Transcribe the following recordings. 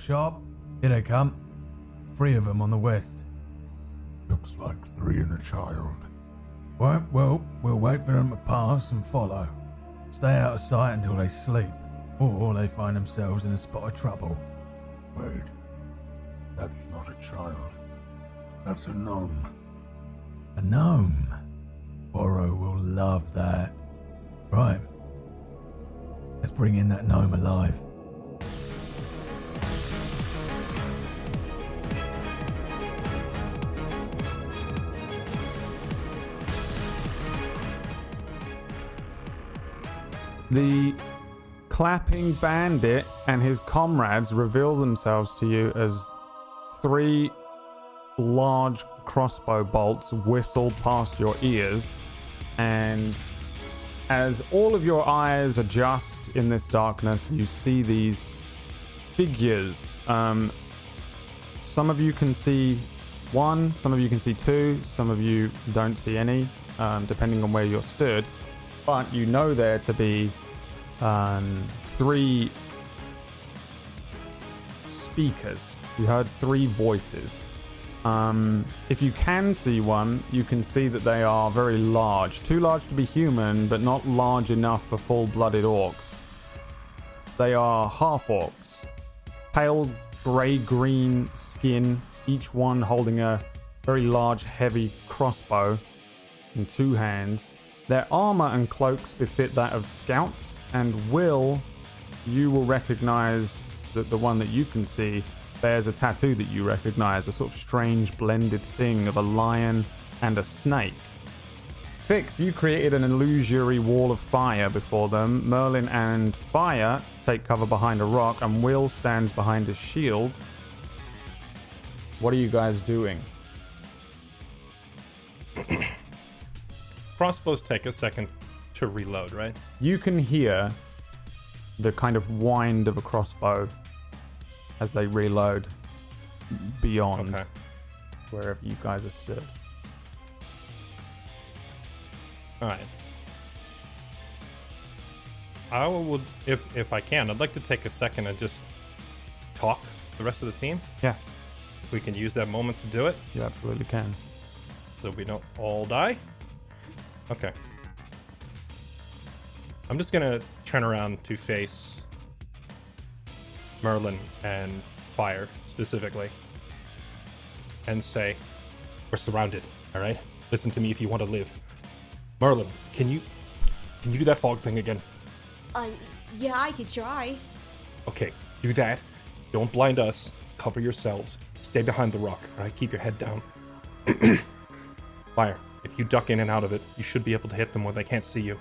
sharp. Here they come. Three of them on the west. Looks like three and a child. Right, well, we'll wait for them to pass and follow. Stay out of sight until they sleep, or they find themselves in a spot of trouble. Wait. That's not a child. That's a gnome. A gnome. Borrow will love that. Right. Let's bring in that gnome alive. The clapping bandit and his comrades reveal themselves to you as three large crossbow bolts whistle past your ears. And as all of your eyes adjust in this darkness, you see these figures. Um, some of you can see one, some of you can see two, some of you don't see any, um, depending on where you're stood. But you know there to be um, three speakers. You heard three voices. Um, if you can see one, you can see that they are very large. Too large to be human, but not large enough for full blooded orcs. They are half orcs. Pale grey green skin, each one holding a very large, heavy crossbow in two hands. Their armor and cloaks befit that of scouts, and Will, you will recognize that the one that you can see bears a tattoo that you recognize, a sort of strange blended thing of a lion and a snake. Fix, you created an illusory wall of fire before them. Merlin and Fire take cover behind a rock, and Will stands behind a shield. What are you guys doing? Crossbows take a second to reload, right? You can hear the kind of wind of a crossbow as they reload beyond Okay. wherever you guys are stood. All right. I would, if if I can, I'd like to take a second and just talk the rest of the team. Yeah, If we can use that moment to do it, you absolutely can. so we don't all die. Okay. I'm just gonna turn around to face Merlin and Fire specifically, and say, "We're surrounded. All right. Listen to me if you want to live. Merlin, can you can you do that fog thing again? I yeah, I could try. Okay, do that. Don't blind us. Cover yourselves. Stay behind the rock. All right. Keep your head down. Fire. If you duck in and out of it, you should be able to hit them when they can't see you.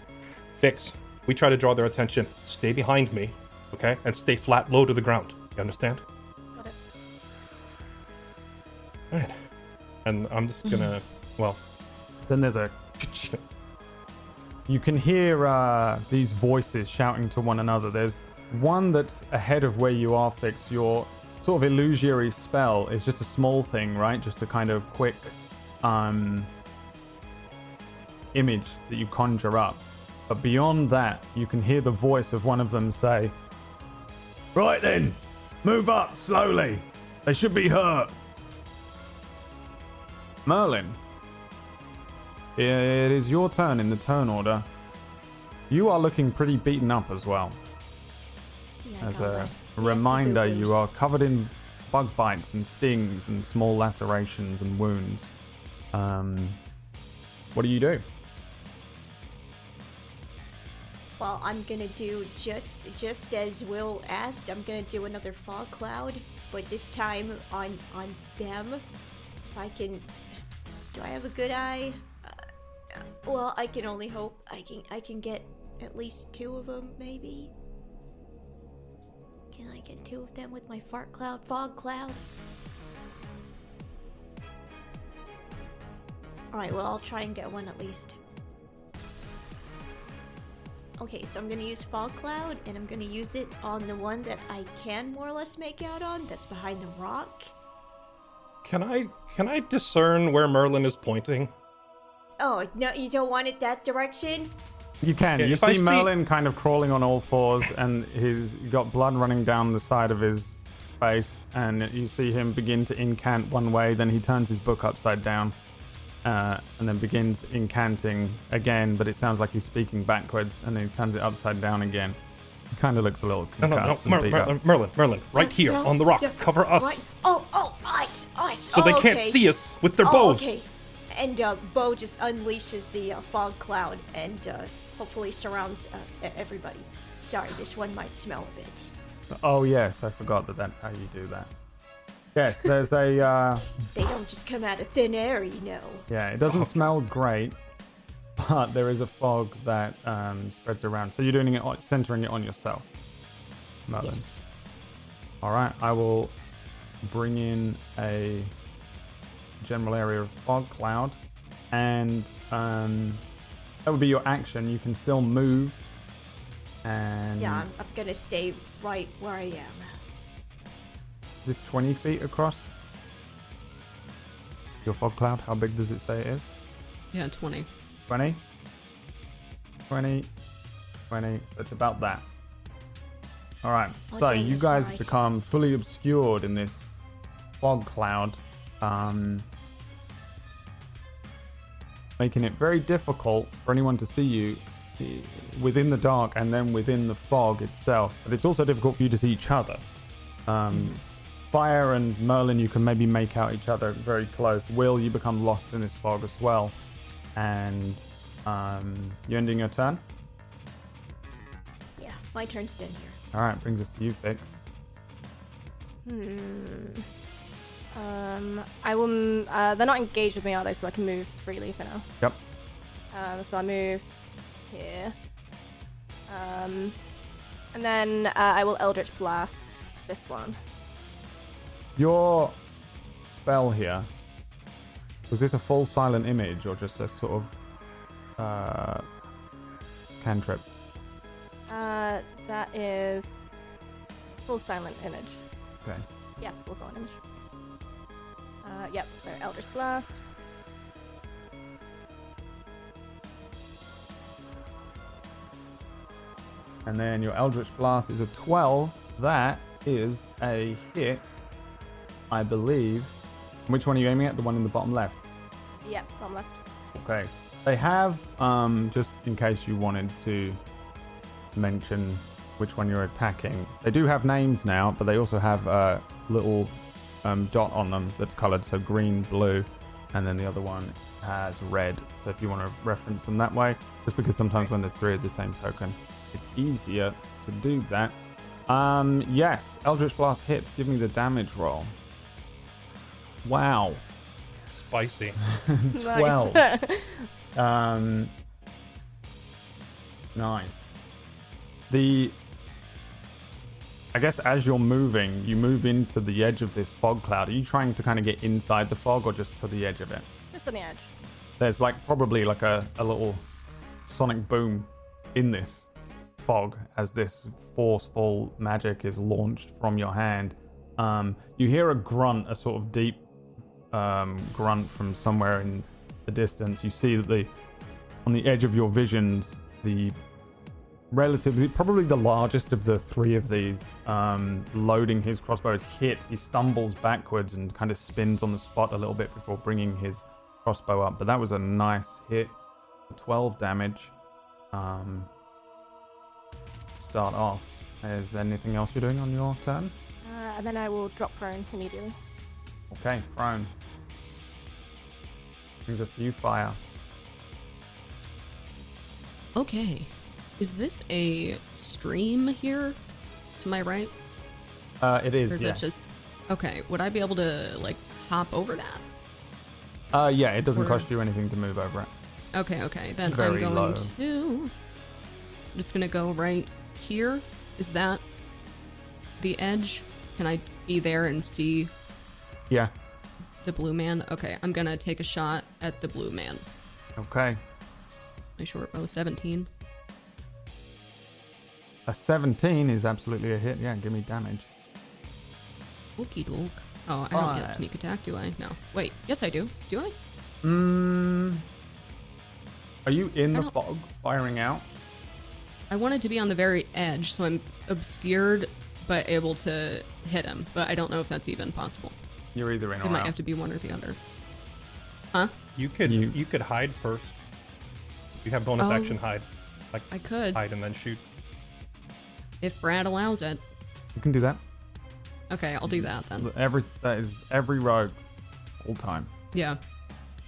Fix. We try to draw their attention. Stay behind me, okay? And stay flat, low to the ground. You understand? Got it. Alright. And I'm just gonna, well, Then there's a. You can hear uh, these voices shouting to one another. There's one that's ahead of where you are, Fix. Your sort of illusory spell is just a small thing, right? Just a kind of quick um, image that you conjure up. But beyond that, you can hear the voice of one of them say, Right then, move up slowly. They should be hurt. Merlin, it is your turn in the turn order. You are looking pretty beaten up as well. Yeah, As a reminder, you are covered in bug bites and stings and small lacerations and wounds. Um, what do you do? Well, I'm gonna do just just as Will asked. I'm gonna do another fog cloud, but this time on on them. If I can, do I have a good eye? Uh, well, I can only hope I can I can get at least two of them, maybe. Can I get two of them with my fart cloud, fog cloud? All right. Well, I'll try and get one at least. Okay, so I'm gonna use Fog Cloud, and I'm gonna use it on the one that I can more or less make out on. That's behind the rock. can I can I discern where Merlin is pointing? Oh no, you don't want it that direction. You can. Yeah, you see see- Merlin kind of crawling on all fours, and he's got blood running down the side of his face, and you see him begin to incant one way. Then he turns his book upside down, uh, and then begins incanting again. But it sounds like he's speaking backwards, and then he turns it upside down again. He kind of looks a little No, no, no, concussed and Mer- beat up. Merlin, Merlin, Merlin, right Oh, here no, on the rock. yeah, Cover us, Right. Oh, oh, us, us. so oh, they can't okay. see us with their oh, bows. Okay. And uh, Bo just unleashes the uh, fog cloud and uh, hopefully surrounds uh, e- everybody. Sorry, this one might smell a bit. Oh yes, I forgot that that's how you do that. Yes, there's a uh, They don't just come out of thin air, you know. yeah. It doesn't smell great, but there is a fog that um, spreads around. So you're doing it, on, centering it on yourself. Merlin. Yes. All right, I will bring in a general area of fog cloud, and um, that would be your action. You can still move, and Yeah, I'm, I'm gonna stay right where I am. Is this 20 feet across? Your fog cloud, how big does it say it is? Yeah, 20. 20? 20, 20, so it's about that. Alright, Oh, so you guys alright. become fully obscured in this fog cloud, um, making it very difficult for anyone to see you eh, within the dark and then within the fog itself. But it's also difficult for you to see each other. Um, Fire and Merlin, you can maybe make out each other very close. Will, you become lost in this fog as well. And um, you ending your turn? Yeah, my turn's done here. All right, brings us to you, Fix. Hmm. Um, I will. m- Uh, they're not engaged with me, are they? So I can move freely for now. Yep. Um, so I move here. Um, and then uh, I will Eldritch Blast this one. Your spell here was this a full silent image or just a sort of uh, cantrip? Uh, that is full silent image. Okay. Yeah, full silent image. Uh, yep. So Eldritch Blast. And then your Eldritch Blast is a 12. That is a hit, I believe. Which one are you aiming at? The one in the bottom left. Yep, bottom left. Okay. They have, um, just in case you wanted to mention which one you're attacking, they do have names now, but they also have a little um, dot on them that's colored, so green, blue, and then the other one has red. So if you want to reference them that way, just because sometimes when there's three of the same token, it's easier to do that. Um, yes, Eldritch Blast hits. Give me the damage roll. Wow. Spicy. 12. Nice. Um, nice. The. I guess as you're moving, you move into the edge of this fog cloud. Are you trying to kind of get inside the fog or just to the edge of it? Just on the edge. There's like probably like a, a little sonic boom in this fog as this forceful magic is launched from your hand. Um, you hear a grunt, a sort of deep um, grunt from somewhere in the distance. You see that the on the edge of your visions, the relatively probably the largest of the three of these um, loading his crossbow is hit. He stumbles backwards and kind of spins on the spot a little bit before bringing his crossbow up. But that was a nice hit, 12 damage. Um, start off. Is there anything else you're doing on your turn? Uh, and then I will drop prone immediately. Okay, prone. Brings us to you, fire. Okay. Is this a stream here to my right? Uh, it Or is. is Yeah. it just. Okay, would I be able to, like, hop over that? Uh, yeah. It doesn't Or- cost you anything to move over it. Okay, okay. Then Very I'm going low. to. I'm just gonna go right here. Is that the edge? Can I be there and see Yeah. the blue man? Okay, I'm gonna take a shot at the blue man. Okay. My short bow, 17. A 17 is absolutely a hit. Yeah. Give me damage. Okie doke. Oh, I don't get sneak attack, do I? No. Wait, yes, I do. Do I? Mm, are you in I the don't- fog, firing out? I wanted to be on the very edge, so I'm obscured but able to hit him. But I don't know if that's even possible. You're either in It or might out. have to be one or the other. Huh? You could You- you, could hide first. You have bonus Oh. action hide, like I could hide and then shoot. if Brad allows it. You can do that. Okay, I'll do that then. Every that is every rogue, all time. Yeah.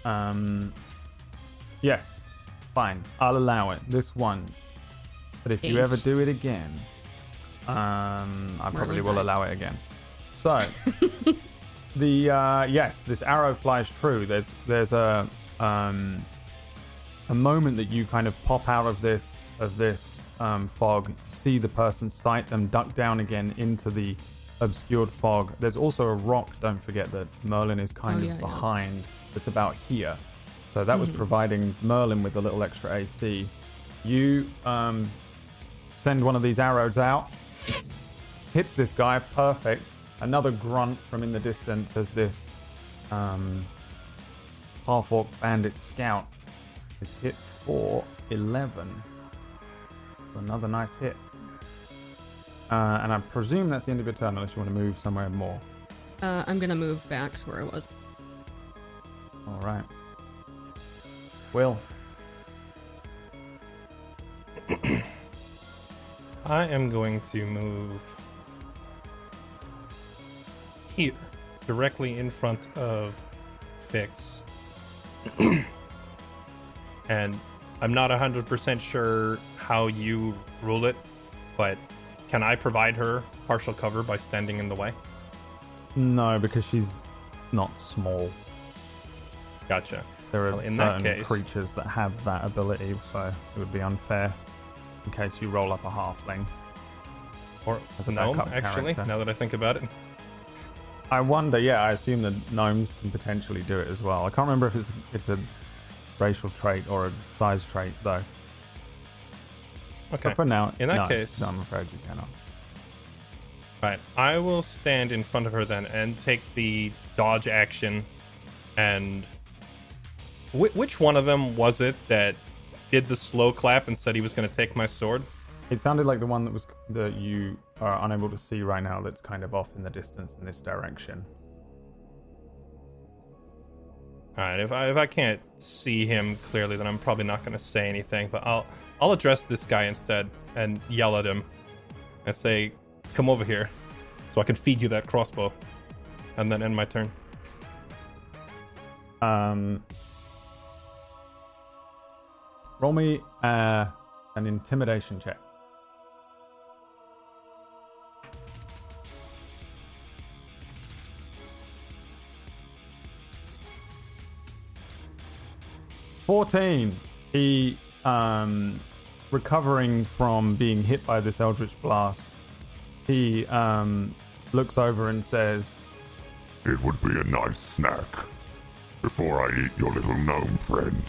Um, yes, fine. I'll allow it this once. But if you Eight. ever do it again, um, I probably will dies. allow it again. So, the uh, yes, this arrow flies true. There's there's a um, a moment that you kind of pop out of this of this um, fog, see the person, sight them, duck down again into the obscured fog. There's also a rock. Don't forget that Merlin is kind Oh, of yeah, yeah. behind. It's about here. So that was Mhm. providing Merlin with a little extra AC. You um, send one of these arrows out, hits this guy, perfect. Another grunt from in the distance as this um, half orc bandit scout is hit for 11. Another nice hit. Uh, and I presume that's the end of your turn unless you want to move somewhere more. Uh, I'm gonna move back to where I was. All right. Will. I am going to move here, directly in front of Fix. and I'm not 100% sure how you rule it, but can I provide her partial cover by standing in the way? No, because she's not small. Gotcha. There are Well, certain case- creatures that have that ability, so it would be unfair in case you roll up a halfling. Or As a gnome, actually, character. now that I think about it. I wonder. Yeah, I assume the gnomes can potentially do it as well. I can't remember if it's it's a racial trait or a size trait though. Okay. But for now, In that no, case- no, I'm afraid you cannot. Right. I will stand in front of her then and take the dodge action. And Wh- which one of them was it that did the slow clap and said he was going to take my sword? It sounded like the one that was that you are unable to see right now. That's kind of off in the distance in this direction. All right. If I if I can't see him clearly, then I'm probably not going to say anything. But I'll I'll address this guy instead and yell at him and say, "Come over here, so I can feed you that crossbow," and then end my turn. Um, roll me uh, an intimidation check. Fourteen. He um, recovering from being hit by this eldritch blast. He um, looks over and says, It would be a nice snack before I eat your little gnome friend.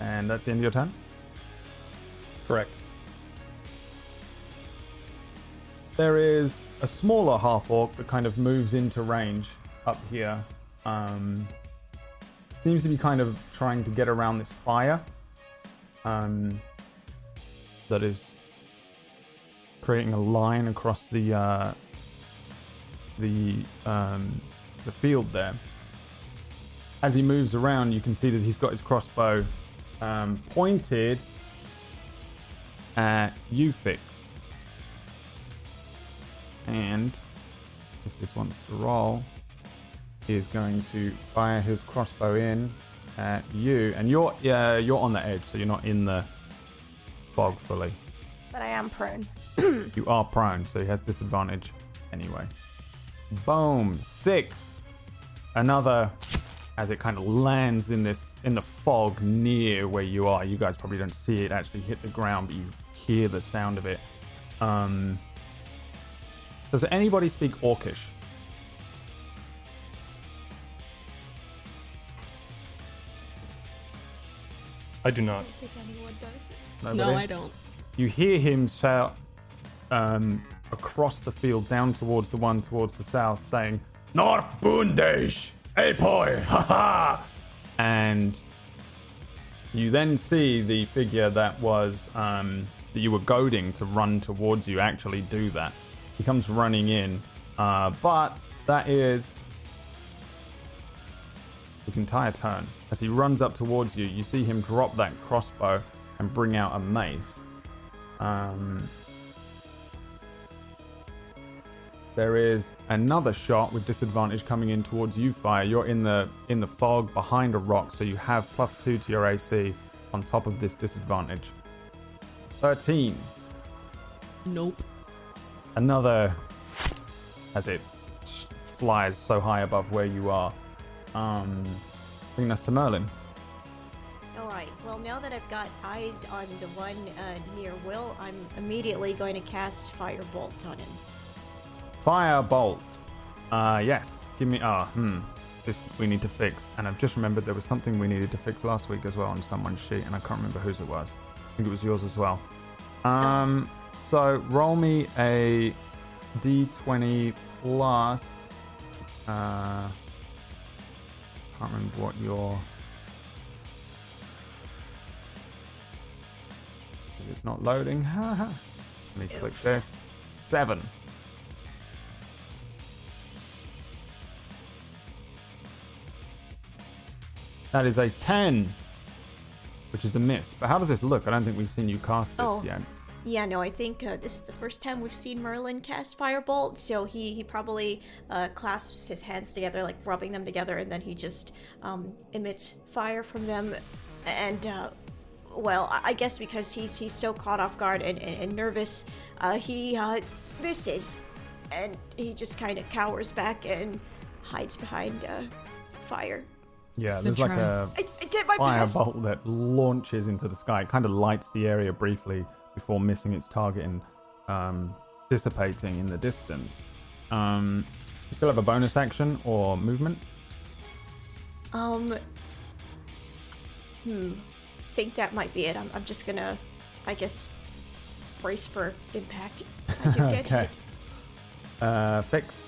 and that's the end of your turn. Correct. There is a smaller half orc that kind of moves into range up here. Um, seems to be kind of trying to get around this fire um, that is creating a line across the uh, the um, the field there. As he moves around, you can see that he's got his crossbow um, pointed at you, Fix. And if this wants to roll, is going to fire his crossbow in at you, and you're yeah you're on the edge, so you're not in the fog fully. But I am prone. You are prone, so he has disadvantage anyway. Boom, six. Another as it kind of lands in this in the fog near where you are. You guys probably don't see it actually hit the ground, but you hear the sound of it. Um, does anybody speak Orcish? I do not. I think anyone does. No, I don't. You hear him shout um, across the field down towards the one towards the south, saying, North Bundesh! Apoy! Ha ha! And you then see the figure that was um, that you were goading to run towards you actually do that. He comes running in, uh, but that is his entire turn. As he runs up towards you, you see him drop that crossbow and bring out a mace. Um, there is another shot with disadvantage coming in towards you, Fire. You're in the in the fog behind a rock, so you have plus two to your AC on top of this disadvantage. Thirteen. Nope. Another as it flies so high above where you are. Um, think that's to Merlin. Alright, well, now that I've got eyes on the one uh, near Will, I'm immediately going to cast Firebolt on him. Firebolt. Uh, yes. Give me. Ah, hmm. This we need to fix. And I've just remembered there was something we needed to fix last week as well on someone's sheet, and I can't remember whose it was. I think it was yours as well. Um, so roll me a d20 plus. Uh, can't remember what your. It's not loading. Let me click this. Seven. That is a 10, which is a miss. But how does this look? I don't think we've seen you cast this Oh. yet. Yeah, no, I think uh, this is the first time we've seen Merlin cast Firebolt, so he, he probably uh, clasps his hands together, like rubbing them together, and then he just um, emits fire from them. And, uh, well, I I guess because he's he's so caught off guard and, and, and nervous, uh, he uh, misses. And he just kind of cowers back and hides behind uh, fire. Yeah, there's like try. a I, I did my best! firebolt that launches into the sky. It kind of lights the area briefly before missing its target and um, dissipating in the distance. Um, you still have a bonus action or movement? Um. Hmm. Think that might be it. I'm, I'm just gonna, I guess, brace for impact. I do get okay. hit. Uh, fix.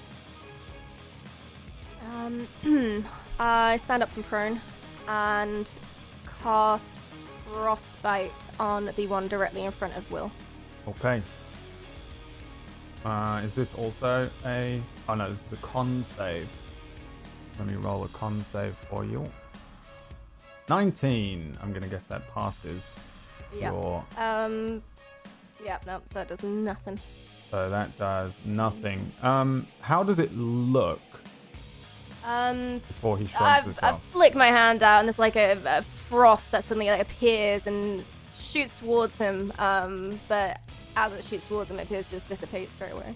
Um, I stand up from prone and cast frostbite on the one directly in front of Will. Okay. Uh, is this also a? Oh no, this is a con save. Let me roll a con save for you. 19. I'm gonna guess that passes. Yeah. Your, Um, yeah, no, so that does nothing. so that does nothing. Um, how does it look Um, before he shrugs I've, this I've off? flicked my hand out, and there's like a, a frost that suddenly like appears and shoots towards him. Um, but as it shoots towards him, it appears to just dissipates straight away.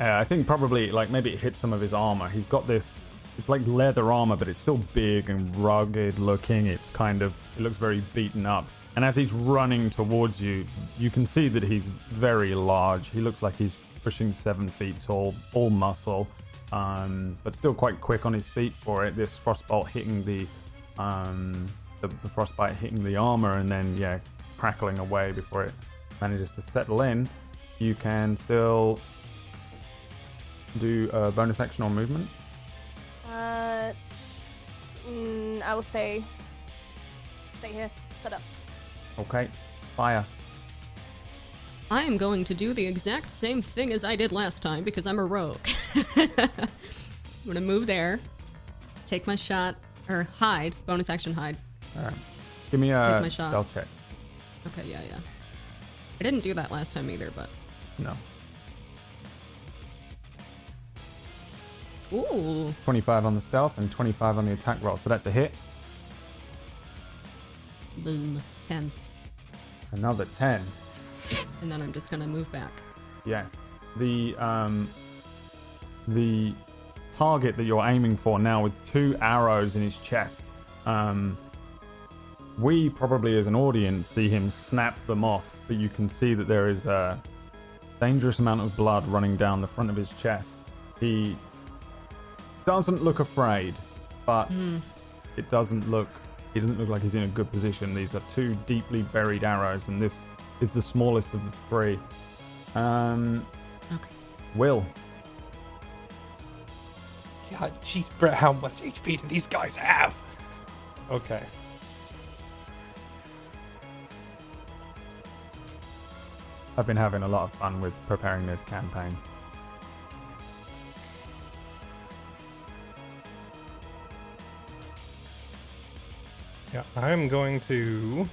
Uh, I think probably like maybe it hits some of his armor. He's got this. It's like leather armor, but it's still big and rugged looking. It's kind of. It looks very beaten up. And as he's running towards you, you can see that he's very large. He looks like he's pushing seven feet tall, all muscle, um, but still quite quick on his feet for it. This frostbolt hitting the, um, the, the frostbite hitting the armor, and then yeah, crackling away before it manages to settle in. You can still do a bonus action or movement. Uh, mm, I will stay. Stay here. Set up. Okay, fire. I am going to do the exact same thing as I did last time because I'm a rogue. I'm gonna move there, take my shot, or hide. Bonus action hide. All right. Give me a my shot. stealth check. Okay, yeah, yeah. I didn't do that last time either, but No. ooh, 25 on the stealth and 25 on the attack roll. So that's a hit. boom, ten, Another 10. And then I'm just gonna move back. Yes. The um the target that you're aiming for now with two arrows in his chest. Um we probably as an audience see him snap them off, but you can see that there is a dangerous amount of blood running down the front of his chest. He doesn't look afraid, but it doesn't look he doesn't look like he's in a good position. These are two deeply buried arrows, and this is the smallest of the three. Um, Okay. Will. God, jeez, Brett, how much HP do these guys have? Okay. I've been having a lot of fun with preparing this campaign. Yeah, I'm going to.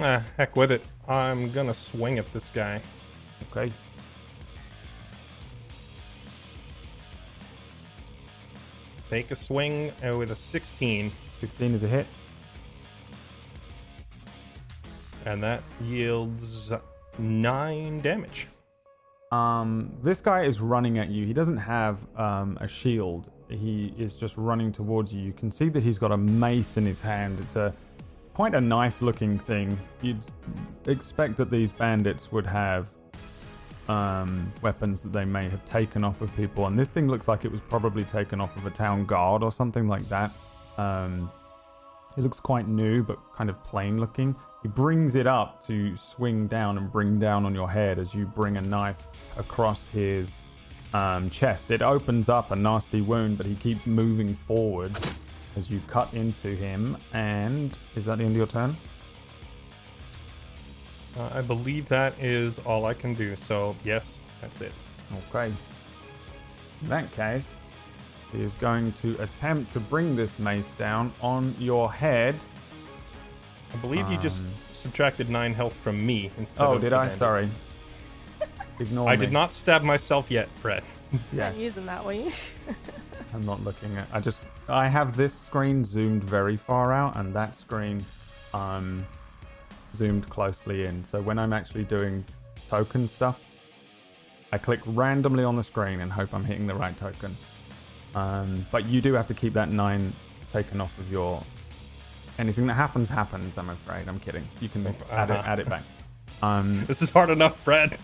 Ah, heck with it. I'm gonna swing at this guy. Okay. Take a swing uh, with a 16, 16 is a hit. and that yields nine damage. Um, this guy is running at you. He doesn't have um, a shield. He is just running towards you. You can see that he's got a mace in his hand. It's a quite a nice looking thing. You'd expect that these bandits would have um, weapons that they may have taken off of people, and this thing looks like it was probably taken off of a town guard or something like that. Um, it looks quite new, but kind of plain looking. He brings it up to swing down and bring down on your head as you bring a knife across his um, chest. It opens up a nasty wound, but he keeps moving forward as you cut into him. And is that the end of your turn? Uh, I believe that is all I can do. So yes, that's it. Okay. In that case, he is going to attempt to bring this mace down on your head. I believe you just Um, subtracted nine health from me instead Oh, of did the I? bandit. Sorry. Ignore I me. did not stab myself yet, Brett. Yes. Not using that way. I'm not looking at. I just I have this screen zoomed very far out, and that screen um zoomed closely in. So when I'm actually doing token stuff, I click randomly on the screen and hope I'm hitting the right token. Um, but you do have to keep that nine taken off of your. Anything that happens happens. I'm afraid. I'm kidding. You can add it Uh-huh. add it back. Um, This is hard enough, Brett.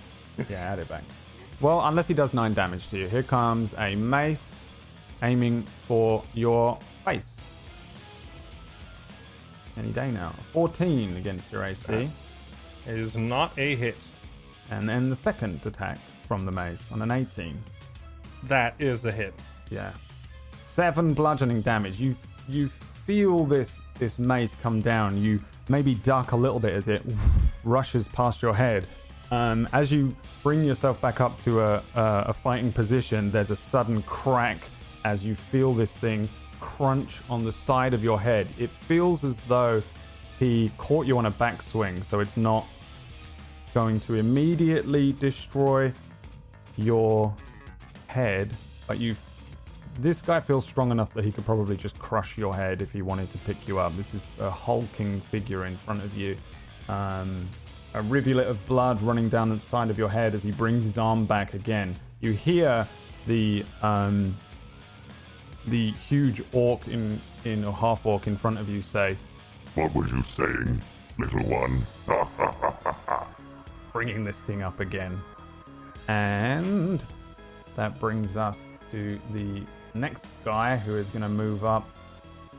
yeah, add it back. Well, unless he does nine damage to you. Here comes a mace aiming for your face. Any day now. 14 against your AC. It is not a hit. And then the second attack from the mace on an 18. That is a hit. Yeah. Seven bludgeoning damage. You you feel this this mace come down. You maybe duck a little bit as it rushes past your head. Um, as you bring yourself back up to a, a a fighting position, there's a sudden crack as you feel this thing crunch on the side of your head. It feels as though he caught you on a backswing, so it's not going to immediately destroy your head, but you this guy feels strong enough that he could probably just crush your head if he wanted to pick you up. This is a hulking figure in front of you. Um, a rivulet of blood running down the side of your head as he brings his arm back again. You hear the um, the huge orc in in or half orc in front of you say, What were you saying, little one? bringing this thing up again. And that brings us to the next guy who is going to move up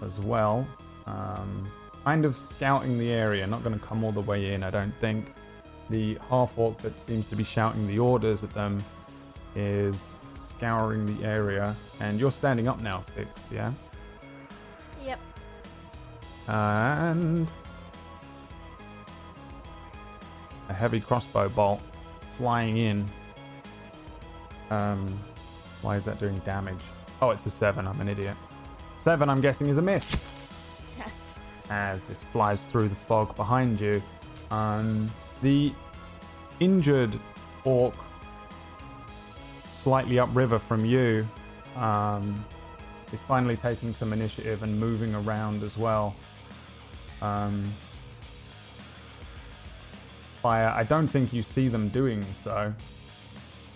as well. Um, kind of scouting the area, not going to come all the way in, I don't think. The half orc that seems to be shouting the orders at them is scouring the area. And you're standing up now, Fix, yeah? Yep. And a heavy crossbow bolt flying in. Um, why is that doing damage? Oh, it's a seven. I'm an idiot. Seven, I'm guessing, is a miss. Yes. As this flies through the fog behind you, um, the injured orc, slightly upriver from you, um, is finally taking some initiative and moving around as well. Um, fire. I don't think you see them doing so,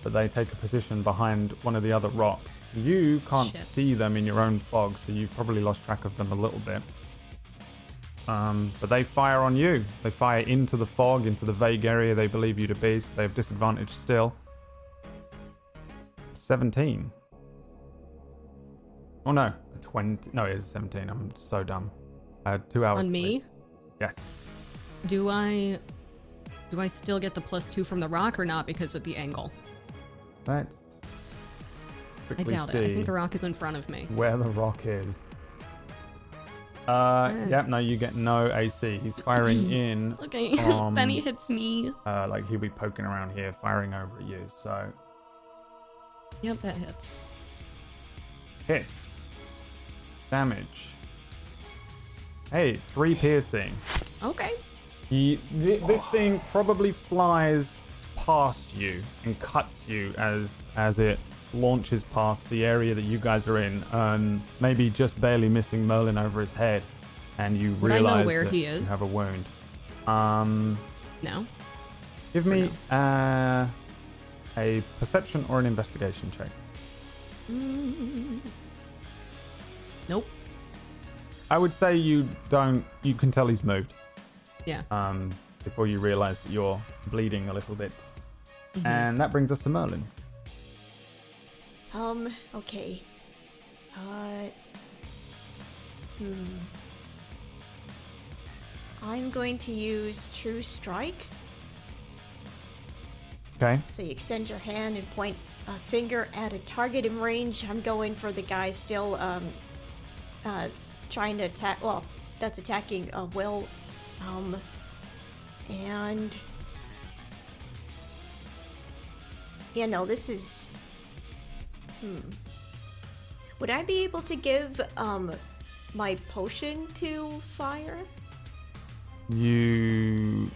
but they take a position behind one of the other rocks. You can't Shit. see them in your own fog, so you've probably lost track of them a little bit. Um, but they fire on you. They fire into the fog, into the vague area they believe you to be. So they have disadvantage still. 17. Oh no, 20. No, it is 17. I'm so dumb. I had two hours. On me? Yes. Do I do I still get the plus two from the rock or not because of the angle? Let's I doubt it. I think the rock is in front of me. where the rock is. Uh, yep, no, you get no AC. He's firing in, Okay, then he hits me. uh, like he'll be poking around here, firing over at you. So Yep, that hits. hits, damage. Hey, three piercing. Okay. He, th- this thing probably flies past you and cuts you as as it launches past the area that you guys are in, um, maybe just barely missing Merlin over his head, and you Would I know realize where that he you is? have a wound. Um, No. give me uh, a perception or an investigation check. Mm. Nope. I would say you don't. You can tell he's moved. Yeah. Um, before you realize that you're bleeding a little bit, Mhm. and that brings us to Merlin. Um, okay. Uh. Hmm. I'm going to use True Strike. Okay. So you extend your hand and point a finger at a target in range. I'm going for the guy still, um, uh, trying to attack. Well, that's attacking uh, Will. Um, and. Yeah, no, this is. Hmm. Would I be able to give, um, my potion to fire? You.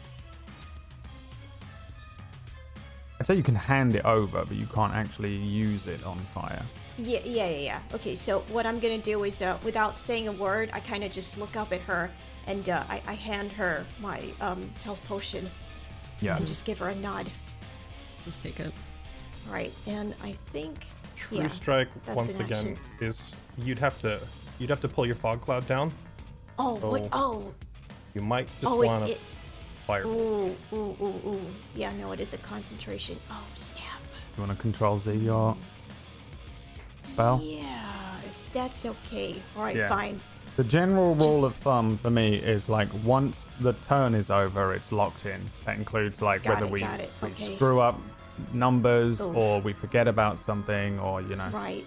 I'd say you can hand it over, but you can't actually use it on fire. Yeah, yeah, yeah, yeah. Okay, so what I'm gonna do is, uh, without saying a word, I kind of just look up at her and uh, I, I hand her my um, health potion Yeah. and just give her a nod. Just take it. Right, and I think. True yeah, strike that's once an again action. is you'd have to you'd have to pull your fog cloud down. Oh, what? Oh. Oh, You might just oh, want to fire. Ooh, ooh, ooh, ooh. Yeah, no, it is a concentration. Oh, snap. You want to control Z your mm. spell? Yeah, if that's okay. Alright, Yeah. fine. The general rule Just- of thumb for me is like once the turn is over, it's locked in. That includes like Got whether it, we, we screw up numbers Oof. or we forget about something or you know Right.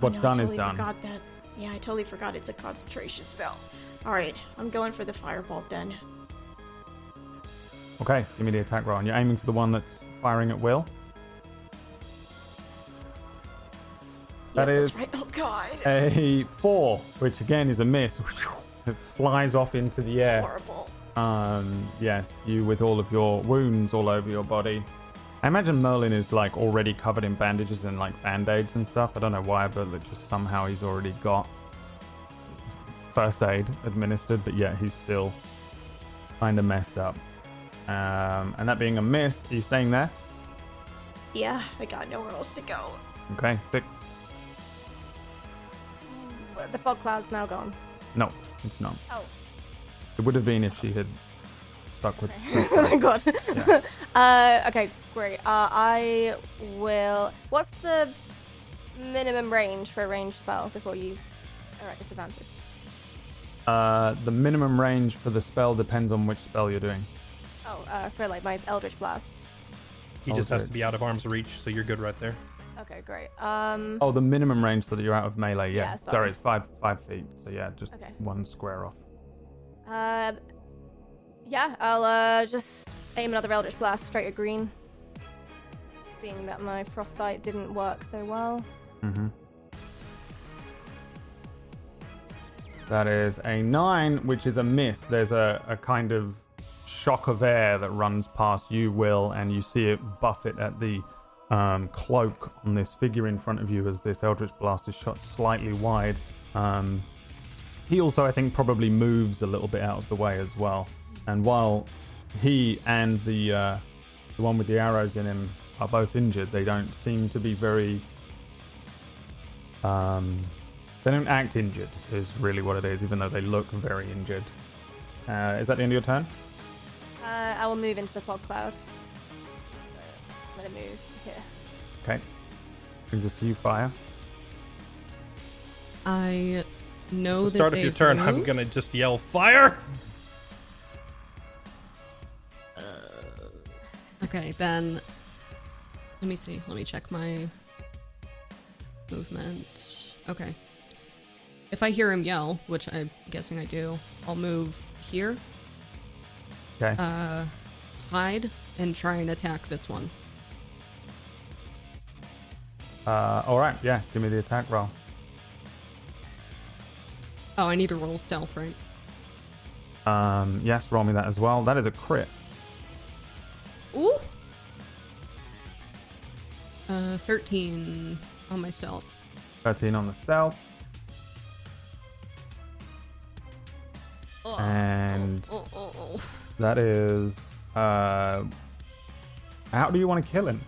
what's know, done is done. Forgot that. Yeah, I totally forgot it's a concentration spell. All right, I'm going for the firebolt then. Okay, give me the attack roll. And you're aiming for the one that's firing at will. That Yep, is right. Oh god. a four, which again is a miss. It flies off into the air. Horrible. Um, yes, you with all of your wounds all over your body. I imagine Merlin is like already covered in bandages and like band aids and stuff. I don't know why, but like, just somehow he's already got first aid administered. But yeah, he's still kind of messed up. Um, and that being a miss, are you staying there? Yeah, I got nowhere else to go. Okay, fixed. The fog cloud's now gone. No, it's not. Oh. It would have been if she had stuck with. oh my god. Yeah. uh, okay, great. Uh, I will. What's the minimum range for a ranged spell before you are at disadvantage? Uh, the minimum range for the spell depends on which spell you're doing. Oh, uh, for like my Eldritch Blast. He just has to be out of arm's reach, so you're good right there. Okay, great. Um, Oh, the minimum range so that you're out of melee. Yeah, Yeah, sorry. sorry. it's five five feet. So yeah, just Okay. one square off. uh, yeah, I'll uh, just aim another Eldritch Blast straight at green. Seeing that my frostbite didn't work so well. Mm-hmm. That is a nine, which is a miss. There's a, a kind of shock of air that runs past you, Will, and you see it buffet at the um, cloak on this figure in front of you as this Eldritch Blast is shot slightly wide. Um, he also, I think, probably moves a little bit out of the way as well. And while he and the uh, the one with the arrows in him are both injured, they don't seem to be very um, they don't act injured, is really what it is, even though they look very injured. Uh, is that the end of your turn? Uh, I will move into the fog cloud. I'm gonna move here. Okay. Brings us to you, Fire. I know At the that start of your they've turn, I'm moved. gonna just yell fire. Okay, then let me see. Let me check my movement. Okay. if I hear him yell, which I'm guessing I do, I'll move here, Okay. uh, hide, and try and attack this one. Uh, all right. Yeah. Give me the attack roll. Oh, I need to roll stealth, right? Um, yes, roll me that as well. That is a crit. Ooh. Uh, 13 on my stealth. 13 on the stealth. Oh, And oh, oh, oh. That is. Uh, how do you want to kill him?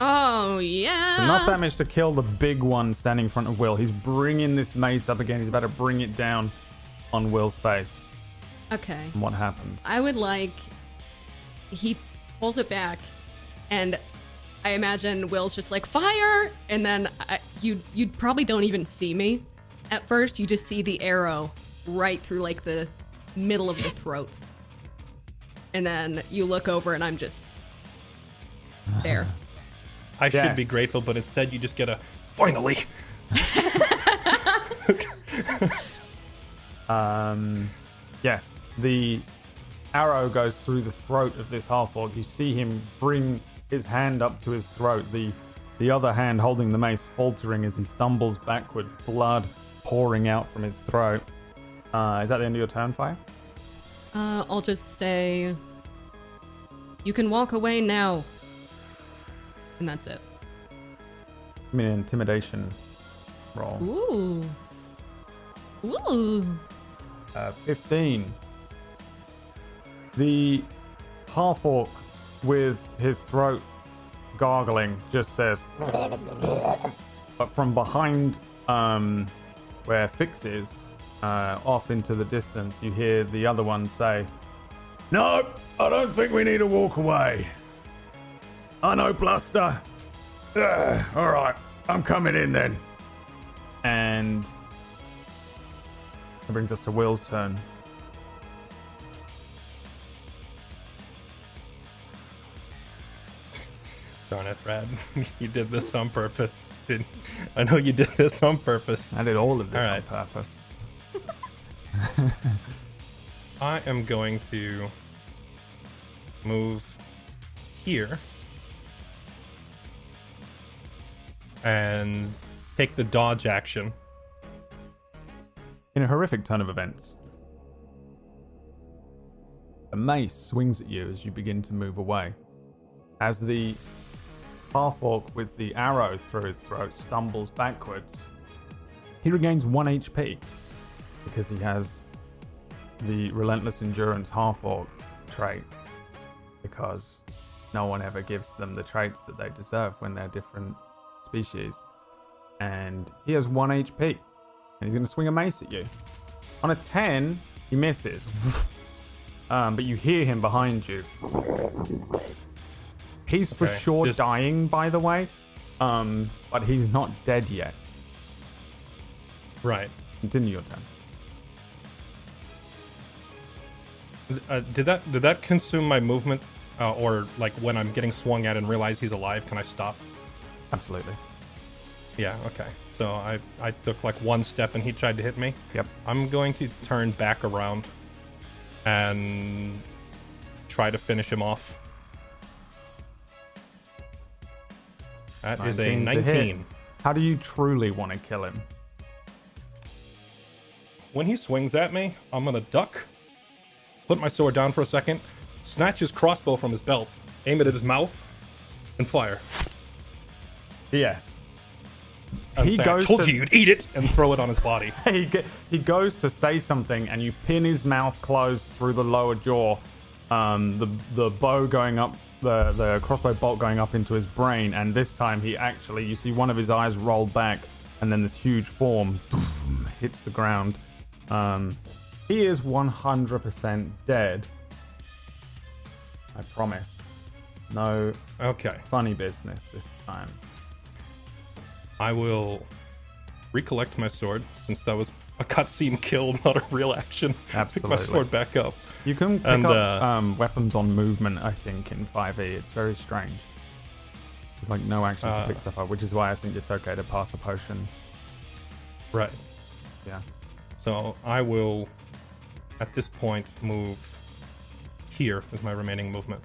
Oh, yeah. Enough damage to kill the big one standing in front of Will. He's bringing this mace up again. He's about to bring it down on Will's face. Okay. And what happens? I would like. He pulls it back, and I imagine Will's just like fire, and then I, you you probably don't even see me at first. You just see the arrow right through like the middle of the throat, and then you look over, and I'm just there. I should be grateful, but instead you just get a finally. Um, yes, the arrow goes through the throat of this half orc. You see him bring his hand up to his throat, the the other hand holding the mace faltering as he stumbles backwards, blood pouring out from his throat. Uh, is that the end of your turn, Fire? Uh, I'll just say, you can walk away now, and that's it. I mean, intimidation roll. Ooh. Ooh. Uh, 15. The half orc with his throat gargling just says, but from behind um, where Fix is, uh, off into the distance, you hear the other one say, No, I don't think we need to walk away. I know, Bluster. Ugh, all right, I'm coming in then. and that brings us to Will's turn. Darn it, Brad. you did this on purpose. Didn't... I know you did this on purpose. I did all of this All on purpose. I am going to move here and take the dodge action. In a horrific turn of events, a mace swings at you as you begin to move away. As the half orc with the arrow through his throat stumbles backwards, he regains 1 HP because he has the relentless endurance half orc trait. Because no one ever gives them the traits that they deserve when they're different species. And he has 1 HP and he's going to swing a mace at you. On a 10, he misses. um, but you hear him behind you. He's for Okay, sure just- dying, by the way, um, but he's not dead yet. Right. Continue your turn. Uh, did that did that consume my movement, uh, or like when I'm getting swung at and realize he's alive? Can I stop? Absolutely. Yeah. Okay. So I I took like one step and he tried to hit me. Yep. I'm going to turn back around and try to finish him off. That is a 19 19. How do you truly want to kill him? When he swings at me, I'm gonna duck, put my sword down for a second, snatch his crossbow from his belt, aim it at his mouth, and fire. Yes. And He say, goes I told to- you you'd eat it, and throw it on his body. he, ge- he goes to say something and you pin his mouth closed through the lower jaw. Um, the the bow going up the the crossbow bolt going up into his brain. And this time he actually you see one of his eyes roll back and then this huge form hits the ground. Um, he is 100% dead i promise no Okay. funny business this time I will recollect my sword since that was a cutscene kill, not a real action. Absolutely. Pick my sword back up. You can pick And, up uh, um, weapons on movement, I think, in 5e. It's very strange. There's like no action Uh, to pick stuff up, which is why I think it's okay to pass a potion. Right. yeah. So I will, at this point, move here with my remaining movement,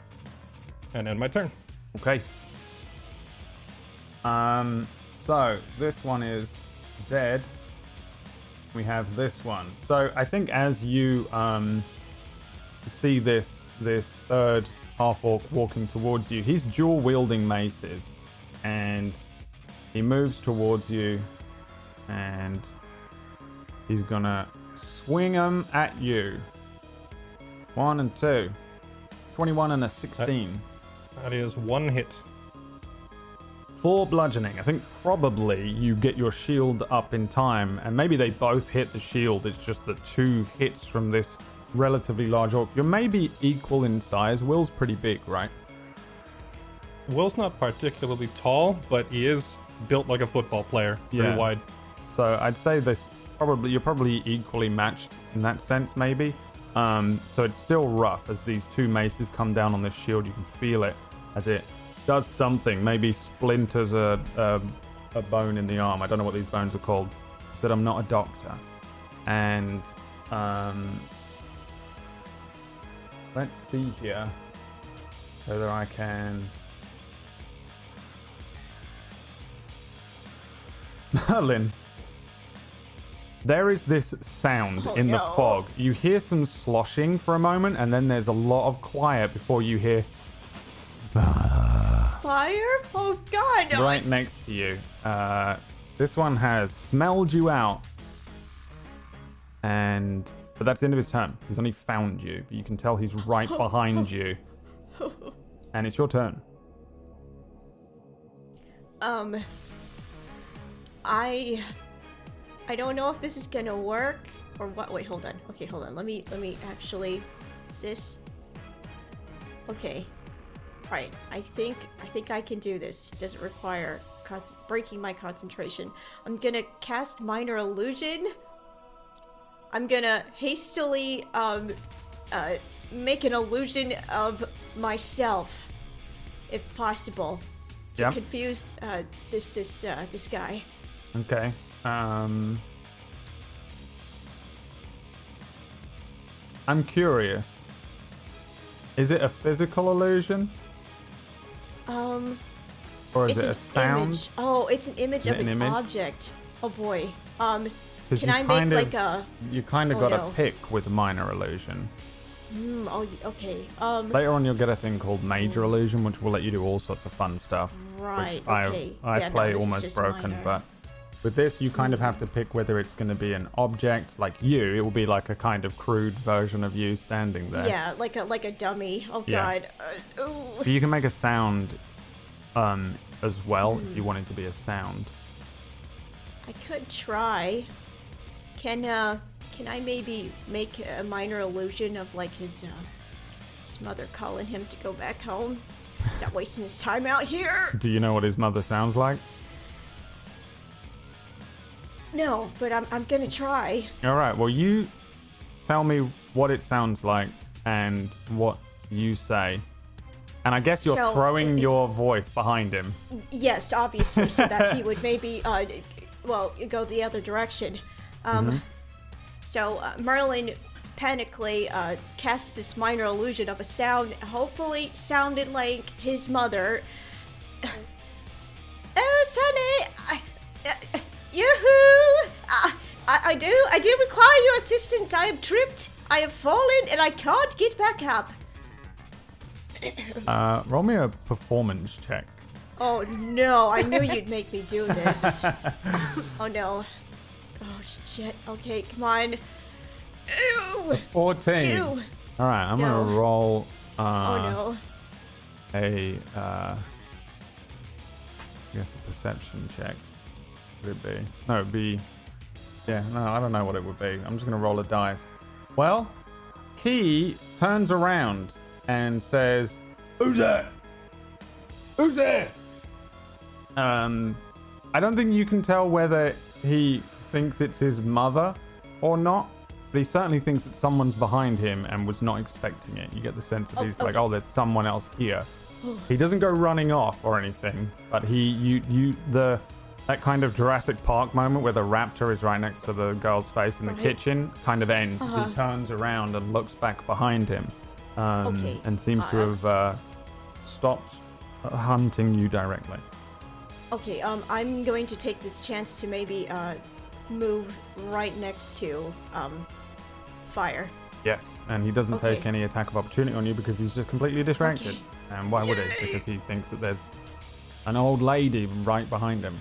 and end my turn. Okay. Um, so this one is dead. We have this one. So I think as you um see this this third half orc walking towards you, he's dual wielding maces, and he moves towards you, and he's gonna swing them at you. One and two. 21 and a 16. That is one hit. Four bludgeoning. I think probably you get your shield up in time, and maybe they both hit the shield. It's just the two hits from this relatively large orc. You're maybe equal in size. Will's pretty big, right? Will's not particularly tall, but he is built like a football player, very Yeah. wide. So I'd say this probably you're probably equally matched in that sense, maybe. Um, so it's still rough as these two maces come down on this shield. You can feel it as it does something. Maybe splinters a, a a bone in the arm. I don't know what these bones are called. I said I'm not a doctor, and um, let's see here whether I can. Merlin. There is this sound Oh, in the fog. You hear some sloshing for a moment, and then there's a lot of quiet before you hear Fire? Oh god! no. right next to you. Uh, this one has smelled you out, and but that's the end of his turn. He's only found you. But you can tell he's right behind you, and it's your turn. Um, I, I don't know if this is gonna work or what. Wait, hold on. Okay, hold on. Let me, let me actually. Is this? Okay. Right. I think, I think I can do this. It doesn't require con- breaking my concentration. I'm gonna cast minor illusion. I'm gonna hastily, um, uh, make an illusion of myself, if possible to Yep. confuse uh, this this uh, this guy. Okay. Um, I'm curious. Is it a physical illusion Um, or is it a sound? image. Oh, it's an image of an, an image? object. Oh boy. Um, can I make of- like a? You kind of Oh, got no. to pick with minor illusion. Mm, oh, okay. Um, Later on, you'll get a thing called major illusion, which will let you do all sorts of fun stuff. Right, I okay. I Yeah, play is almost broken, minor. but with this, you kind of have to pick whether it's going to be an object like you. It will be like a kind of crude version of you standing there. yeah, like a like a dummy. Oh Yeah. god. Uh, ooh. But you can make a sound um, as well if you Hmm. want it to be a sound. I could try. Can uh, can I maybe make a minor illusion of like his uh, his mother calling him to go back home? Stop wasting his time out here. Do you know what his mother sounds like? No, but I'm I'm gonna try. All right. Well, you tell me what it sounds like and what you say. And I guess you're So, throwing it- your voice behind him. Yes, obviously, so that he would maybe, uh, well, go the other direction. Um, So uh, Merlin panically uh, casts this minor illusion of a sound, hopefully sounded like his mother. Oh, Sonny! I, uh, yoo-hoo! Uh, I, I do, I do require your assistance. I am tripped. I have fallen, and I can't get back up. Uh, roll me a performance check. Oh no, I knew you'd make me do this. oh no. Oh shit. Okay, come on. Ew. 14. Ew. All right. I'm No. to roll uh, Oh no. a, uh, I guess a perception check. Would it be? No, it'd be. Yeah, no, I don't know what it would be. I'm just going to roll a dice. Well, he turns around and says, Who's that? Who's there? Um, I don't think you can tell whether he thinks it's his mother or not, but he certainly thinks that someone's behind him and was not expecting it. You get the sense that Oh, he's like, oh, there's someone else here. He doesn't go running off or anything, but he, you, you, the that kind of Jurassic Park moment where the raptor is right next to the girl's face in the Right. kitchen kind of ends as Uh-huh. he turns around and looks back behind him um, Okay, and seems to uh, have uh, stopped uh, hunting you directly. Okay, um, I'm going to take this chance to maybe uh, move right next to um, fire. Yes, and he doesn't take any attack of opportunity on you because he's just completely distracted. Okay. And why would he? Because he thinks that there's an old lady right behind him.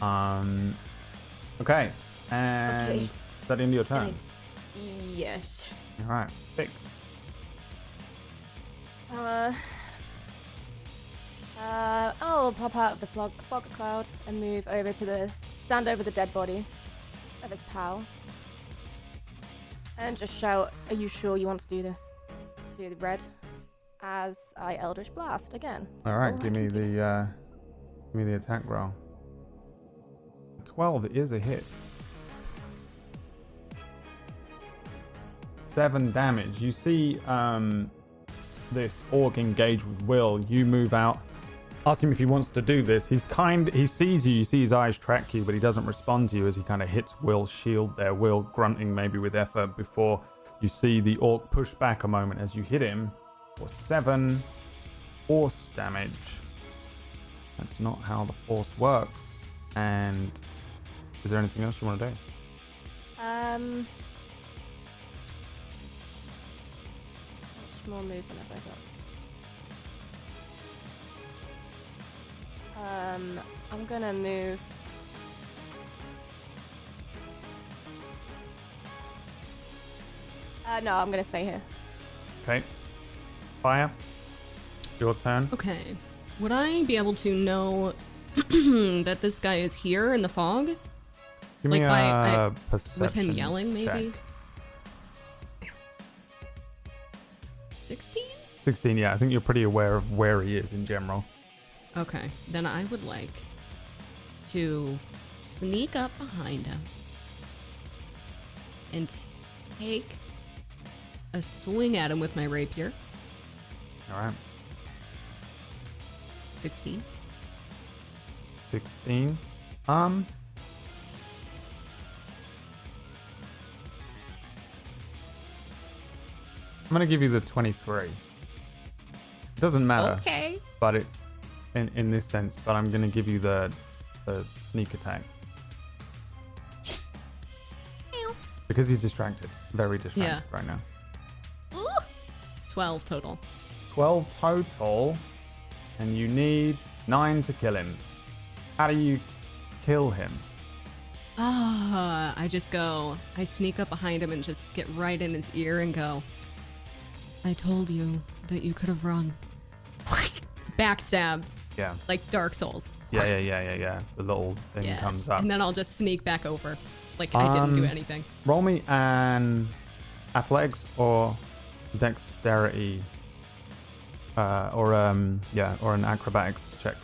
Um, okay, and Okay. is that into your turn? Yes. All right, six. Uh, uh, I'll pop out of the fog, fog cloud and move over to the stand over the dead body of his pal, and just shout, "Are you sure you want to do this?" To the red, as I Eldritch Blast again. All right, Oh, I give me the uh, give me the attack roll. Twelve is a hit. Seven damage. You see um, this orc engage with Will. You move out. Ask him if he wants to do this. He's kind. He sees you. You see his eyes track you, but he doesn't respond to you as he kind of hits Will's shield there. Will grunting maybe with effort before you see the orc push back a moment as you hit him for seven force damage. That's not how the force works. And is there anything else you want to do? Um, how much more movement have I got? Um, I'm gonna move. Uh, no, I'm gonna stay here. Okay. Fire. Your turn. Okay. Would I be able to know that this guy is here in the fog? Give Like a by- I- perception with him yelling, maybe? 16? 16, yeah. I think you're pretty aware of where he is in general. Okay. Then I would like to sneak up behind him and take a swing at him with my rapier. All right. 16. 16. Um. I'm gonna give you the 23. It doesn't matter, Okay. but it, in in this sense, but I'm gonna give you the the sneak attack because he's distracted, very distracted Yeah. right now. 12 total. 12 total, and you need 9 to kill him. How do you kill him? Ah, I just go, I sneak up behind him and just get right in his ear and go, I told you that you could have run. Backstab, Yeah. like Dark Souls. Yeah, yeah, yeah, yeah, yeah. The little thing Yes. comes up. And then I'll just sneak back over. Like I didn't do Um, anything. Roll me an athletics or dexterity, uh, or um, yeah, or an acrobatics check.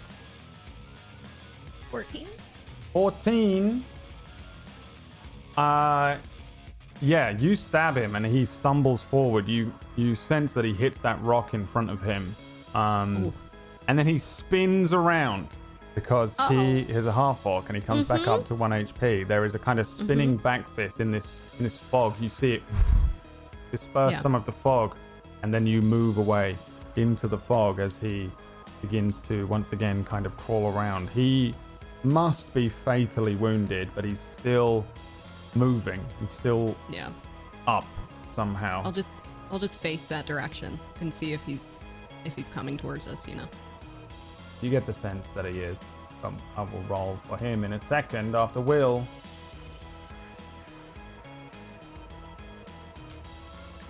14? 14. Uh yeah, you stab him and he stumbles forward. You you sense that he hits that rock in front of him. Um and then he spins around because he is a half orc and he comes back up to 1 HP. There is a kind of spinning back fist in this in this fog. You see it disperse Yeah. some of the fog and then you move away into the fog as he begins to once again kind of crawl around. He must be fatally wounded, but he's still moving. He's still Yeah. up somehow. I'll just I'll just face that direction and see if he's if he's coming towards us, you know. You get the sense that he is. Um, I will roll for him in a second after Will.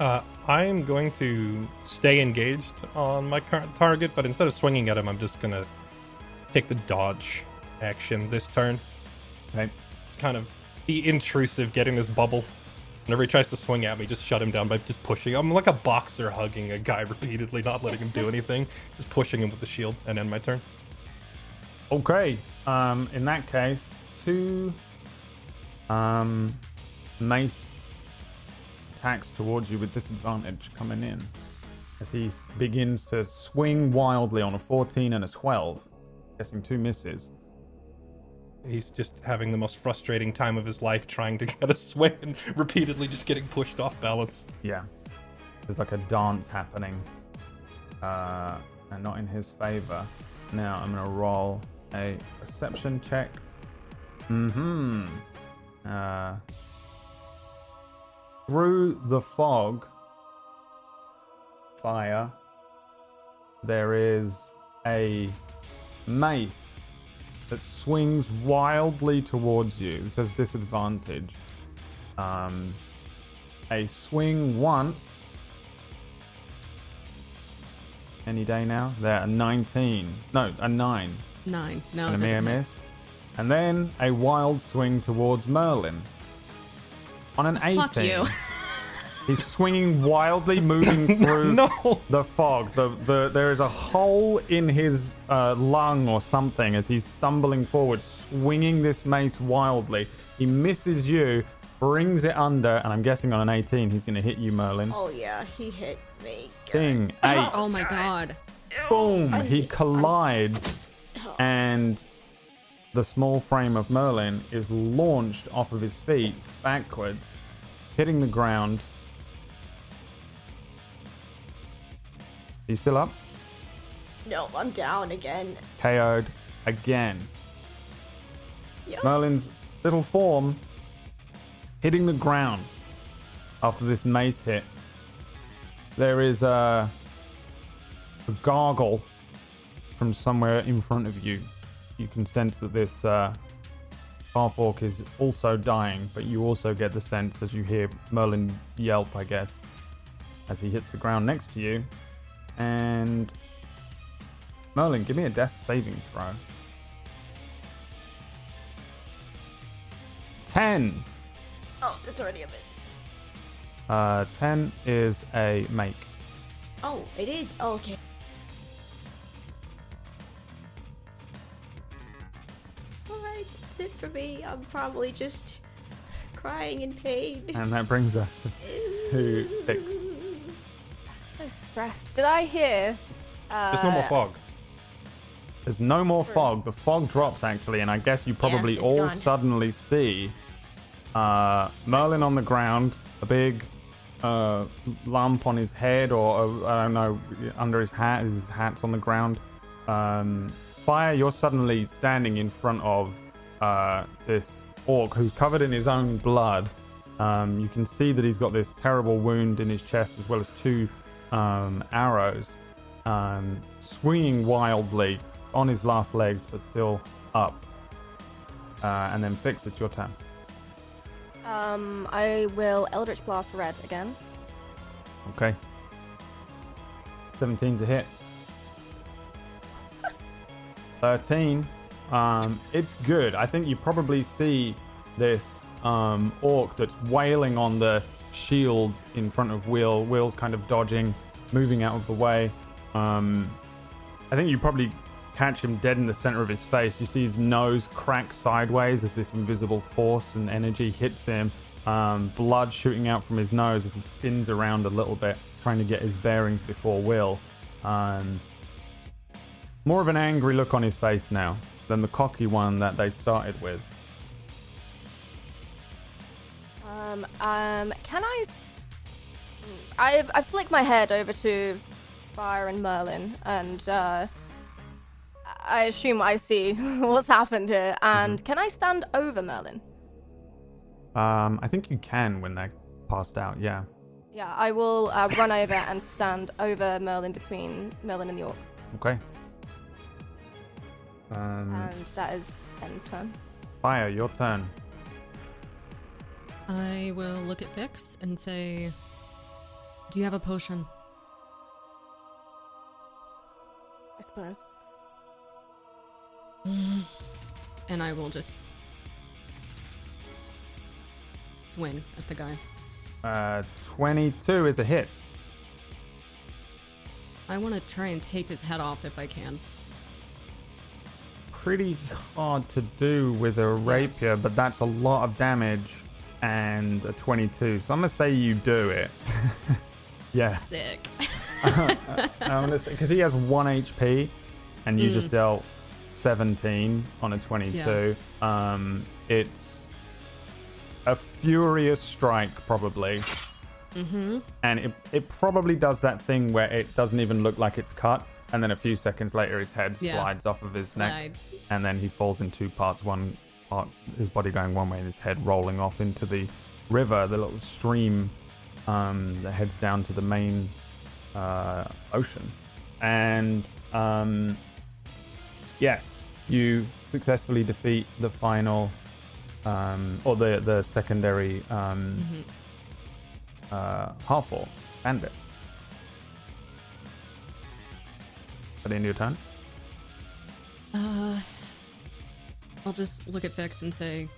Uh, I am going to stay engaged on my current target, but instead of swinging at him, I'm just gonna take the dodge action this turn. Okay. Just kind of be intrusive, getting in his bubble. Whenever he tries to swing at me, just shut him down by just pushing. I'm like a boxer hugging a guy repeatedly, not letting him do anything, just pushing him with the shield, and end my turn. Okay. Um, in that case, two um, mace attacks towards you with disadvantage coming in as he begins to swing wildly on a 14 and a 12, guessing two misses. He's just having the most frustrating time of his life trying to get a swing and repeatedly just getting pushed off balance. Yeah. There's like a dance happening. Uh, and not in his favor. Now I'm gonna roll a perception check. Mm-hmm. Uh, through the fog, fire, there is a mace that swings wildly towards you. This has disadvantage. Um, a swing once. Any day now. There, a 19. No, a 9. Nine. No, and a mere miss. And then a wild swing towards Merlin. On an 18. Fuck you. He's swinging wildly, moving through No. the fog. The, the there is a hole in his uh, lung or something as he's stumbling forward, swinging this mace wildly. He misses you, brings it under, and I'm guessing on an 18 he's going to hit you, Merlin. Oh yeah, he hit me. Ding, Oh, my god. boom! He collides, and the small frame of Merlin is launched off of his feet backwards, hitting the ground. You still up? No, I'm down again. KO'd again. Yep. Merlin's little form hitting the ground after this mace hit. There is a, a gargle from somewhere in front of you. You can sense that this uh, half orc is also dying, but you also get the sense as you hear Merlin yelp, I guess, as he hits the ground next to you. And Merlin, give me a death saving throw. 10. Oh, there's already a miss. Uh, 10 is a make. Oh, it is. Oh, okay. Alright, that's it for me. I'm probably just crying in pain. And that brings us to, to Fix. So stressed. Did I hear? Uh, There's no more fog. There's no more fog. The fog drops actually, and I guess you probably it's all gone. suddenly see uh, Merlin on the ground, a big uh, lump on his head, or uh, I don't know, under his hat. His hat's on the ground. Um, Fire, you're suddenly standing in front of uh, this orc who's covered in his own blood. Um, you can see that he's got this terrible wound in his chest, as well as two um, arrows, um, swinging wildly on his last legs, but still up. Uh, and then fix it's your turn. Um, I will Eldritch Blast Red again. Okay. 17's a hit. 13. Um, it's good. I think you probably see this um, orc that's wailing on the shield in front of Will. Will's kind of dodging, moving out of the way. Um, I think you probably catch him dead in the center of his face. You see his nose crack sideways as this invisible force and energy hits him. Um, blood shooting out from his nose as he spins around a little bit, trying to get his bearings before Will. Um, more of an angry look on his face now than the cocky one that they started with. Um, um, can I? S- I've I flick my head over to Fire and Merlin, and uh, I assume I see what's happened here. And can I stand over Merlin? Um, I think you can when they're passed out, yeah. Yeah, I will uh, run over and stand over Merlin between Merlin and the orc, Okay. Um, and that is end turn. Fire, your turn. I will look at Fix and say, Do you have a potion? I suppose. And I will just swing at the guy. Uh, 22 is a hit. I want to try and take his head off if I can. Pretty hard to do with a rapier, but that's a lot of damage and a 22. So I'm gonna say you do it. yeah, Sick. I'm gonna say because he has one HP, and you just dealt 17 on a 22. Um, it's a furious strike, probably. Mm-hmm. And it, it probably does that thing where it doesn't even look like it's cut. And then a few seconds later, his head Yeah. slides off of his neck. Slides. And then he falls in two parts one his body going one way and his head rolling off into the river, the little stream um, that heads down to the main uh, ocean. And um, yes, you successfully defeat the final um, or the the secondary um, Mm-hmm. uh, bandit. At the end of your turn. Uh, I'll just look at Vex and say,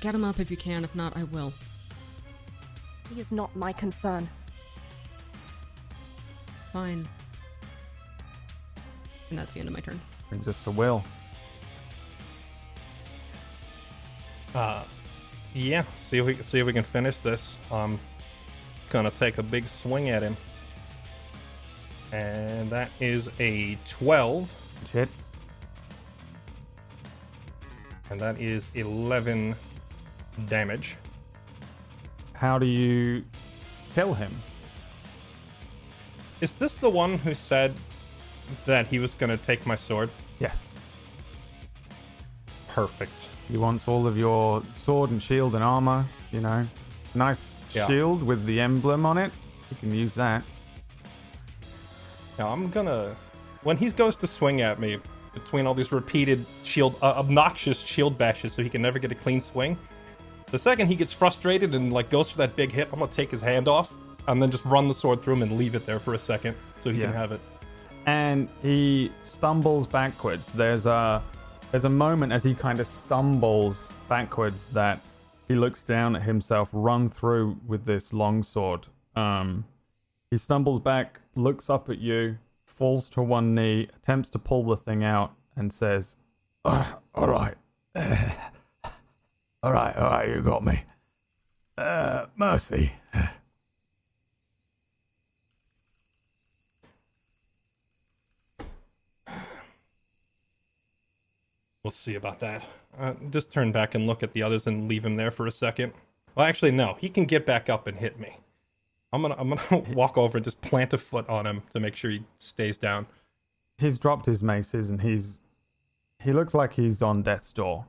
"Get him up if you can. If not, I will." He is not my concern. Fine. And that's the end of my turn. Brings us to Will. Uh, yeah. See if we see if we can finish this. I'm gonna take a big swing at him, and that is a twelve, Which hits. And that is eleven damage. How do you kill him? Is this the one who said that he was gonna take my sword? Yes. Perfect. He wants all of your sword and shield and armor, you know. Nice Yeah. shield with the emblem on it. You can use that. Now I'm gonna, when he goes to swing at me, between all these repeated shield, uh, obnoxious shield bashes, so he can never get a clean swing. The second he gets frustrated and like goes for that big hit, I'm gonna take his hand off and then just run the sword through him and leave it there for a second so he Yeah. can have it. and he stumbles backwards. There's a there's a moment as he kind of stumbles backwards that he looks down at himself run through with this long sword. Um, he stumbles back, looks up at you, falls to one knee, attempts to pull the thing out, and says, "Ah, all right. all right, all right, you got me. Uh, mercy. We'll see about that. Uh, just turn back and look at the others and leave him there for a second. Well, actually, no. He can get back up and hit me. I'm gonna I'm gonna walk over and just plant a foot on him to make sure he stays down. he's dropped his maces and he's he looks like he's on death's door.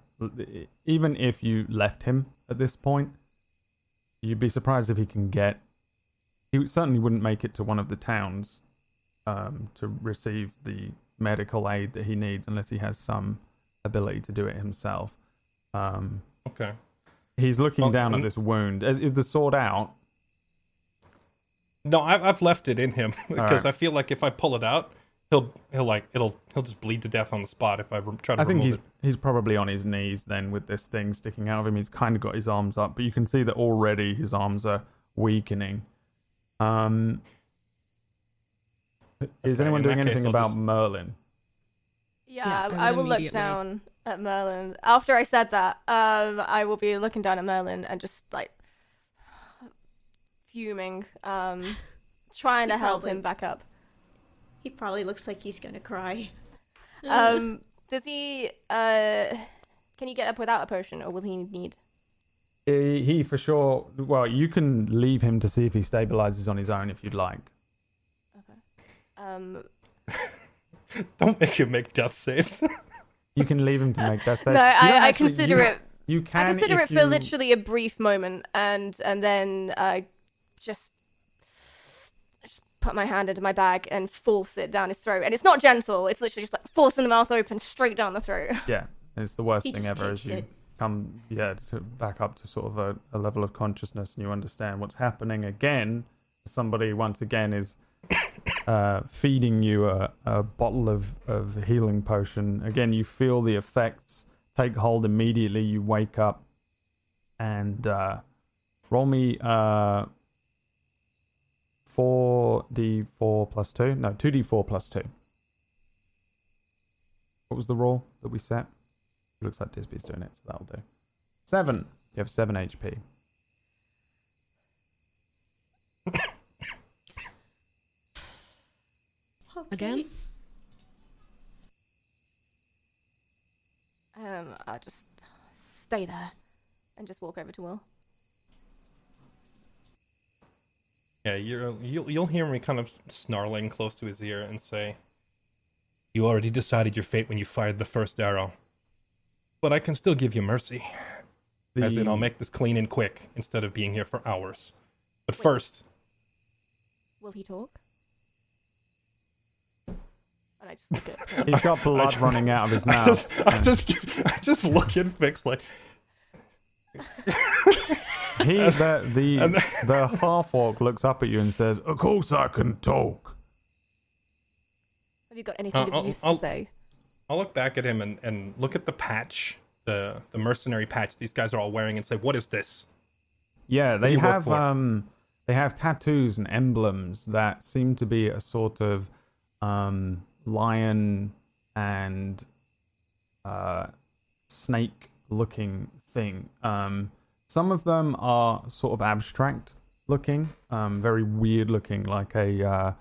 Even if you left him at this point, you'd be surprised if he can get. He certainly wouldn't make it to one of the towns um, to receive the medical aid that he needs unless he has some ability to do it himself. Um, Okay. he's looking Well, down at this wound. Is, is the sword out? No, I've, I've left it in him because right. I feel like if I pull it out, he'll he'll like it'll he'll just bleed to death on the spot if I re- try to I think remove he's he's probably on his knees then with this thing sticking out of him. He's kind of got his arms up, but you can see that already his arms are weakening. Um, is anyone doing that case, anything about just- Merlin? Yeah, Yeah, I, I I will look down at Merlin. After I said that, um, I will be looking down at Merlin and just like fuming, um, trying to He help probably- him back up. He probably looks like he's gonna cry. Um, does he? Uh, can he get up without a potion, or will he need? He, he for sure. Well, you can leave him to see if he stabilizes on his own if you'd like. Um, Don't make him make death saves. You can leave him to make death saves. no, You don't I, I consider you- it. You can. I consider it for you- literally a brief moment, and and then uh, just just put my hand into my bag and force it down his throat. And it's not gentle; it's literally just like forcing the mouth open straight down the throat. Yeah, it's the worst He thing just ever as takes you it. come, yeah, to back up to sort of a, a level of consciousness and you understand what's happening again. Somebody once again is uh, feeding you a, a bottle of, of healing potion. Again, you feel the effects take hold immediately. You wake up and uh, roll me uh, 4d4 plus 2? No, 2d4 plus 2. What was the roll that we set? It looks like Disby's doing it, so that'll do. 7. You have 7 HP. Again? Um, I just stay there and just walk over to Will. Yeah, you're, you'll you'll hear me kind of snarling close to his ear and say, "You already decided your fate when you fired the first arrow, but I can still give you mercy. As in, I'll make this clean and quick instead of being here for hours. But first, Will he talk? And I just look at him. He's got blood just- running out of his mouth. I mouth. just I just I just look at Fix like He the the, and- the half orc looks up at you and says, Of course I can talk. Have you got anything Uh, of I'll- use I'll- to say? I'll look back at him and, and look at the patch, the the mercenary patch these guys are all wearing, and say, "What is this?" Yeah, they have um they have tattoos and emblems that seem to be a sort of um lion and uh snake looking thing. Um some of them are sort of abstract looking, um very weird looking like a uh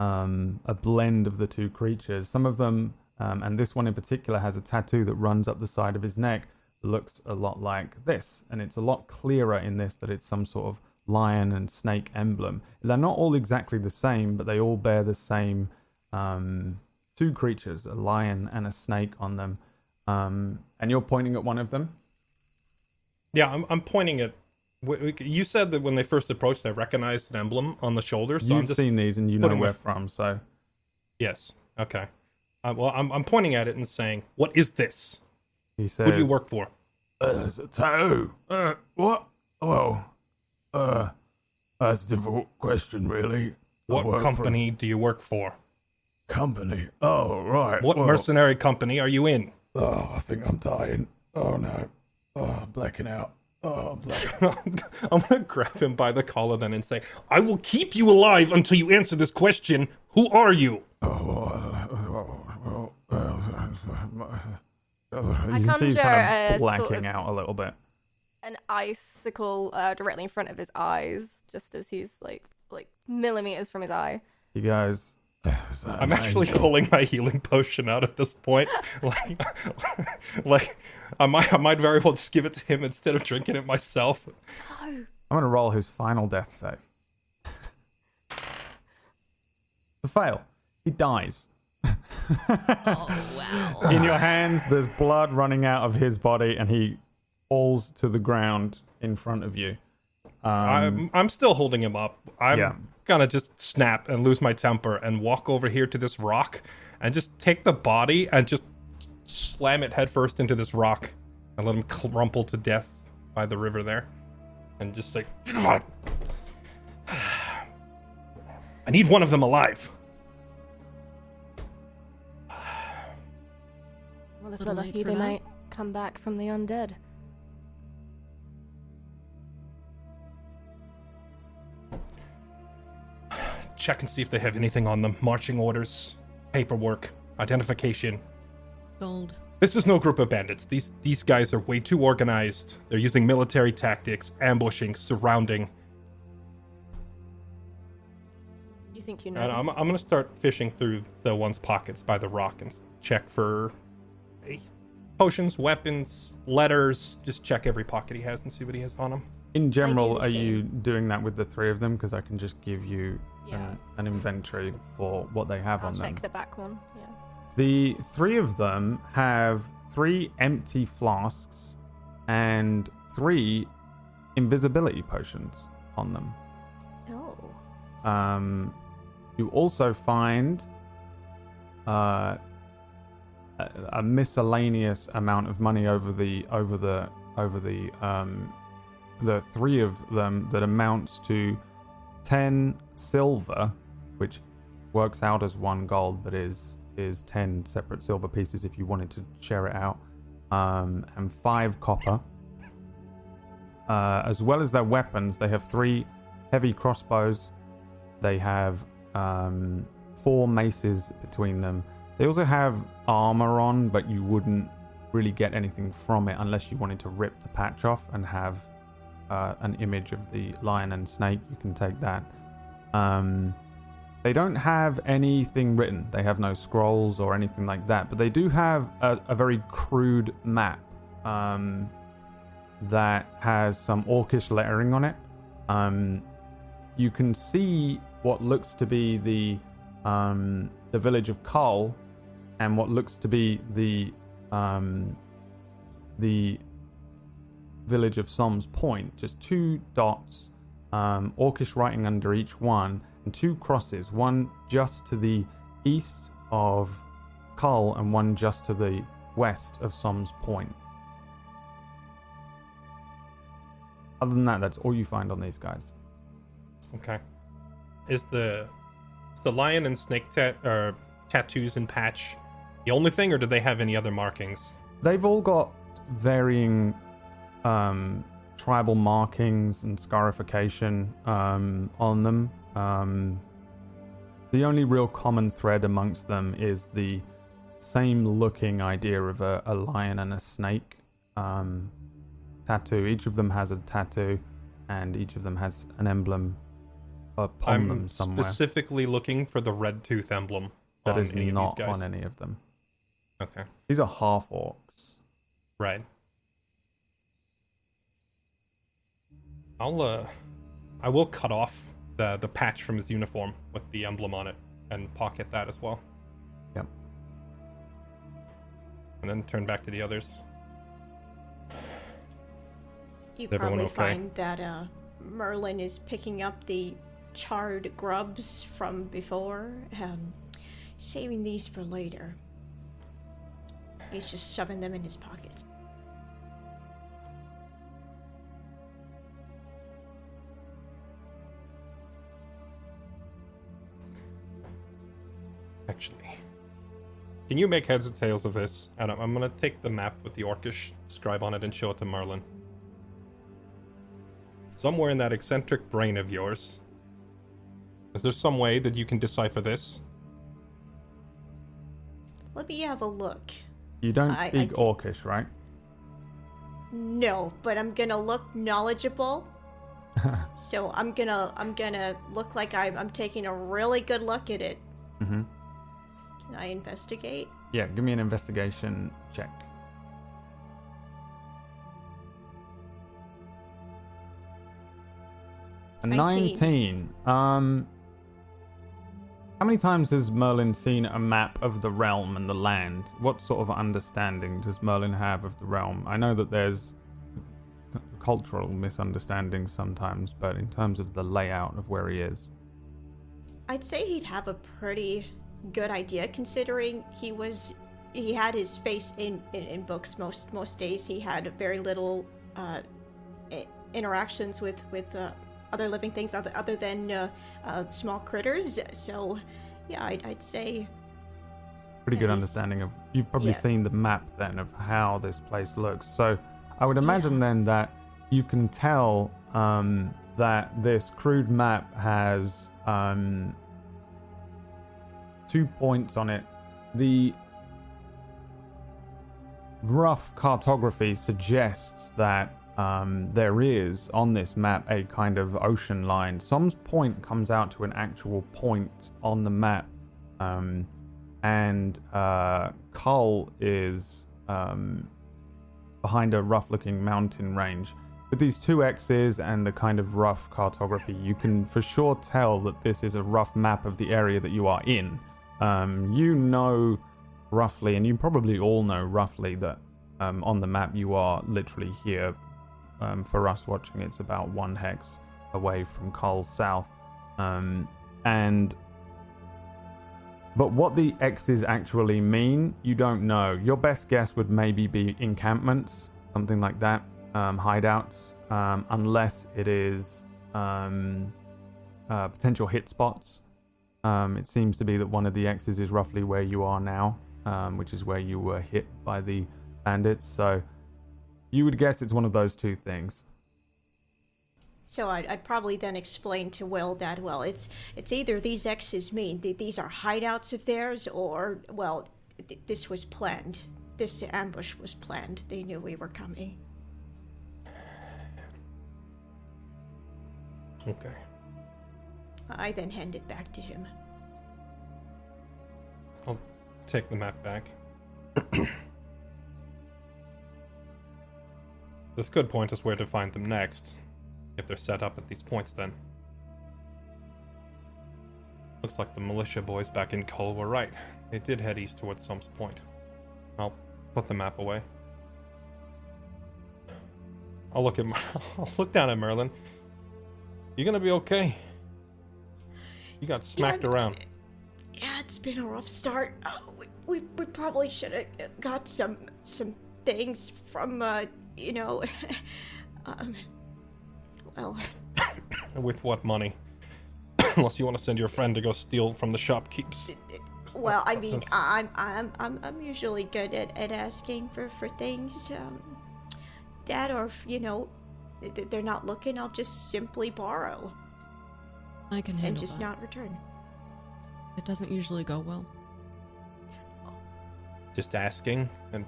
um a blend of the two creatures. Some of them um and this one in particular has a tattoo that runs up the side of his neck looks a lot like this, and it's a lot clearer in this that it's some sort of lion and snake emblem. They're not all exactly the same, but they all bear the same um, two creatures, a lion and a snake on them. Um, and you're pointing at one of them. Yeah, I'm I'm pointing at. You said that when they first approached, they recognized an emblem on the shoulder. So I'm You've just seen these, and you know where from. So yes, okay. Uh, well, I'm I'm pointing at it and saying, "What is this? he Who says, do you work for?" Uh, there's a tattoo. Uh, what? Well, uh, that's a difficult question, really. What work for company do you work for? company. Oh, right. What well, mercenary company are you in? Oh, I think I'm dying. Oh, no. Oh, I'm blacking out. Oh, I'm blacking out. I'm gonna grab him by the collar then and say, "I will keep you alive until you answer this question. Who are you?" Oh, well, I don't know. Well, well, I you can see he's conjure kind a of sort blacking of- out a little bit. An icicle uh, directly in front of his eyes, just as he's like like millimeters from his eye. You goes, I'm actually pulling my healing potion out at this point. Like, like I might, I might very well just give it to him instead of drinking it myself. No. I'm going to roll his final death save. to fail. He dies. Oh wow. In your hands, there's blood running out of his body, and he falls to the ground in front of you. Um, I'm, I'm still holding him up. I'm Yeah. gonna just snap and lose my temper and walk over here to this rock and just take the body and just slam it headfirst into this rock and let him crumple to death by the river there, and just like, I need one of them alive. Well, if Little they're lucky, they might come back from the undead. Check and see if they have anything on them marching orders paperwork identification Gold. this is no group of bandits these these guys are way too organized they're using military tactics ambushing surrounding You think you know? and? I'm, I'm gonna start fishing through the one's pockets by the rock and check for eh, potions weapons letters just check every pocket he has and see what he has on him in general, are you doing that with the three of them? Because I can just give you Yeah. an, inventory for what they have I'll on check them. the back one. Yeah. The three of them have three empty flasks and three invisibility potions on them. Oh. Um, you also find uh, a, a miscellaneous amount of money over the over the over the um, the three of them that amounts to ten silver, which works out as one gold, but is is ten separate silver pieces if you wanted to share it out, um, and five copper. Uh, as well as their weapons, they have three heavy crossbows. They have um, four maces between them. They also have armor on, but you wouldn't really get anything from it unless you wanted to rip the patch off and have uh, an image of the lion and snake. You can take that. Um, They don't have anything written. They have no scrolls or anything like that, but they do have a, a very crude map um, that has some orcish lettering on it. Um, you can see what looks to be the um, the village of Kull and what looks to be the um, the village of Som's Point. Just two dots, um, orcish writing under each one, and two crosses. One just to the east of Kull, and one just to the west of Som's Point. Other than that, that's all you find on these guys. Okay. Is the is the lion and snake or tattoos and patch the only thing, or do they have any other markings? They've all got varying um, tribal markings and scarification um, on them. Um, the only real common thread amongst them is the same looking idea of a, a lion and a snake um, tattoo. Each of them has a tattoo, and each of them has an emblem upon I'm them somewhere. specifically looking for the red tooth emblem. That is not on any of them. Okay. These are half orcs. Right. I'll uh I will cut off the the patch from his uniform with the emblem on it and pocket that as well. Yep. And then turn back to the others. You Is probably okay? find that uh, Merlin is picking up the charred grubs from before, um, saving these for later. He's just shoving them in his pockets. Actually. Can you make heads or tails of this? And I'm, I'm gonna take the map with the orcish scribe on it and show it to Merlin. Somewhere in that eccentric brain of yours, is there some way that you can decipher this? Let me have a look. You don't I- I speak did- orcish, right? No, but I'm gonna look knowledgeable. so I'm gonna I'm gonna look like I'm I'm taking a really good look at it. Mm-hmm. I investigate? Yeah, give me an investigation check. A 19. 19. Um, how many times has Merlin seen a map of the realm and the land? What sort of understanding does Merlin have of the realm? I know that there's c- cultural misunderstandings sometimes, but in terms of the layout of where he is, I'd say he'd have a pretty good idea considering he was he had his face in in, in books. Most most days he had very little uh, interactions with with uh, other living things other other than uh, uh, small critters. So yeah I'd, I'd say pretty good understanding of you've probably Yeah. seen the map then of how this place looks. So i would imagine then that you can tell um, that this crude map has um, two points on it the rough cartography suggests that um, there is on this map a kind of ocean line. Som's point comes out to an actual point on the map, um, and uh, Kull is um, behind a rough-looking mountain range. With these two X's and the kind of rough cartography, you can for sure tell that this is a rough map of the area that you are in. Um, you know roughly, and you probably all know roughly that um, on the map you are literally here. Um, for us watching, it's about one hex away from Kull South, um, and but what the X's actually mean, you don't know. Your best guess would maybe be encampments, something like that, um, hideouts, um, unless it is uh, potential hit spots. Um, it seems to be that one of the X's is roughly where you are now, um, which is where you were hit by the bandits. So you would guess it's one of those two things. So I'd, I'd probably then explain to Will that well, it's it's either these X's mean that these are hideouts of theirs, or well, th- this was planned. This ambush was planned. They knew we were coming. Okay. I then hand it back to him. I'll take the map back. this could point us where to find them next, if they're set up at these points then. Looks like the militia boys back in Cole were right. They did head east towards Som's Point. I'll put the map away. I'll look at Mer- I'll look down at Merlin. You gonna be okay? You got smacked Yeah, around. Yeah, it's been a rough start. Uh, we, we, we probably should have got some some things from uh you know um well With what money? Unless you want to send your friend to go steal from the shopkeepers. well I mean I'm I'm I'm I'm usually good at, at asking for for things um that or if, you know th- they're not looking I'll just simply borrow I can handle and just that. not return. It doesn't usually go well. Just asking, and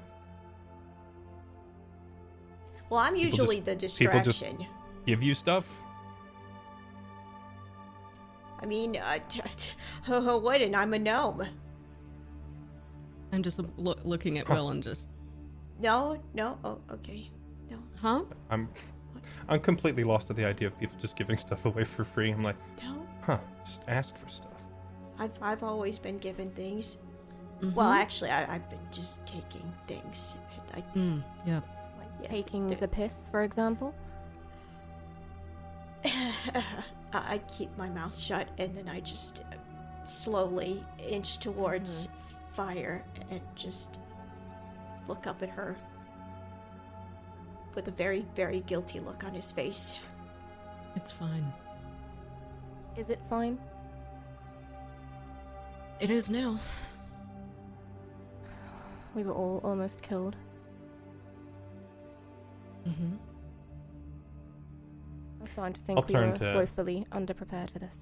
Well, I'm People usually just- the people just- distraction. give you stuff. I mean, uh, t- t- who wouldn't? I'm a gnome. I'm just loo- looking at Will and just, No, no, oh, okay, no, huh? I'm, I'm completely lost at the idea of people just giving stuff away for free. I'm like, no. huh? Just ask for stuff. I've I've always been given things. Mhm. Well, actually, I, I've been just taking things. I, Mm, yeah. yeah, Taking the piss, for example. I I keep my mouth shut and then I just uh, slowly inch towards fire and just look up at her with a very, very guilty look on his face. It's fine. Is it fine? It is now. We were all almost killed. Mm-hmm. I'm starting to think I'll we were to- woefully underprepared for this.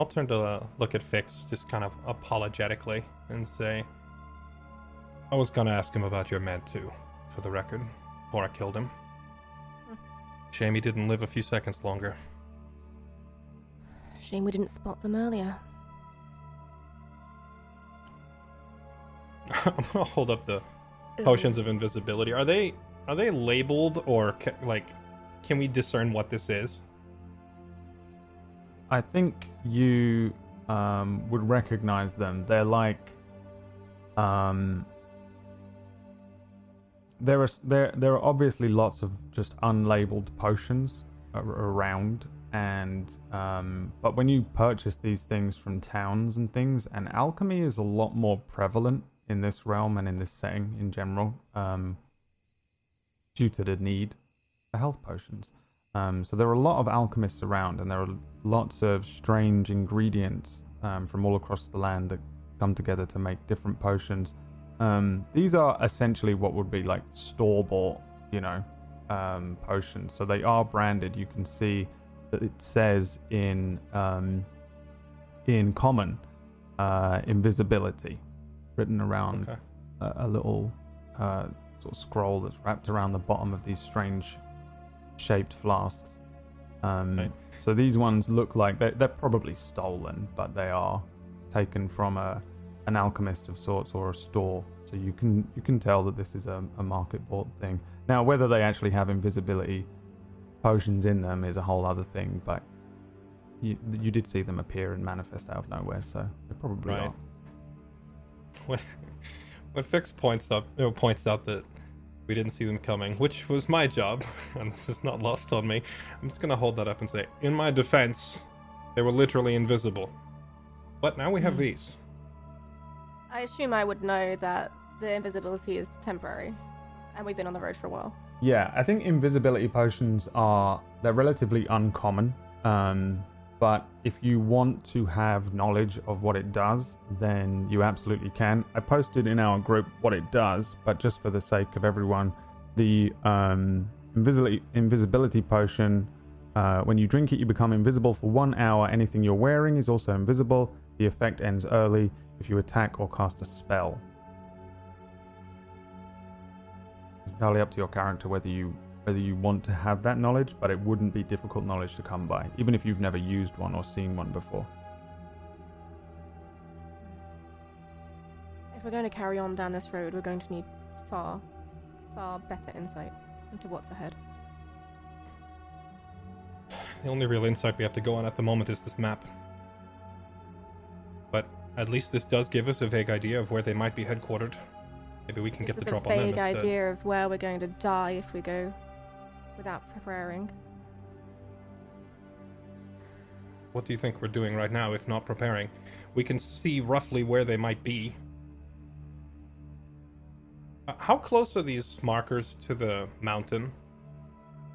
I'll turn to uh, look at Fix just kind of apologetically and say, I was gonna ask him about your man too, for the record, before I killed him. Shame he didn't live a few seconds longer. Shame we didn't spot them earlier. I'm gonna hold up the potions of invisibility. Are they are they labeled or ca- like can we discern what this is? I think you um, would recognize them. They're like, um, there are there there are obviously lots of just unlabeled potions around, and um, but when you purchase these things from towns and things, and alchemy is a lot more prevalent in this realm and in this setting in general, um, due to the need for health potions. Um, so there are a lot of alchemists around, and there are lots of strange ingredients um, from all across the land that come together to make different potions. Um, these are essentially what would be like store bought, you know, um, potions. So they are branded. You can see that it says in um, in common uh, invisibility written around Okay. a, a little uh, sort of scroll that's wrapped around the bottom of these strange shaped flasks. Um. So these ones look like they're, they're probably stolen, but they are taken from a an alchemist of sorts or a store. So you can you can tell that this is a, a market bought thing. Now whether they actually have invisibility potions in them is a whole other thing, but you you did see them appear and manifest out of nowhere, so they probably Right. are. When when Fix points up uh, points out that we didn't see them coming, which was my job, and this is not lost on me. I'm just gonna hold that up and say, in my defense, they were literally invisible. But now we have these. I assume I would know that the invisibility is temporary, and we've been on the road for a while. Yeah, I think invisibility potions are they're relatively uncommon. Um, but if you want to have knowledge of what it does, then you absolutely can. I posted in our group what it does, but just for the sake of everyone, the um, invisibility invisibility potion. Uh, when you drink it, you become invisible for one hour. Anything you're wearing is also invisible. The effect ends early if you attack or cast a spell. It's entirely up to your character whether you whether you want to have that knowledge, but it wouldn't be difficult knowledge to come by, even if you've never used one or seen one before. If we're going to carry on down this road, we're going to need far, far better insight into what's ahead. The only real insight we have to go on at the moment is this map. But at least this does give us a vague idea of where they might be headquartered. Maybe we can This get the drop on them a vague idea of where we're going to die if we go without preparing. What do you think we're doing right now, if not preparing? We can see roughly where they might be. Uh, how close are these markers to the mountain?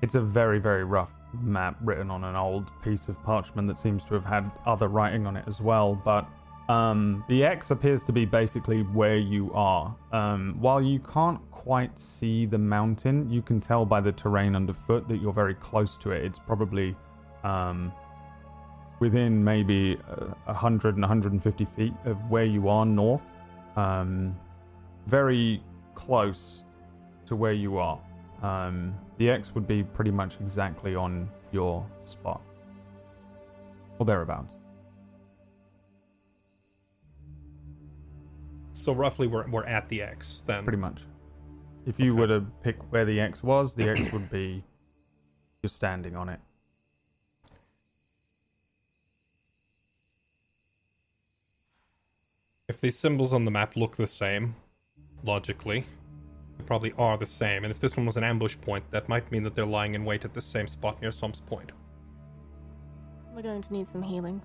It's a very, very rough map written on an old piece of parchment that seems to have had other writing on it as well. But um, the X appears to be basically where you are. Um, while you can't quite see the mountain, you can tell by the terrain underfoot that you're very close to it. It's probably um, within maybe uh, 100 and 150 feet of where you are north. Um, very close to where you are. Um, the X would be pretty much exactly on your spot. Or thereabouts. So roughly we're, we're at the X then. Pretty much. If you Okay. were to pick where the X was, the X would be you're standing on it. If these symbols on the map look the same, logically, they probably are the same. And if this one was an ambush point, that might mean that they're lying in wait at the same spot near Som's Point. We're going to need some healing.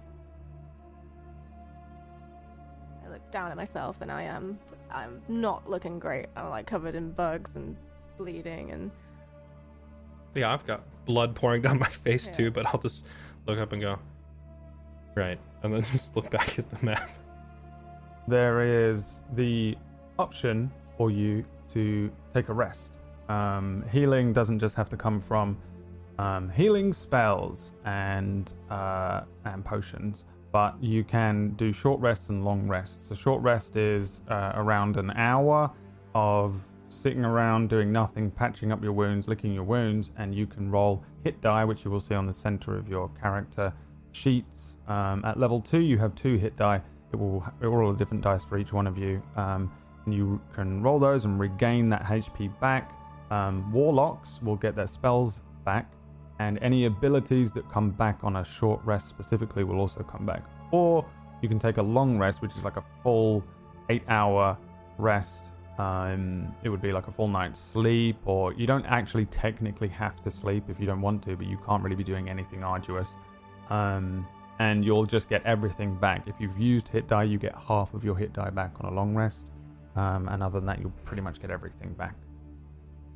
Down at myself and I am I'm not looking great. I'm like covered in bugs and bleeding and Yeah, I've got blood pouring down my face Yeah. too, but I'll just look up and go, right, and then just look back at the map. There is the option for you to take a rest. Um, healing doesn't just have to come from um, healing spells and uh, and potions, but you can do short rests and long rests. So short rest is uh, around an hour of sitting around doing nothing, patching up your wounds, licking your wounds, and you can roll hit die, which you will see on the center of your character sheets. Um, at level two, you have two hit die. It will it will roll a different dice for each one of you. Um, and you can roll those and regain that HP back. Um, warlocks will get their spells back, and any abilities that come back on a short rest specifically will also come back. Or you can take a long rest, which is like a full eight hour rest. Um, it would be like a full night's sleep, or you don't actually technically have to sleep if you don't want to, but you can't really be doing anything arduous. Um, and you'll just get everything back. If you've used hit die, you get half of your hit die back on a long rest. Um, and other than that, you'll pretty much get everything back.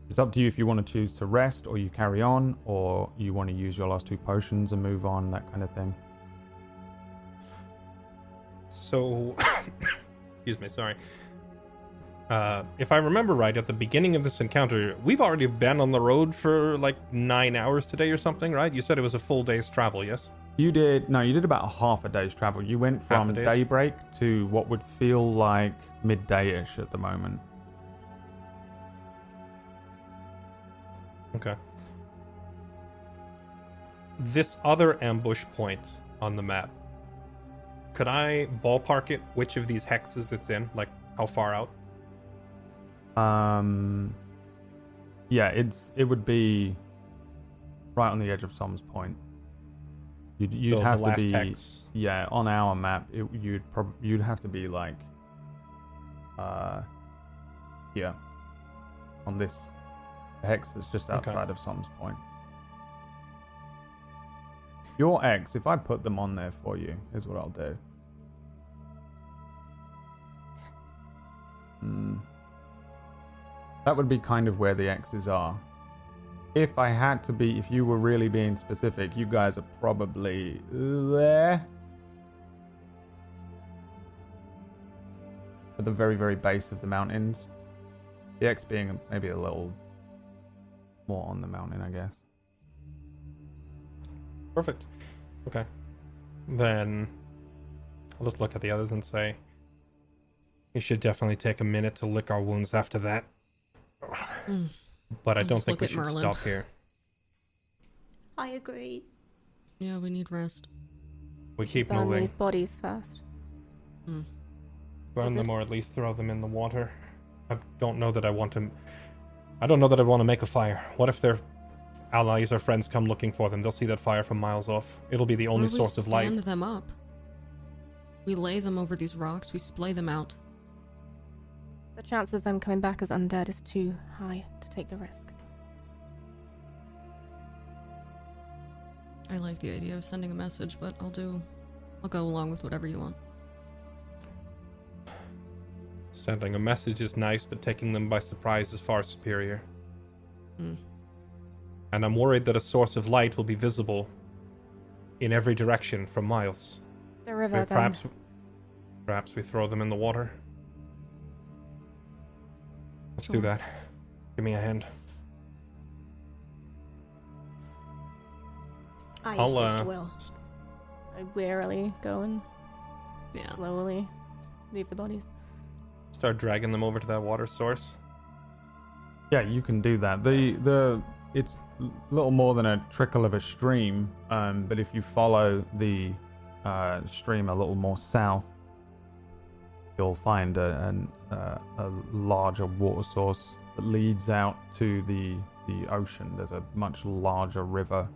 It's up to you if you want to choose to rest or you carry on, or you want to use your last two potions and move on, that kind of thing. So, excuse me, sorry. Uh, if I remember right, at the beginning of this encounter, we've already been on the road for like nine hours today or something, right? You said it was a full day's travel, yes? You did no, you did about half a day's travel. You went from daybreak to what would feel like midday-ish at the moment. Okay. This other ambush point on the map, could I ballpark it which of these hexes it's in? Like, how far out? Um, yeah, it's it would be right on the edge of Som's Point. You'd, you'd so have the last to be hex. yeah on our map. It, you'd probably you'd have to be like uh yeah on this hex that's just Okay. outside of Som's Point. Your X, if I put them on there for you, is what I'll do. Hmm. That would be kind of where the X's are. If I had to be, if you were really being specific, you guys are probably there. At the very, very base of the mountains. The X being maybe a little more on the mountain, I guess. Perfect. Okay. Then I'll just look at the others and say, we should definitely take a minute to lick our wounds after that. Mm. But I I'll don't think we should Merlin. stop here. I agree. Yeah, we need rest. We keep burn moving. these bodies first. Burn Is them it- or at least throw them in the water. I don't know that I want to. I don't know that I want to make a fire. What if their allies or friends come looking for them? They'll see that fire from miles off. It'll be the only source of light. stand them up. We lay them over these rocks. We splay them out. The chance of them coming back as undead is too high to take the risk. I like the idea of sending a message, but I'll do. I'll go along with whatever you want. Sending a message is nice, but taking them by surprise is far superior. Hmm. And I'm worried that a source of light will be visible in every direction from miles. The river, Maybe then. perhaps, perhaps we throw them in the water. Let's do that. Give me a hand. I I'll, assist uh, Will. I warily go and Yeah. slowly move the bodies. Start dragging them over to that water source. Yeah, you can do that. The the it's a little more than a trickle of a stream, um, but if you follow the uh, stream a little more south, you'll find a, an, uh, a larger water source that leads out to the the ocean. There's a much larger river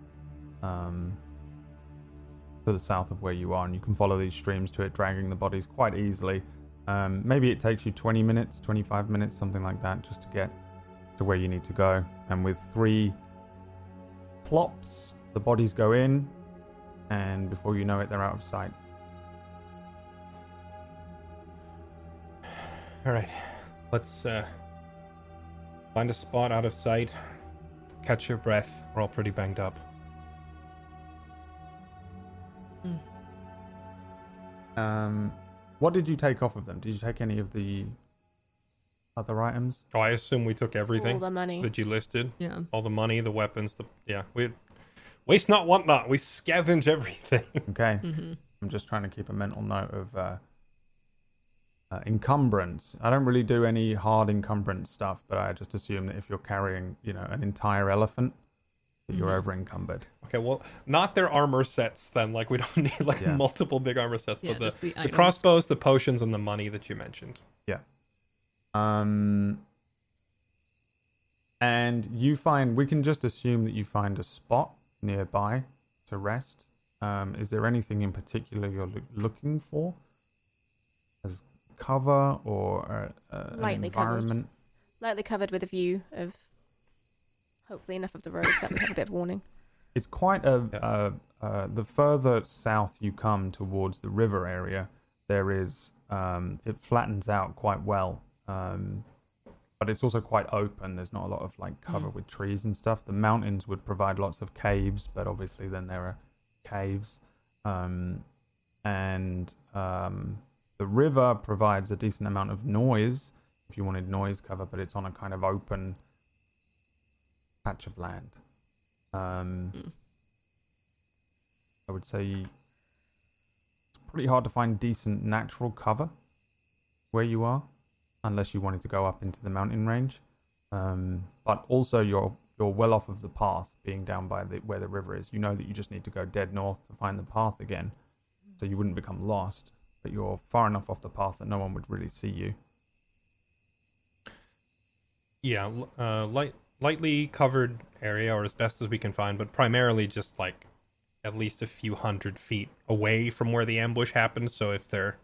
um, to the south of where you are, and you can follow these streams to it, dragging the bodies quite easily. Um, maybe it takes you 20 minutes, 25 minutes, something like that, just to get to where you need to go. And with three plops, the bodies go in, and before you know it, they're out of sight. All right, let's uh, find a spot out of sight. Catch your breath. We're all pretty banged up. Um, what did you take off of them? Did you take any of the other items? Oh, I assume we took everything All the money. that you listed. Yeah. All the money, the weapons, the yeah. We waste not, want not. We scavenge everything. Okay. hmm I'm just trying to keep a mental note of uh, uh, encumbrance. I don't really do any hard encumbrance stuff, but I just assume that if you're carrying, you know, an entire elephant, that you're over encumbered. okay, well, not their armor sets then. Like we don't need like Yeah. multiple big armor sets, Yeah, but the, just the the items. crossbows, the potions, and the money that you mentioned. Yeah. Um, and you find we can just assume that you find a spot nearby to rest. Um, is there anything in particular you're loo- looking for as cover or uh, uh, an Lightly covered. environment? Lightly covered with a view of hopefully enough of the road that we have a bit of warning. It's quite a. Uh, uh, the further south you come towards the river area, there is. Um, it flattens out quite well, um, but it's also quite open. There's not a lot of like cover Mm. with trees and stuff. The mountains would provide lots of caves, but obviously then there are caves, um, and um, the river provides a decent amount of noise if you wanted noise cover, but it's on a kind of open patch of land. Um, Mm. I would say it's pretty hard to find decent natural cover where you are, unless you wanted to go up into the mountain range. Um, but also, you're you're well off of the path, being down by the where the river is. You know that you just need to go dead north to find the path again, so you wouldn't become lost. But you're far enough off the path that no one would really see you. Yeah, l- uh, light, lightly covered area, or as best as we can find, but primarily just like at least a few hundred feet away from where the ambush happened. So if their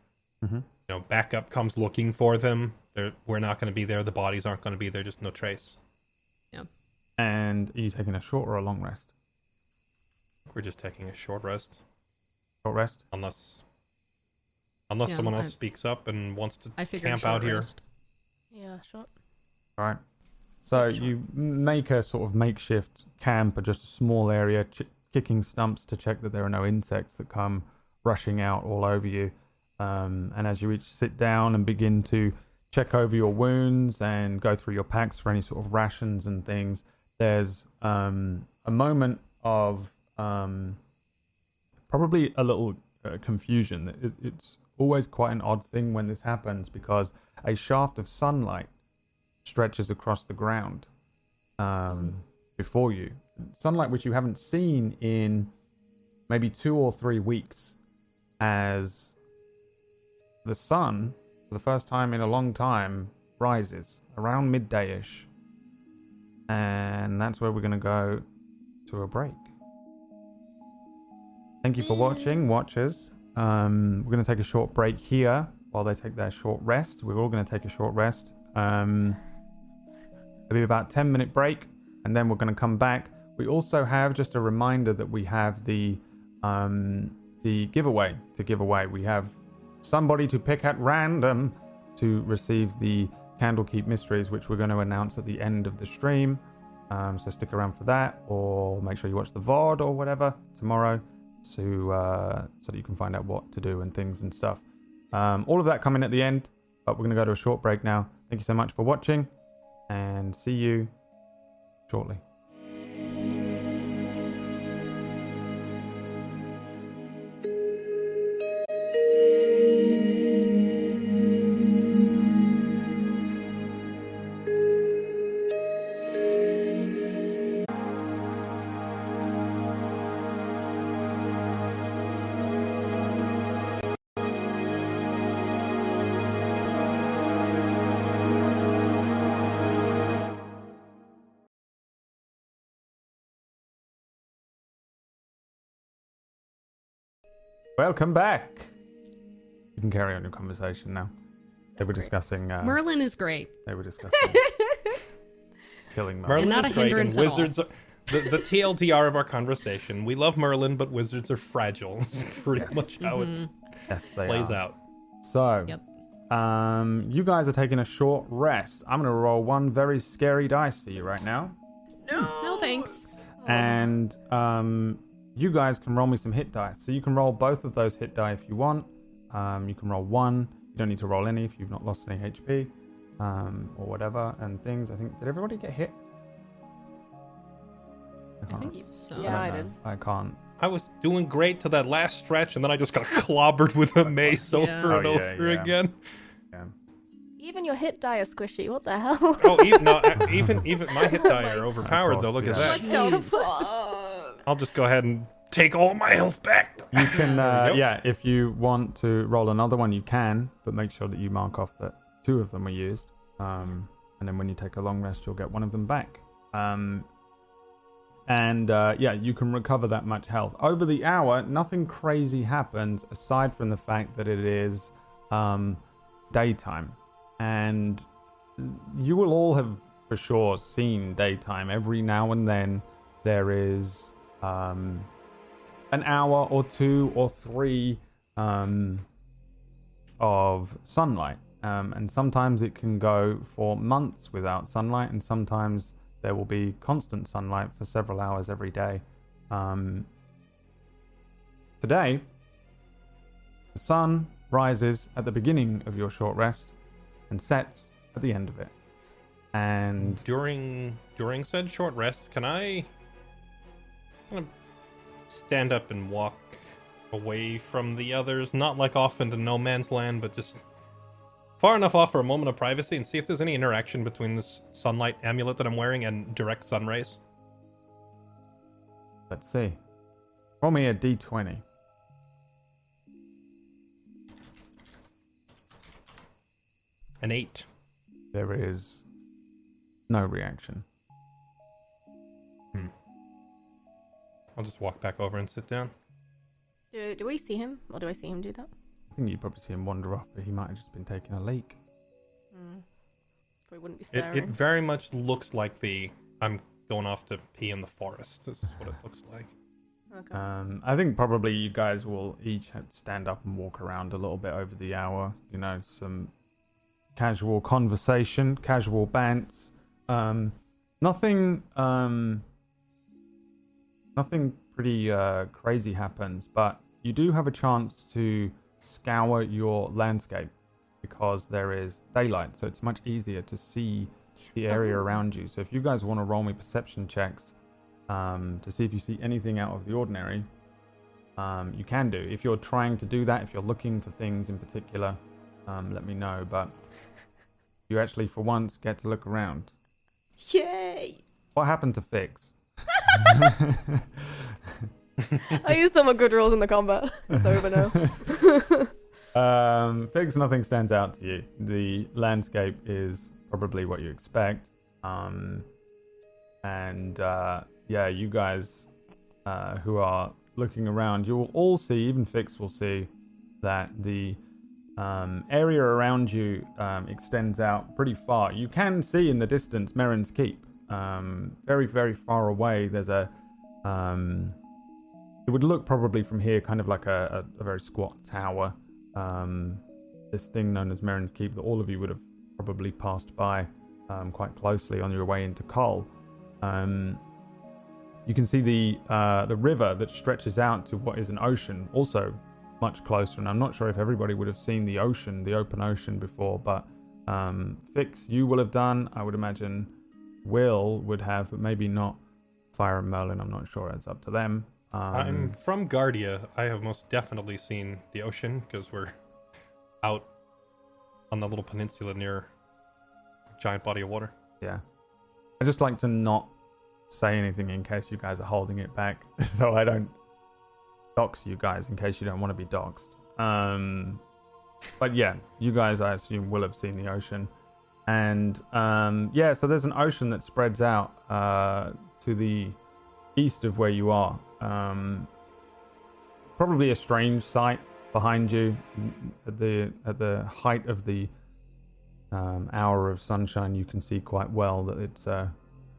Mm-hmm. you know backup comes looking for them, they're, we're not going to be there. The bodies aren't going to be there. Just no trace. Yeah. And are you taking a short or a long rest? We're just taking a short rest, Short rest. unless unless Yeah, someone else I- speaks up and wants to I figured camp short out here. rest. Yeah, sure. All right. So you make a sort of makeshift camp or just a small area, ch- kicking stumps to check that there are no insects that come rushing out all over you. Um, and as you each sit down and begin to check over your wounds and go through your packs for any sort of rations and things, there's um, a moment of um, probably a little uh, confusion. It, it's always quite an odd thing when this happens because a shaft of sunlight stretches across the ground um, before you. Sunlight which you haven't seen in maybe two or three weeks, as the sun for the first time in a long time, rises around midday ish. And that's where we're going to go to a break. Thank you for watching, watchers. Um, we're going to take a short break here while they take their short rest. We're all going to take a short rest. Um, it'll be about 10 minute break, and then we're going to come back. We also have just a reminder that we have the um, the giveaway to give away. We have somebody to pick at random to receive the Candlekeep Mysteries, which we're going to announce at the end of the stream. Um, so stick around for that, or make sure you watch the VOD or whatever tomorrow, to uh, so that you can find out what to do and things and stuff. Um, all of that coming at the end, but we're going to go to a short break now. Thank you so much for watching, and see you shortly. Welcome back. You can carry on your conversation now. They were discussing. Uh, Merlin is great. They were discussing killing Merlin. Merlin not is a great, hindrance and at all. wizards are the, the TLDR of our conversation. We love Merlin, but wizards are fragile. It's pretty much how it Yes, they plays are. out. So, Yep. um, you guys are taking a short rest. I'm gonna roll one very scary dice for you right now, No. No thanks. and um, you guys can roll me some hit dice. So you can roll both of those hit die if you want. Um, you can roll one. You don't need to roll any if you've not lost any HP um, or whatever and things. I think did everybody get hit? I can't- think so. Yeah, don't I did. I can't. I was doing great to that last stretch, and then I just got clobbered with a mace Yeah. over Oh, and yeah, over yeah. again. Yeah. Even your hit die is squishy. What the hell? Oh, even no, uh, even even my hit die are overpowered Of though. course, Look at yeah. that. Jeez. I'll just go ahead and take all my health back. You can, uh, yeah, if you want to roll another one, you can, but make sure that you mark off that two of them were used. Um, and then when you take a long rest, you'll get one of them back. Um, and uh, yeah, you can recover that much health. Over the hour, nothing crazy happens aside from the fact that it is um, daytime. And you will all have for sure seen daytime. Every now and then, there is um, an hour or two or three um, of sunlight. Um, and sometimes it can go for months without sunlight, and sometimes there will be constant sunlight for several hours every day. Um, today, the sun rises at the beginning of your short rest and sets at the end of it. And During during said short rest, can I kind of stand up and walk away from the others? Not like off into no man's land, but just far enough off for a moment of privacy and see if there's any interaction between this sunlight amulet that I'm wearing and direct sun rays. let's see. Roll me a d20. An eight. There is no reaction. I'll just walk back over and sit down. Do, do we see him? Or do I see him do that? I think you'd probably see him wander off, but he might have just been taking a leak. Hmm. We wouldn't be It, staring. it very much looks like the I'm going off to pee in the forest. This is what it looks like. okay. Um, I think probably you guys will each stand up and walk around a little bit over the hour. You know, some casual conversation, casual bants. Um, nothing, um, nothing pretty uh, crazy happens, but you do have a chance to scour your landscape because there is daylight, so it's much easier to see the area around you. So if you guys want to roll me perception checks um, to see if you see anything out of the ordinary, um, you can do. If you're trying to do that, if you're looking for things in particular, um, let me know. But you actually, for once, get to look around. Yay! What happened to Fix? I used all my good rolls in the combat. It's over now. Um, Figs, nothing stands out to you. The landscape is probably what you expect. Um, and uh, yeah, you guys uh, who are looking around, you will all see, even Fix will see, that the um, area around you um, extends out pretty far. You can see in the distance Merrin's Keep. Um, very, very far away, there's a. Um, it would look probably from here kind of like a, a, a very squat tower. Um, this thing known as Merrin's Keep that all of you would have probably passed by um, quite closely on your way into Col. Um, you can see the uh, the river that stretches out to what is an ocean, also much closer. And I'm not sure if everybody would have seen the ocean, the open ocean before, but um, Fix, you will have done. I would imagine Will would have, but maybe not Fire and Merlin. I'm not sure. It's up to them. Um, I'm from Guardia. I have most definitely seen the ocean because we're out on the little peninsula near a giant body of water. Yeah. I just like to not say anything in case you guys are holding it back, so I don't dox you guys in case you don't want to be doxed. Um, but yeah, you guys, I assume, will have seen the ocean, and um, yeah, so there's an ocean that spreads out uh, to the east of where you are. Um, probably a strange sight behind you at the at the height of the um, hour of sunshine. You can see quite well that it's a,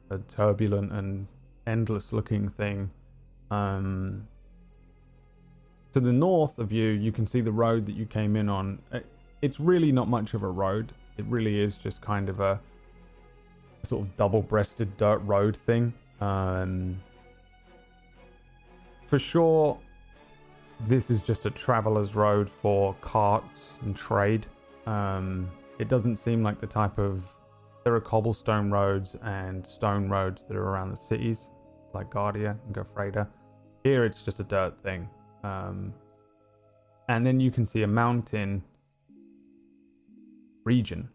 a turbulent and endless looking thing. Um, to the north of you, you can see the road that you came in on. It- It's really not much of a road. It really is just kind of a sort of double-breasted dirt road thing. Um, for sure, this is just a traveler's road for carts and trade. Um, it doesn't seem like the type of. There are cobblestone roads and stone roads that are around the cities, like Guardia and Gofreda. Here, it's just a dirt thing. Um, and then you can see a mountain region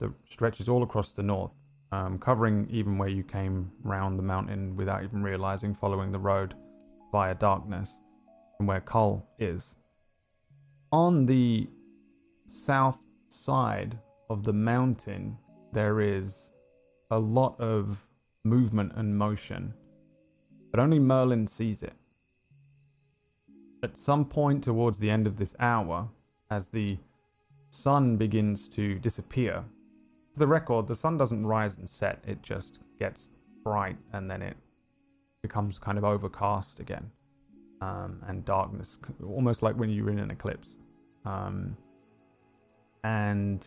that stretches all across the north, um, covering even where you came round the mountain without even realizing, following the road via darkness from where Col is. On the south side of the mountain, there is a lot of movement and motion, but only Merlin sees it. At some point towards the end of this hour, as the sun begins to disappear, for the record, the sun doesn't rise and set, it just gets bright and then it becomes kind of overcast again um, and darkness, almost like when you're in an eclipse. Um, and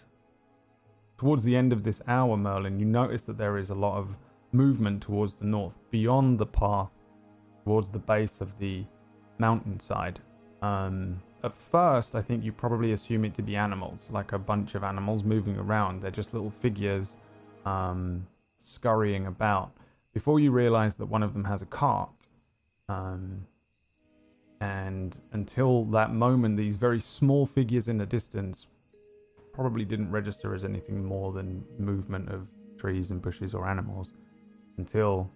towards the end of this hour, Merlin, you notice that there is a lot of movement towards the north, beyond the path, towards the base of the mountainside. Um, at first, I think you probably assume it to be animals, like a bunch of animals moving around. They're just little figures um, scurrying about. Before you realize that one of them has a cart. Um, and until that moment, these very small figures in the distance probably didn't register as anything more than movement of trees and bushes or animals until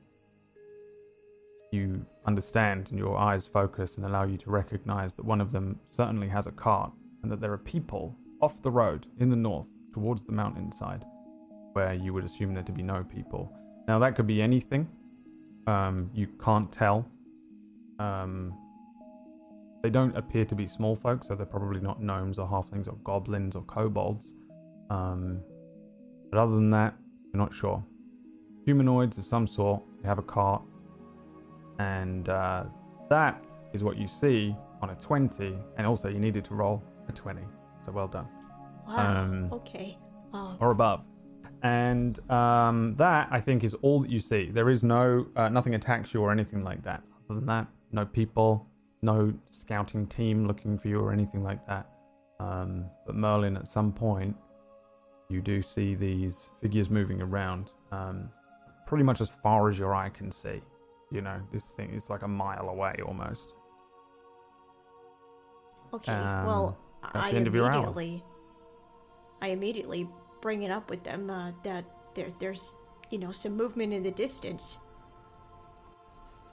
you understand and your eyes focus and allow you to recognize that one of them certainly has a cart and that there are people off the road in the north towards the mountainside where you would assume there to be no people. Now, that could be anything. Um, you can't tell. Um, they don't appear to be small folk, so they're probably not gnomes or halflings or goblins or kobolds. Um, but other than that, you're not sure. Humanoids of some sort. They have a cart, and uh, that is what you see on a 20. And also, you needed to roll a 20. So well done. Wow. Um, okay. Oh, or above. And um, that I think is all that you see. There is no uh, nothing attacks you or anything like that. Other than that, no people, no scouting team looking for you or anything like that. Um, but Merlin, at some point, you do see these figures moving around, um, pretty much as far as your eye can see. You know, this thing is like a mile away almost. okay. um, well, that's I the end of your hour. immediately, I immediately bring it up with them uh, that there, there's, you know, some movement in the distance.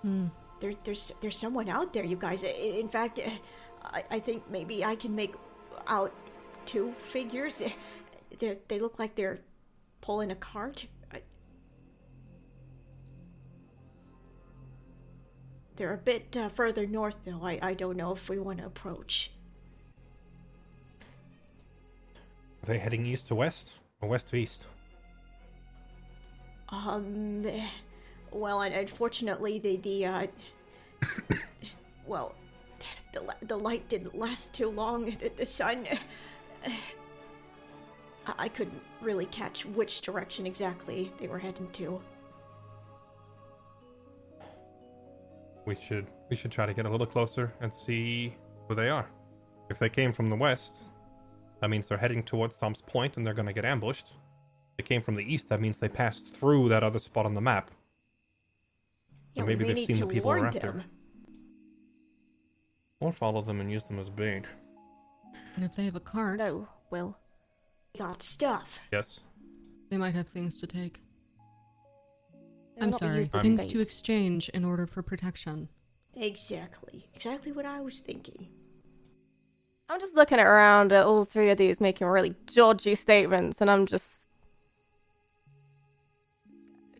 Hmm. There, there's, there's someone out there, you guys. In fact, uh, I, I think maybe I can make, out two figures. They they look like they're pulling a cart. They're a bit uh, further north, though. I, I don't know if we want to approach. Are they heading east to west or west to east? Um, well, un- unfortunately, the the uh, well, the the light didn't last too long. The, the sun. I couldn't really catch which direction exactly they were heading to. We should we should try to get a little closer and see who they are. If they came from the west, that means they're heading towards Som's Point and they're going to get ambushed. If they came from the east, that means they passed through that other spot on the map. Yeah, maybe we they've need seen to the people we're warn after. them. Or follow them and use them as bait. And if they have a cart, No, Will. Got stuff. Yes. they might have things to take. They will I'm sorry, used things bait. to exchange in order for protection. Exactly. Exactly what I was thinking. I'm just looking around at all three of these making really dodgy statements, and I'm just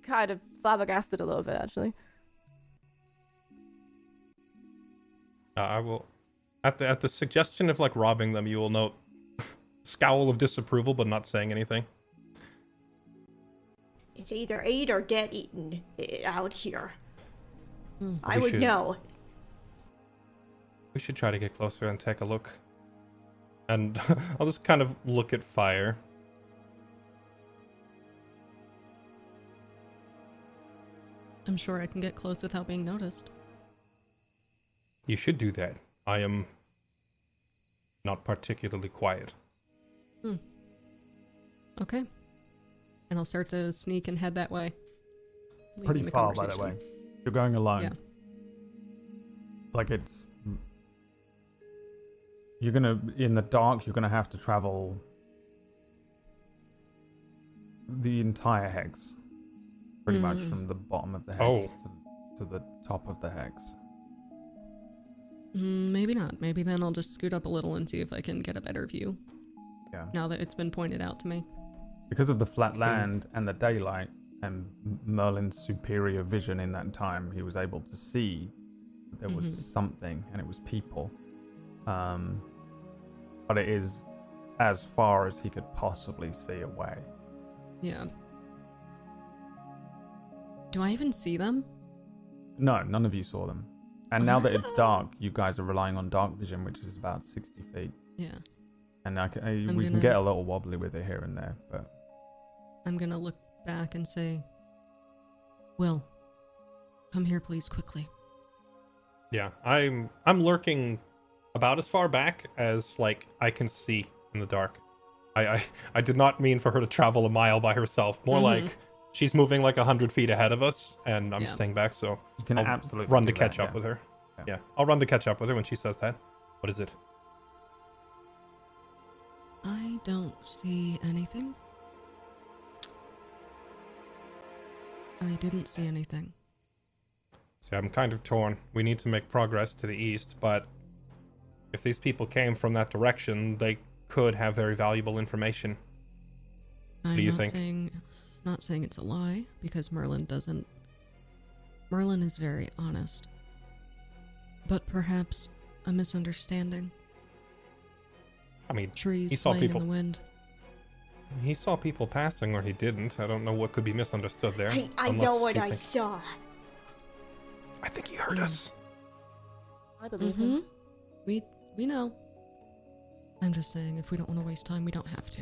kind of flabbergasted a little bit, actually. Uh, I will. At the at the suggestion of like robbing them, you will note scowl of disapproval, but not saying anything. It's either eat or get eaten out here. Hmm. I We would should- know. We should try to get closer and take a look. And I'll just kind of look at fire. I'm sure I can get close without being noticed. You should do that. I am not particularly quiet. Hmm. Okay. And I'll start to sneak and head that way. Pretty the far, by the way. You're going alone. Yeah. Like it's. You're gonna in the dark. You're gonna have to travel the entire hex, pretty much Mm. from the bottom of the hex Oh. to, to the top of the hex. Mm, maybe not. Maybe then I'll just scoot up a little and see if I can get a better view Yeah. now that it's been pointed out to me. Because of the flat land and the daylight and Merlin's superior vision in that time, he was able to see that there was Mhm. something and it was people. Um, but it is as far as he could possibly see away. Yeah. Do I even see them? No, none of you saw them. And now that it's dark, you guys are relying on dark vision, which is about 60 feet. Yeah. And I can, I- we can gonna- get a little wobbly with it here and there, but I'm gonna look back and say, Will, come here, please, quickly. Yeah, I'm I'm lurking about as far back as like I can see in the dark. I I, I did not mean for her to travel a mile by herself. More Mhm. like she's moving like a hundred feet ahead of us, and I'm Yeah. staying back. So you can I'll absolutely run to catch that, up yeah. with her. Yeah. Yeah. I'll run to catch up with her when she says that. What is it? I don't see anything. I didn't see anything. See, I'm kind of torn. We need to make progress to the east, but if these people came from that direction, they could have very valuable information. I'm do you not think? saying not saying it's a lie because Merlin doesn't Merlin is very honest. But perhaps a misunderstanding. I mean, Trees He saw people- in the wind. He saw people passing, or he didn't. I don't know what could be misunderstood there. I, I unless know what I thinks- saw. I think he heard us. I believe hmm him. We we know. I'm just saying if we don't want to waste time, we don't have to.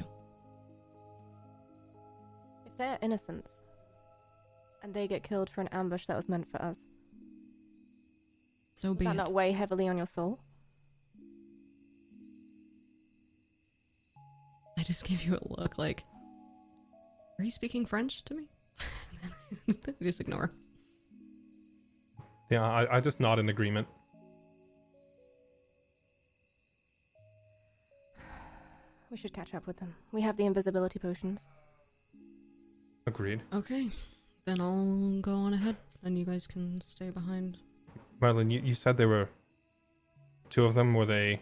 If they're innocent and they get killed for an ambush that was meant for us, So does be that it. not weigh heavily on your soul? I just give you a look like Are you speaking French to me? just ignore. Yeah, I, I just nod in agreement. We should catch up with them. We have the invisibility potions. Agreed. Okay. Then I'll go on ahead and you guys can stay behind. Marlon, you, you said there were two of them. Were they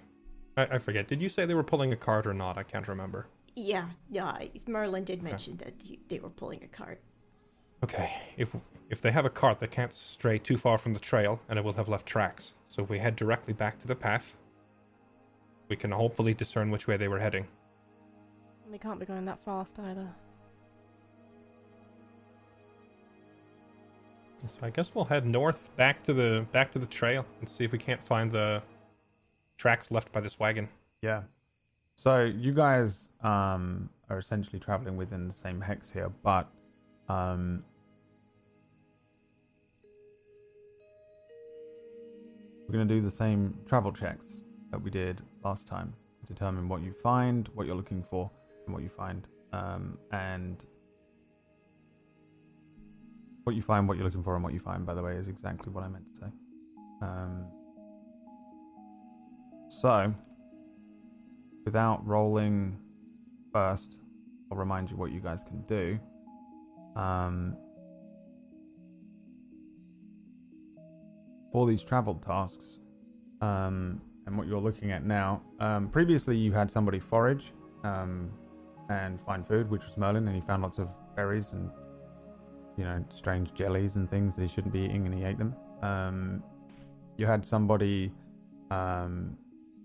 I, I forget. Did you say they were pulling a cart or not? I can't remember. Yeah, yeah. Merlin did mention that he, they were pulling a cart. Okay, if if they have a cart, they can't stray too far from the trail, and it will have left tracks. So if we head directly back to the path, we can hopefully discern which way they were heading. They can't be going that fast either. So I guess we'll head north back to the back to the trail and see if we can't find the tracks left by this wagon. Yeah. So you guys um, are essentially traveling within the same hex here, but um, we're going to do the same travel checks that we did last time determine what you find, what you're looking for, and what you find. Um, and what you find, what you're looking for, and what you find, by the way, is exactly what I meant to say. Um, so, without rolling first, I'll remind you what you guys can do. Um, for these travel tasks, um, and what you're looking at now, um, previously you had somebody forage um, and find food, which was Merlin, and he found lots of berries and you know strange jellies and things that he shouldn't be eating, and he ate them. Um, you had somebody, um,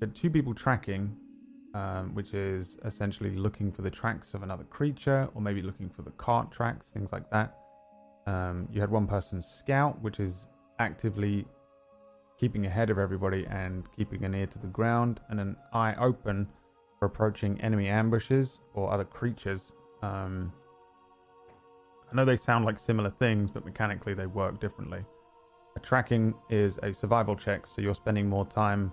had two people tracking, um, which is essentially looking for the tracks of another creature, or maybe looking for the cart tracks, things like that. Um, you had one person scout, which is actively keeping ahead of everybody and keeping an ear to the ground, and an eye open for approaching enemy ambushes or other creatures. Um, I know they sound like similar things, but mechanically they work differently. A tracking is a survival check, so you're spending more time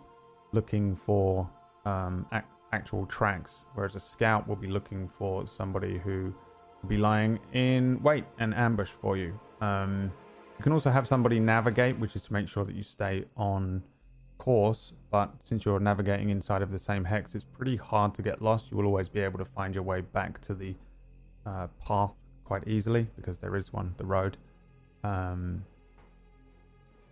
looking for um, ac- actual tracks, whereas a scout will be looking for somebody who will be lying in wait and ambush for you. Um, you can also have somebody navigate, which is to make sure that you stay on course. But since you're navigating inside of the same hex, it's pretty hard to get lost. You will always be able to find your way back to the uh, path quite easily because there is one, the road. Um,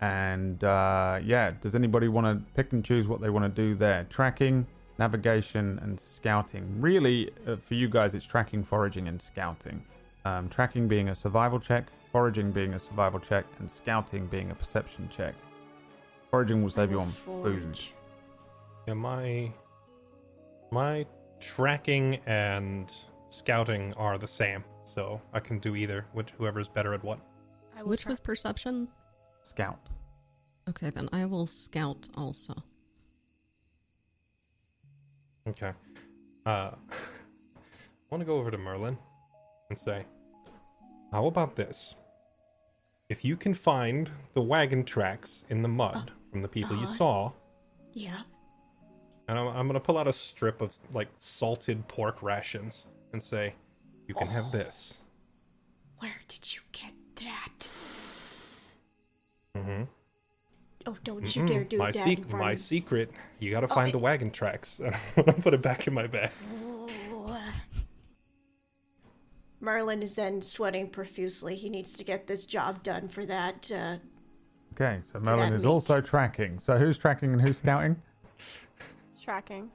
and uh, yeah, does anybody want to pick and choose what they want to do there? Tracking, navigation, and scouting. Really, uh, for you guys, it's tracking, foraging, and scouting. Um, tracking being a survival check, foraging being a survival check, and scouting being a perception check. Foraging will save you on food. Yeah, my my tracking and scouting are the same, so I can do either. Which whoever's better at what. Which try- was perception? Scout. Okay, then I will scout also. Okay. Uh, I want to go over to Merlin and say, how about this? If you can find the wagon tracks in the mud from the people you uh-huh. saw, Yeah. and I'm, I'm going to pull out a strip of like salted pork rations and say, you can have this. Where did you get that? Mm-hmm. Oh, don't you dare do my that sec- in front my of secret. You got to find Okay. the wagon tracks. And I'm going to put it back in my bag. Oh. Merlin is then sweating profusely. He needs to get this job done for that. Uh, Okay, so Merlin is meat. also tracking. So who's tracking and who's scouting? tracking.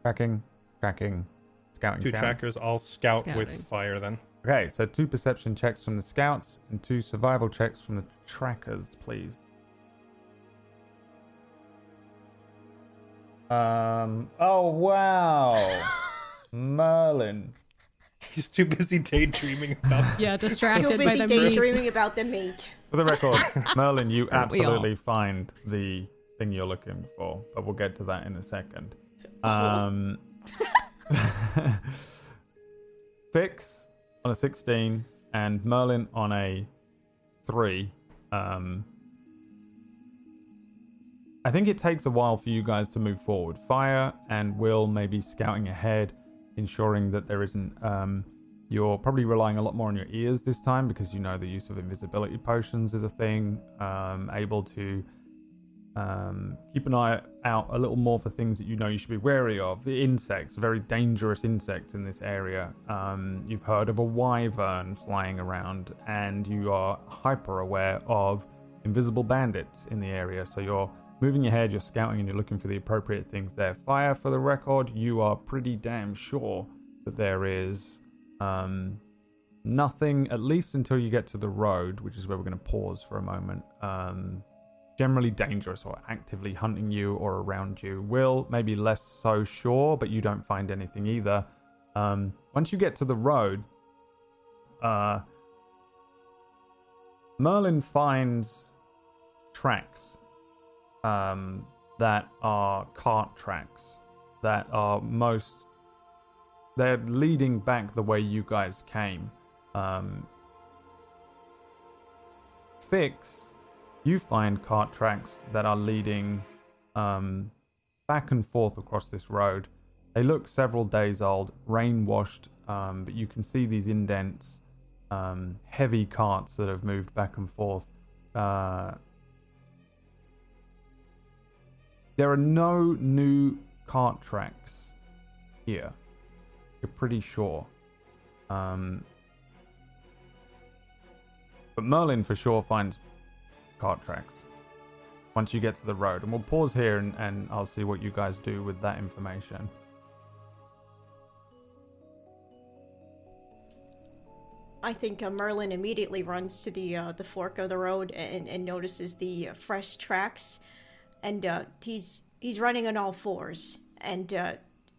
Tracking, tracking, scouting. Two scouting. trackers. I'll scout Scouting. with fire then. Okay, so two perception checks from the scouts and two survival checks from the trackers, please. Um. Oh wow, Merlin. He's too busy daydreaming about Yeah, too distracted by busy the meat. daydreaming about the meat. For the record, Merlin, you Aren't we all? absolutely find the thing you're looking for, but we'll get to that in a second. Um, Fix on a 16 and Merlin on a 3. Um, I think it takes a while for you guys to move forward. Fire and Will maybe scouting ahead, ensuring that there isn't. Um, you're probably relying a lot more on your ears this time because you know the use of invisibility potions is a thing. Um, able to um, keep an eye out a little more for things that you know you should be wary of. The insects, very dangerous insects in this area. Um, you've heard of a wyvern flying around, and you are hyper aware of invisible bandits in the area. So you're moving your head, you're scouting and you're looking for the appropriate things there. Fire, for the record, you are pretty damn sure that there is um, nothing, at least until you get to the road, which is where we're going to pause for a moment. Um, generally dangerous or actively hunting you or around you. Will, maybe less so sure, but you don't find anything either. Um, once you get to the road, uh, Merlin finds tracks um, that are cart tracks that are most. They're leading back the way you guys came. Um, Fix, you find cart tracks that are leading um, back and forth across this road. They look several days old, rain washed, um, but you can see these indents, um, heavy carts that have moved back and forth. Uh, there are no new cart tracks here. You're pretty sure. Um, but Merlin for sure finds cart tracks once you get to the road. And we'll pause here and, and I'll see what you guys do with that information. I think uh, Merlin immediately runs to the uh, the fork of the road and, and notices the uh, fresh tracks, and uh, he's he's running on all fours and uh,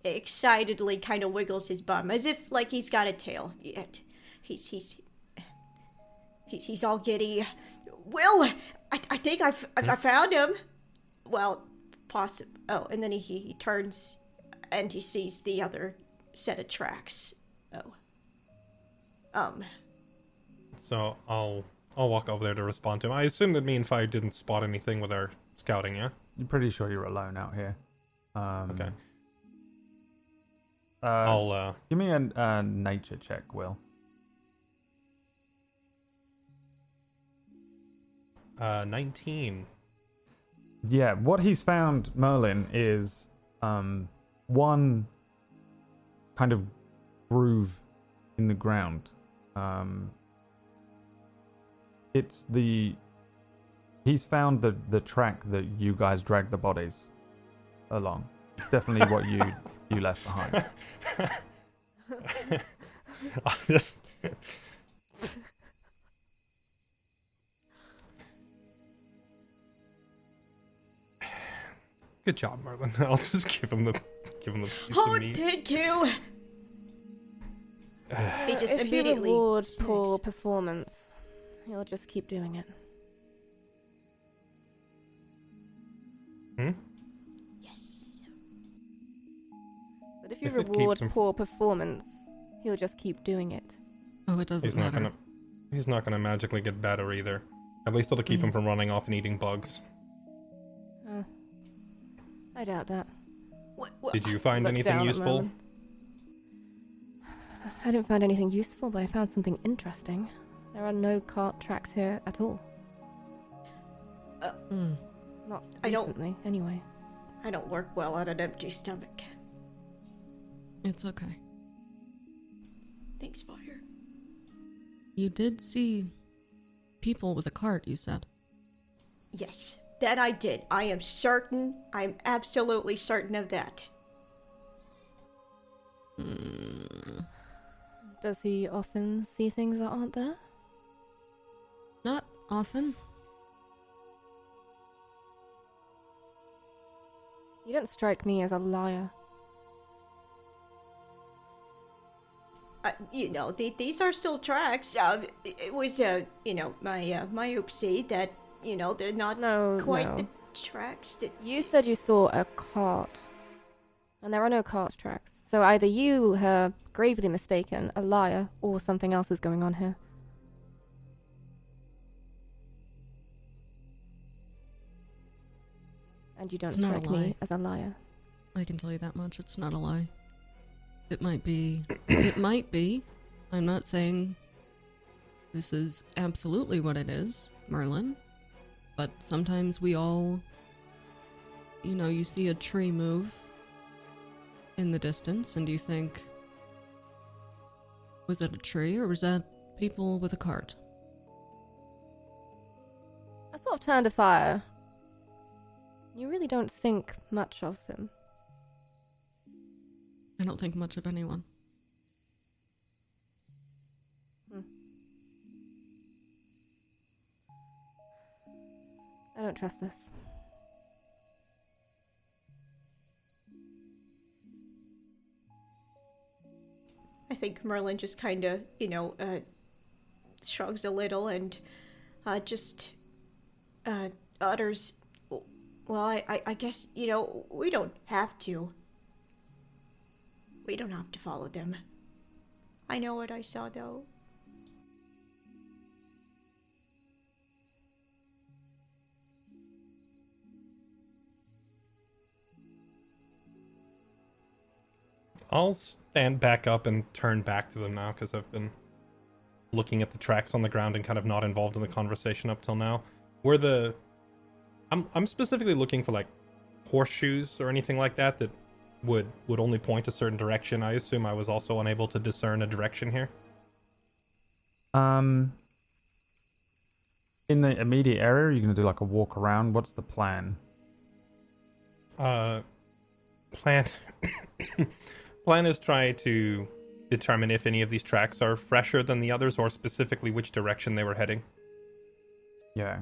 excitedly kind of wiggles his bum as if like he's got a tail. Yet he's he's he's he's all giddy. Will, I, I think I've, I've I found him. Well, possible. Oh, and then he, he turns and he sees the other set of tracks. Oh. Um, So I'll I'll walk over there to respond to him. I assume that me and Fire didn't spot anything with our scouting, yeah? You're pretty sure you're alone out here. Um, Okay. Uh, I'll uh give me a, a nature check, Will. Uh 19. Yeah, what he's found, Merlin, is um, one kind of groove in the ground. Um, it's the. He's found the, the track that you guys dragged the bodies along. It's definitely what you you left behind. Good job, Merlin. I'll just give him the give him the piece oh, of meat. thank you. he just if immediately you reward snags. poor performance, you'll just keep doing it. Hmm? Yes. But if you If it keeps reward him- poor performance, he'll just keep doing it. Oh, it doesn't He's not matter. gonna he's not gonna magically get better either. At least it'll keep him from running off and eating bugs. Oh, I doubt that. What, what, Did you find Look anything useful? I didn't find anything useful, but I found something interesting. There are no cart tracks here at all. Hmm. Not I don't- recently, anyway. I don't work well on an empty stomach. It's okay. Thanks, Fire. You did see people with a cart, you said. Yes, that I did. I am certain. I'm absolutely certain of that. Does he often see things that aren't there? Not often. You don't strike me as a liar. Uh, you know, the, these are still tracks. Uh, it, it was, uh, you know, my uh, my oopsie that you know they're not No, quite no. the tracks that. You said you saw a cart, and there are no cart tracks. So either you are gravely mistaken, a liar, or something else is going on here. And you don't It's strike me as a liar. I can tell you that much. It's not a lie. It might be. it might be. I'm not saying this is absolutely what it is, Merlin. But sometimes we all. You know, you see a tree move in the distance and you think. Was that a tree or was that people with a cart? I sort of turned to fire. You really don't think much of them. I don't think much of anyone. I don't trust this. I think Merlin just kind of, you know, uh, shrugs a little and uh, just uh, utters, Well, I, I, I guess, you know, we don't have to. We don't have to follow them. I know what I saw, though. I'll stand back up and turn back to them now because I've been looking at the tracks on the ground and kind of not involved in the conversation up till now. Where the I'm I'm specifically looking for like horseshoes or anything like that that would would only point a certain direction. I assume I was also unable to discern a direction here. Um, in the immediate area, you're gonna do like a walk around. What's the plan? Uh, plan plan is try to determine if any of these tracks are fresher than the others or specifically which direction they were heading. Yeah.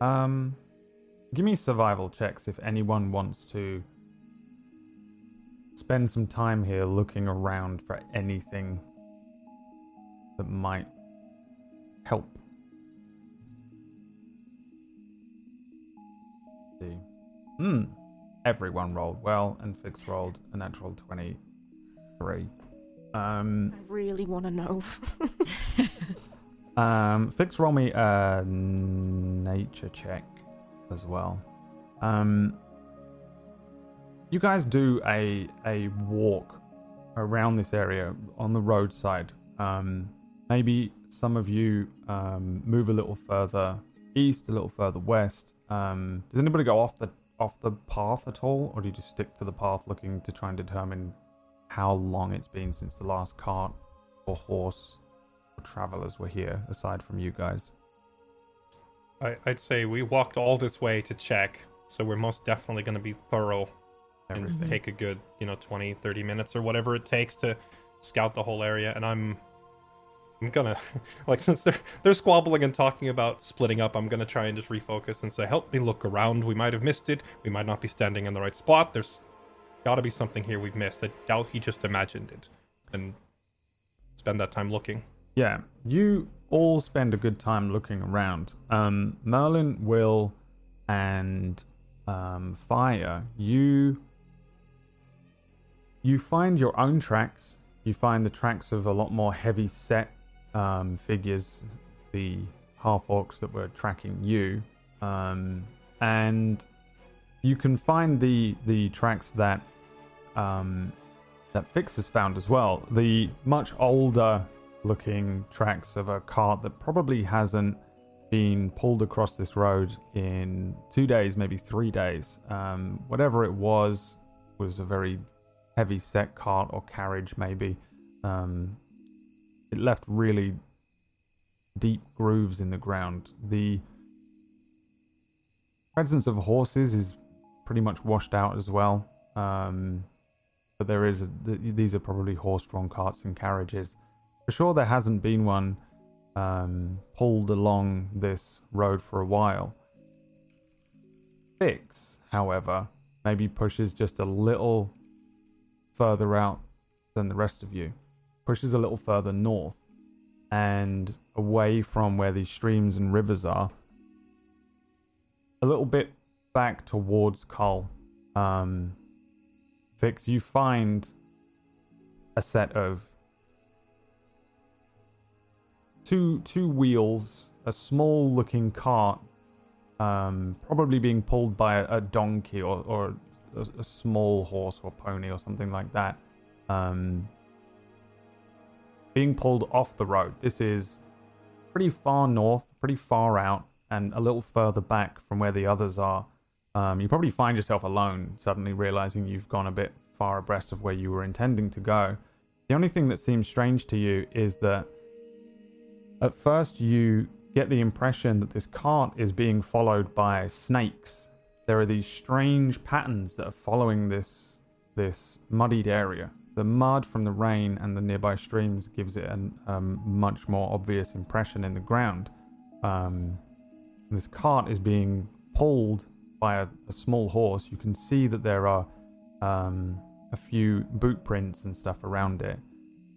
Um, give me survival checks if anyone wants to spend some time here looking around for anything that might help. see. Hmm. Everyone rolled well, and Fix rolled a natural 23. Um, I really want to know. um, Fix roll me a nature check as well. Um, you guys do a a walk around this area on the roadside. Um, maybe some of you um, move a little further east, a little further west. Um, does anybody go off the off the path at all, or do you just stick to the path, looking to try and determine how long it's been since the last cart or horse or travelers were here, aside from you guys? I, I'd say we walked all this way to check, so we're most definitely going to be thorough Everything. and take a good, you know, 20, 30 minutes or whatever it takes to scout the whole area. And I'm, I'm gonna, like, since they're they're squabbling and talking about splitting up, I'm gonna try and just refocus and say, help me look around. We might have missed it. We might not be standing in the right spot. There's got to be something here we've missed. I doubt he just imagined it, and spend that time looking. Yeah, you all spend a good time looking around. Um, Merlin, Will, and um, Fire, you you find your own tracks. You find the tracks of a lot more heavy set um, figures, the half orcs that were tracking you, um, and you can find the the tracks that um, that Fix has found as well. The much older looking tracks of a cart that probably hasn't been pulled across this road in two days, maybe three days. Um, whatever it was, was a very heavy set cart or carriage, maybe. Um, it left really deep grooves in the ground. The presence of horses is pretty much washed out as well. Um, but there is, a, these are probably horse drawn carts and carriages. For sure, there hasn't been one um, pulled along this road for a while. Fix, however, maybe pushes just a little further out than the rest of you, pushes a little further north and away from where these streams and rivers are, a little bit back towards Cull. Um, Fix, you find a set of two two wheels, a small looking cart, um, probably being pulled by a, a donkey or, or a, a small horse or pony or something like that. Um, being pulled off the road. This is pretty far north, pretty far out, and a little further back from where the others are. Um, you probably find yourself alone, suddenly realizing you've gone a bit far abreast of where you were intending to go. The only thing that seems strange to you is that at first you get the impression that this cart is being followed by snakes there are these strange patterns that are following this this muddied area. The mud from the rain and the nearby streams gives it a um, much more obvious impression in the ground. Um, this cart is being pulled by a, a small horse. You can see that there are um, a few boot prints and stuff around it.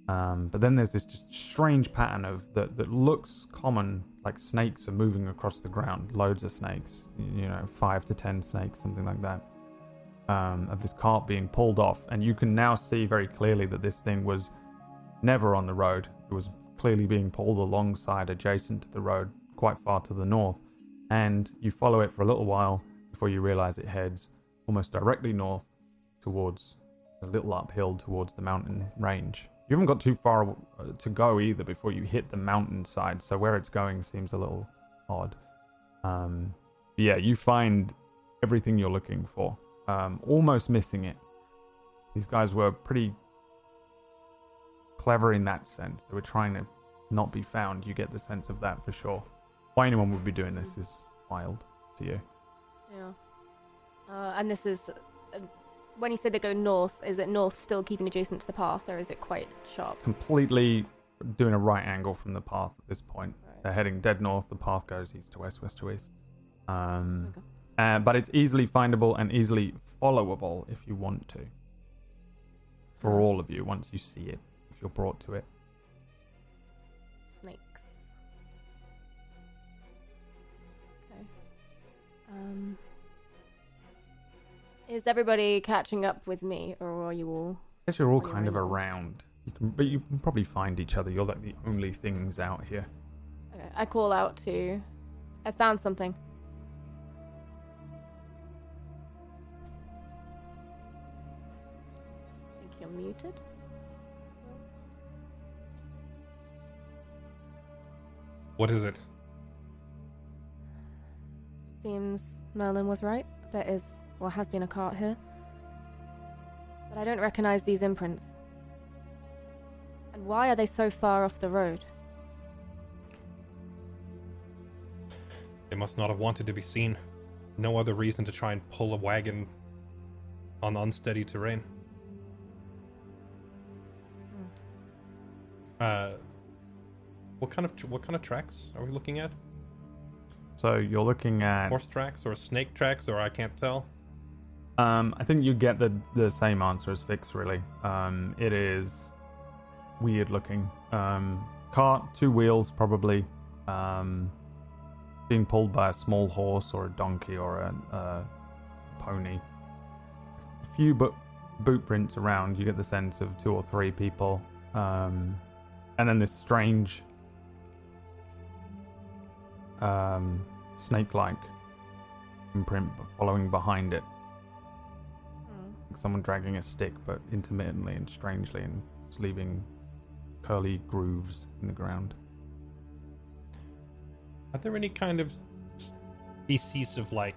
Um, but then there's this just strange pattern of that that looks common, like snakes are moving across the ground, loads of snakes, you know, five to ten snakes, something like that. Um, of this cart being pulled off, and you can now see very clearly that this thing was never on the road. It was clearly being pulled alongside, adjacent to the road, quite far to the north. And you follow it for a little while before you realize it heads almost directly north towards a little uphill towards the mountain range. You haven't got too far uh, to go either before you hit the mountainside, so where it's going seems a little odd. Um, yeah, you find everything you're looking for, um, almost missing it. These guys were pretty clever in that sense. They were trying to not be found. You get the sense of that for sure. Why anyone would be doing this is wild to you. Yeah. Uh, and this is. Uh, when you say they go north, is it north still keeping adjacent to the path, or is it quite sharp? Completely doing a right angle from the path at this point. They're heading dead north. The path goes east to west, west to east. Um, Okay. uh, but it's easily findable and easily followable if you want to. For all of you, once you see it, if you're brought to it. Um. Is everybody catching up with me, or are you all? I guess you're all kind of around. You can, but you can probably find each other. You're like the only things out here. Okay, I call out to. I found something. I think you're muted. What is it? Seems Merlin was right. There is, well, has been a cart here. But I don't recognize these imprints. And why are they so far off the road? They must not have wanted to be seen. No other reason to try and pull a wagon on unsteady terrain. Uh, what kind of what kind of tracks are we looking at? So you're looking at. Horse tracks or snake tracks, or I can't tell. Um, I think you get the the same answer as Fix. Really, um, it is weird looking. Um, cart, two wheels, probably. Um, being pulled by a small horse or a donkey or a, a pony. A few boot boot prints around. You get the sense of two or three people. Um, and then this strange um, snake-like imprint following behind it someone dragging a stick, but intermittently and strangely, and it's leaving curly grooves in the ground. Are there any kind of species of like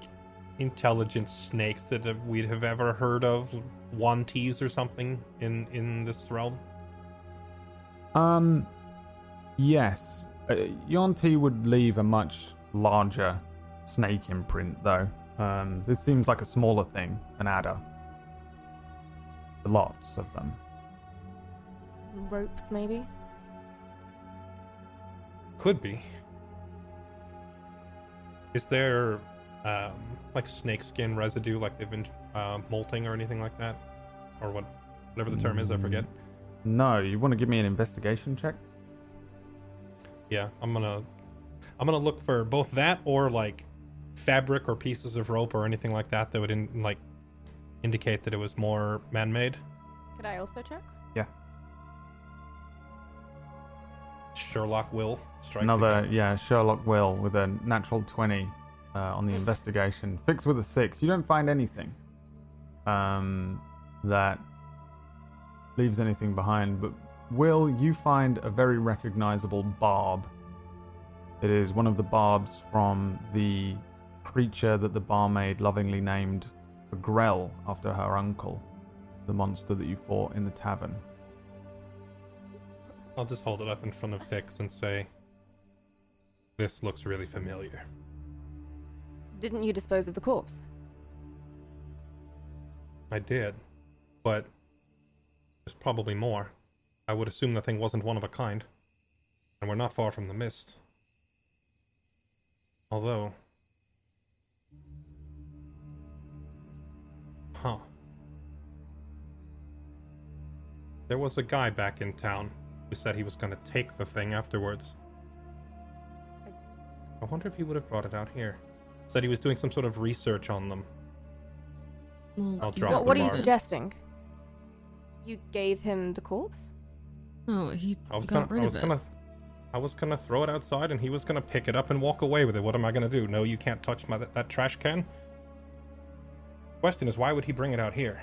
intelligent snakes that we'd have ever heard of, wanties or something in in this realm? Um, yes, uh, Yuan-ti would leave a much larger snake imprint, though. Um, this seems like a smaller thing, an adder. Lots of them. Ropes, maybe? Could be. Is there um, like snakeskin residue, like they've been uh, molting or anything like that, or what, whatever the term is, I forget. No, you want to give me an investigation check? Yeah, I'm gonna, I'm gonna look for both that or like fabric or pieces of rope or anything like that that would in, like indicate that it was more man-made. Could I also check? Yeah. Sherlock will strike Another, yeah, Sherlock Will with a natural 20 uh, on the investigation. Fixed with a 6. You don't find anything um, that leaves anything behind, but Will, you find a very recognizable barb. It is one of the barbs from the creature that the barmaid lovingly named Grell after her uncle, the monster that you fought in the tavern. I'll just hold it up in front of Fix and say, "This looks really familiar." Didn't you dispose of the corpse? I did, but there's probably more. I would assume the thing wasn't one of a kind, and we're not far from the mist. Although, huh? There was a guy back in town who said he was going to take the thing afterwards. I wonder if he would have brought it out here. Said he was doing some sort of research on them. Well, I'll you drop What, what are you rid suggesting? You gave him the corpse? No, he I was got gonna, rid I was of it. gonna, I was gonna throw it outside, and he was gonna pick it up and walk away with it. What am I gonna do? No, you can't touch my that, that trash can. Question is, why would he bring it out here?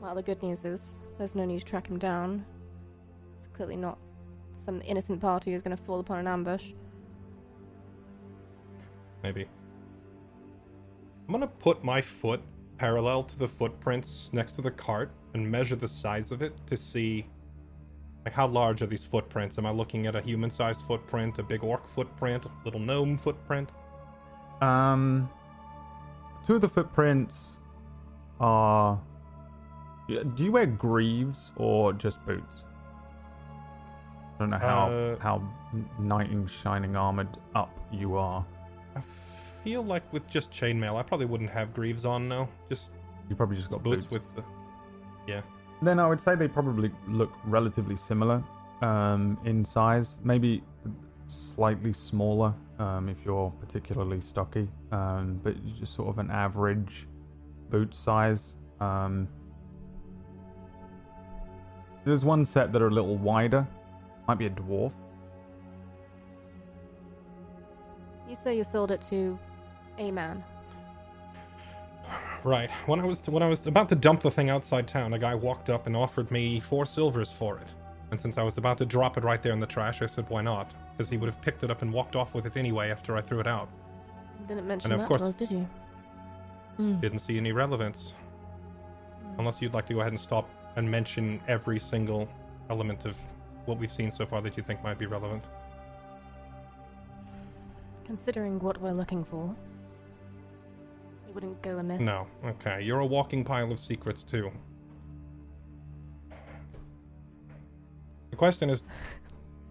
Well, the good news is there's no need to track him down. It's clearly not some innocent party who's to fall upon an ambush. Maybe. I'm gonna put my foot parallel to the footprints next to the cart and measure the size of it to see, like, how large are these footprints? Am I looking at a human-sized footprint, a big orc footprint, a little gnome footprint? Um, two of the footprints are. Do you wear greaves or just boots? I don't know how Uh, how knight in shining armored up you are. I feel like with just chainmail, I probably wouldn't have greaves on. No, just You probably just got boots boots. with the. Yeah. Then I would say they probably look relatively similar um, in size. Maybe slightly smaller um, if you're particularly stocky, um, but just sort of an average boot size. Um, there's one set that are a little wider. Might be a dwarf. You say you sold it to a man. Right. When I was when I was about to dump the thing outside town, a guy walked up and offered me four silvers for it. And since I was about to drop it right there in the trash, I said, "Why not?" Because he would have picked it up and walked off with it anyway after I threw it out. Didn't mention And of that course- to us, did you? Hmm. Didn't see any relevance. Unless you'd like to go ahead and stop and mention every single element of what we've seen so far that you think might be relevant. Considering what we're looking for, it wouldn't go amiss. No. Okay. You're a walking pile of secrets too. The question is,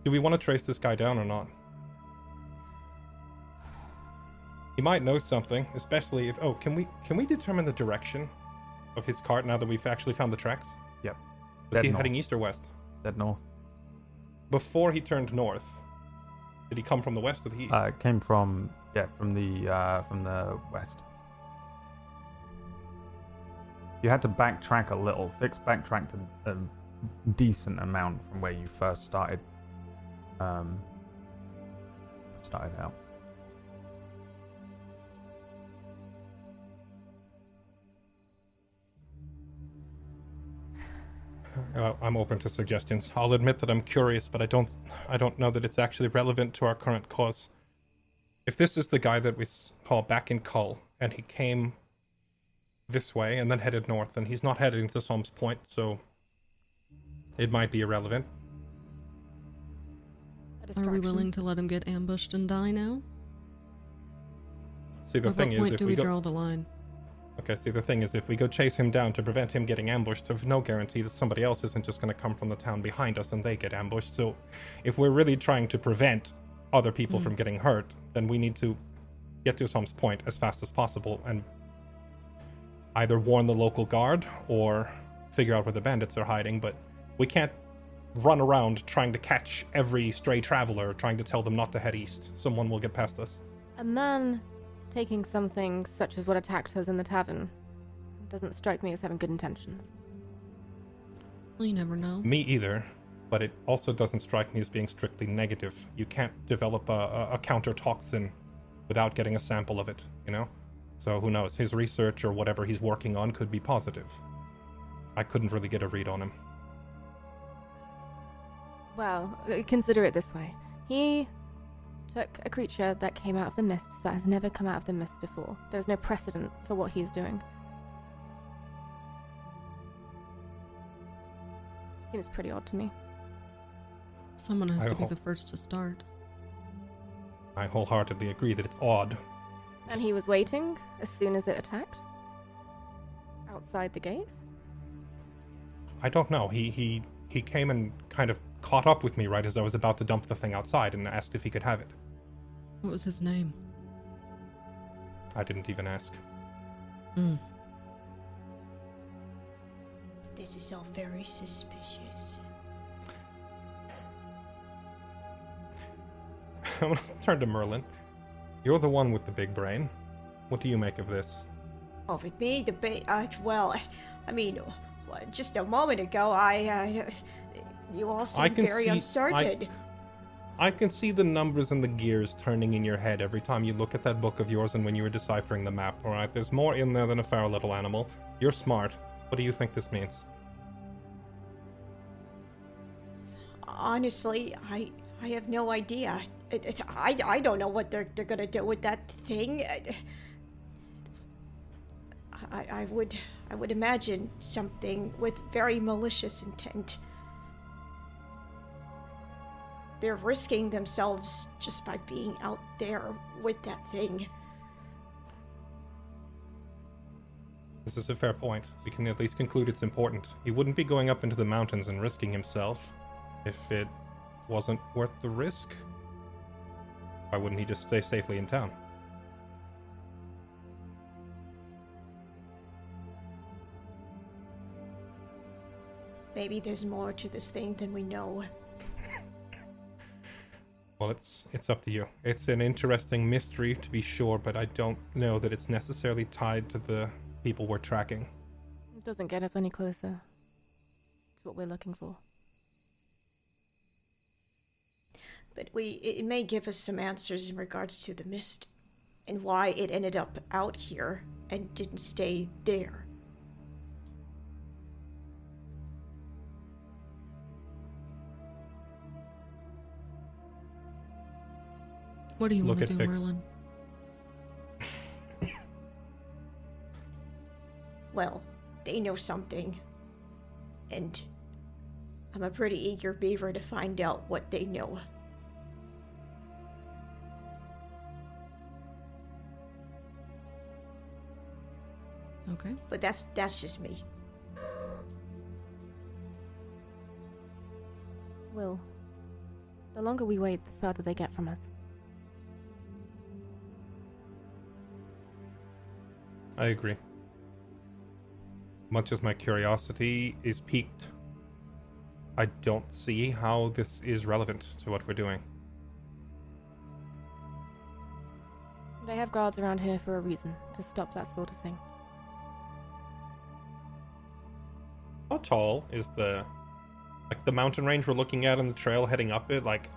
do we want to trace this guy down or not? He might know something, especially if oh, can we can we determine the direction of his cart now that we've actually found the tracks? Yep. Was Dead he north. heading east or west? Dead north. Before he turned north, did he come from the west or the east? Uh, it came from yeah from the uh, from the west. You had to backtrack a little. Fix backtracked a, a decent amount from where you first started. Um, started out. Uh, I'm open to suggestions. I'll admit that I'm curious, but I don't I don't know that it's actually relevant to our current cause. If this is the guy that we saw back in Cull, and he came this way and then headed north, and he's not heading to Som's Point, so it might be irrelevant. Are we willing to let him get ambushed and die now? See, the At thing what is, point if do we we go, draw the line? okay, see, the thing is, if we go chase him down to prevent him getting ambushed, there's no guarantee that somebody else isn't just going to come from the town behind us and they get ambushed. So, if we're really trying to prevent other people Mm. from getting hurt, then we need to get to Som's Point as fast as possible and either warn the local guard or figure out where the bandits are hiding. But we can't run around trying to catch every stray traveler, trying to tell them not to head east. Someone will get past us. A man taking something such as what attacked us in the tavern doesn't strike me as having good intentions. Well, you never know. Me either, but it also doesn't strike me as being strictly negative. You can't develop a, a, a counter toxin without getting a sample of it, you know? So who knows? His research or whatever he's working on could be positive. I couldn't really get a read on him. Well, uh, consider it this way. He took a creature that came out of the mists that has never come out of the mists before. There's no precedent for what he's doing. Seems pretty odd to me. Someone has I to be hope- the first to start. I wholeheartedly agree that it's odd, And he was waiting as soon as it attacked? Outside the gates? I don't know. He he he came and kind of caught up with me right as I was about to dump the thing outside and asked if he could have it. What was his name? I didn't even ask. Hmm. This is all very suspicious. I'm gonna turn to Merlin. You're the one with the big brain. What do you make of this? Oh, with me, the ba- uh, well, I mean, just a moment ago, I, uh, you all I seem very see- I- uncertain. I can see the numbers and the gears turning in your head every time you look at that book of yours and when you were deciphering the map, alright? There's more in there than a feral little animal. You're smart. What do you think this means? Honestly, I, I have no idea. It, it, I, I don't know what they're, they're gonna do with that thing. I, I would, I would imagine something with very malicious intent. They're risking themselves just by being out there with that thing. This is a fair point. We can at least conclude it's important. He wouldn't be going up into the mountains and risking himself if it wasn't worth the risk. Why wouldn't he just stay safely in town? Maybe there's more to this thing than we know. Well, it's it's up to you. It's an interesting mystery to be sure, but I don't know that it's necessarily tied to the people we're tracking. It doesn't get us any closer to what we're looking for. But we it may give us some answers in regards to the mist and why it ended up out here and didn't stay there. What do you Look want to do, Vic. Merlin? Well, they know something. And I'm a pretty eager beaver to find out what they know. Okay. But that's that's just me. Will, the longer we wait, the further they get from us. I agree. Much as my curiosity is piqued, I don't see how this is relevant to what we're doing. They have guards around here for a reason to stop that sort of thing. Tall is the like the mountain range we're looking at on the trail heading up it? Like,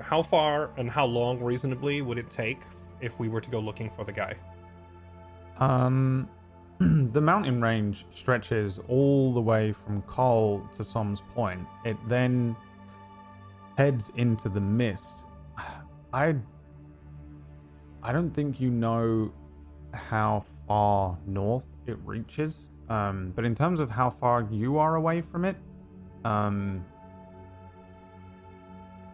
how far and how long reasonably would it take if we were to go looking for the guy? Um, the mountain range stretches all the way from Cole to Som's Point. It then heads into the mist. I I don't think you know how far north it reaches. Um, but in terms of how far you are away from it, um,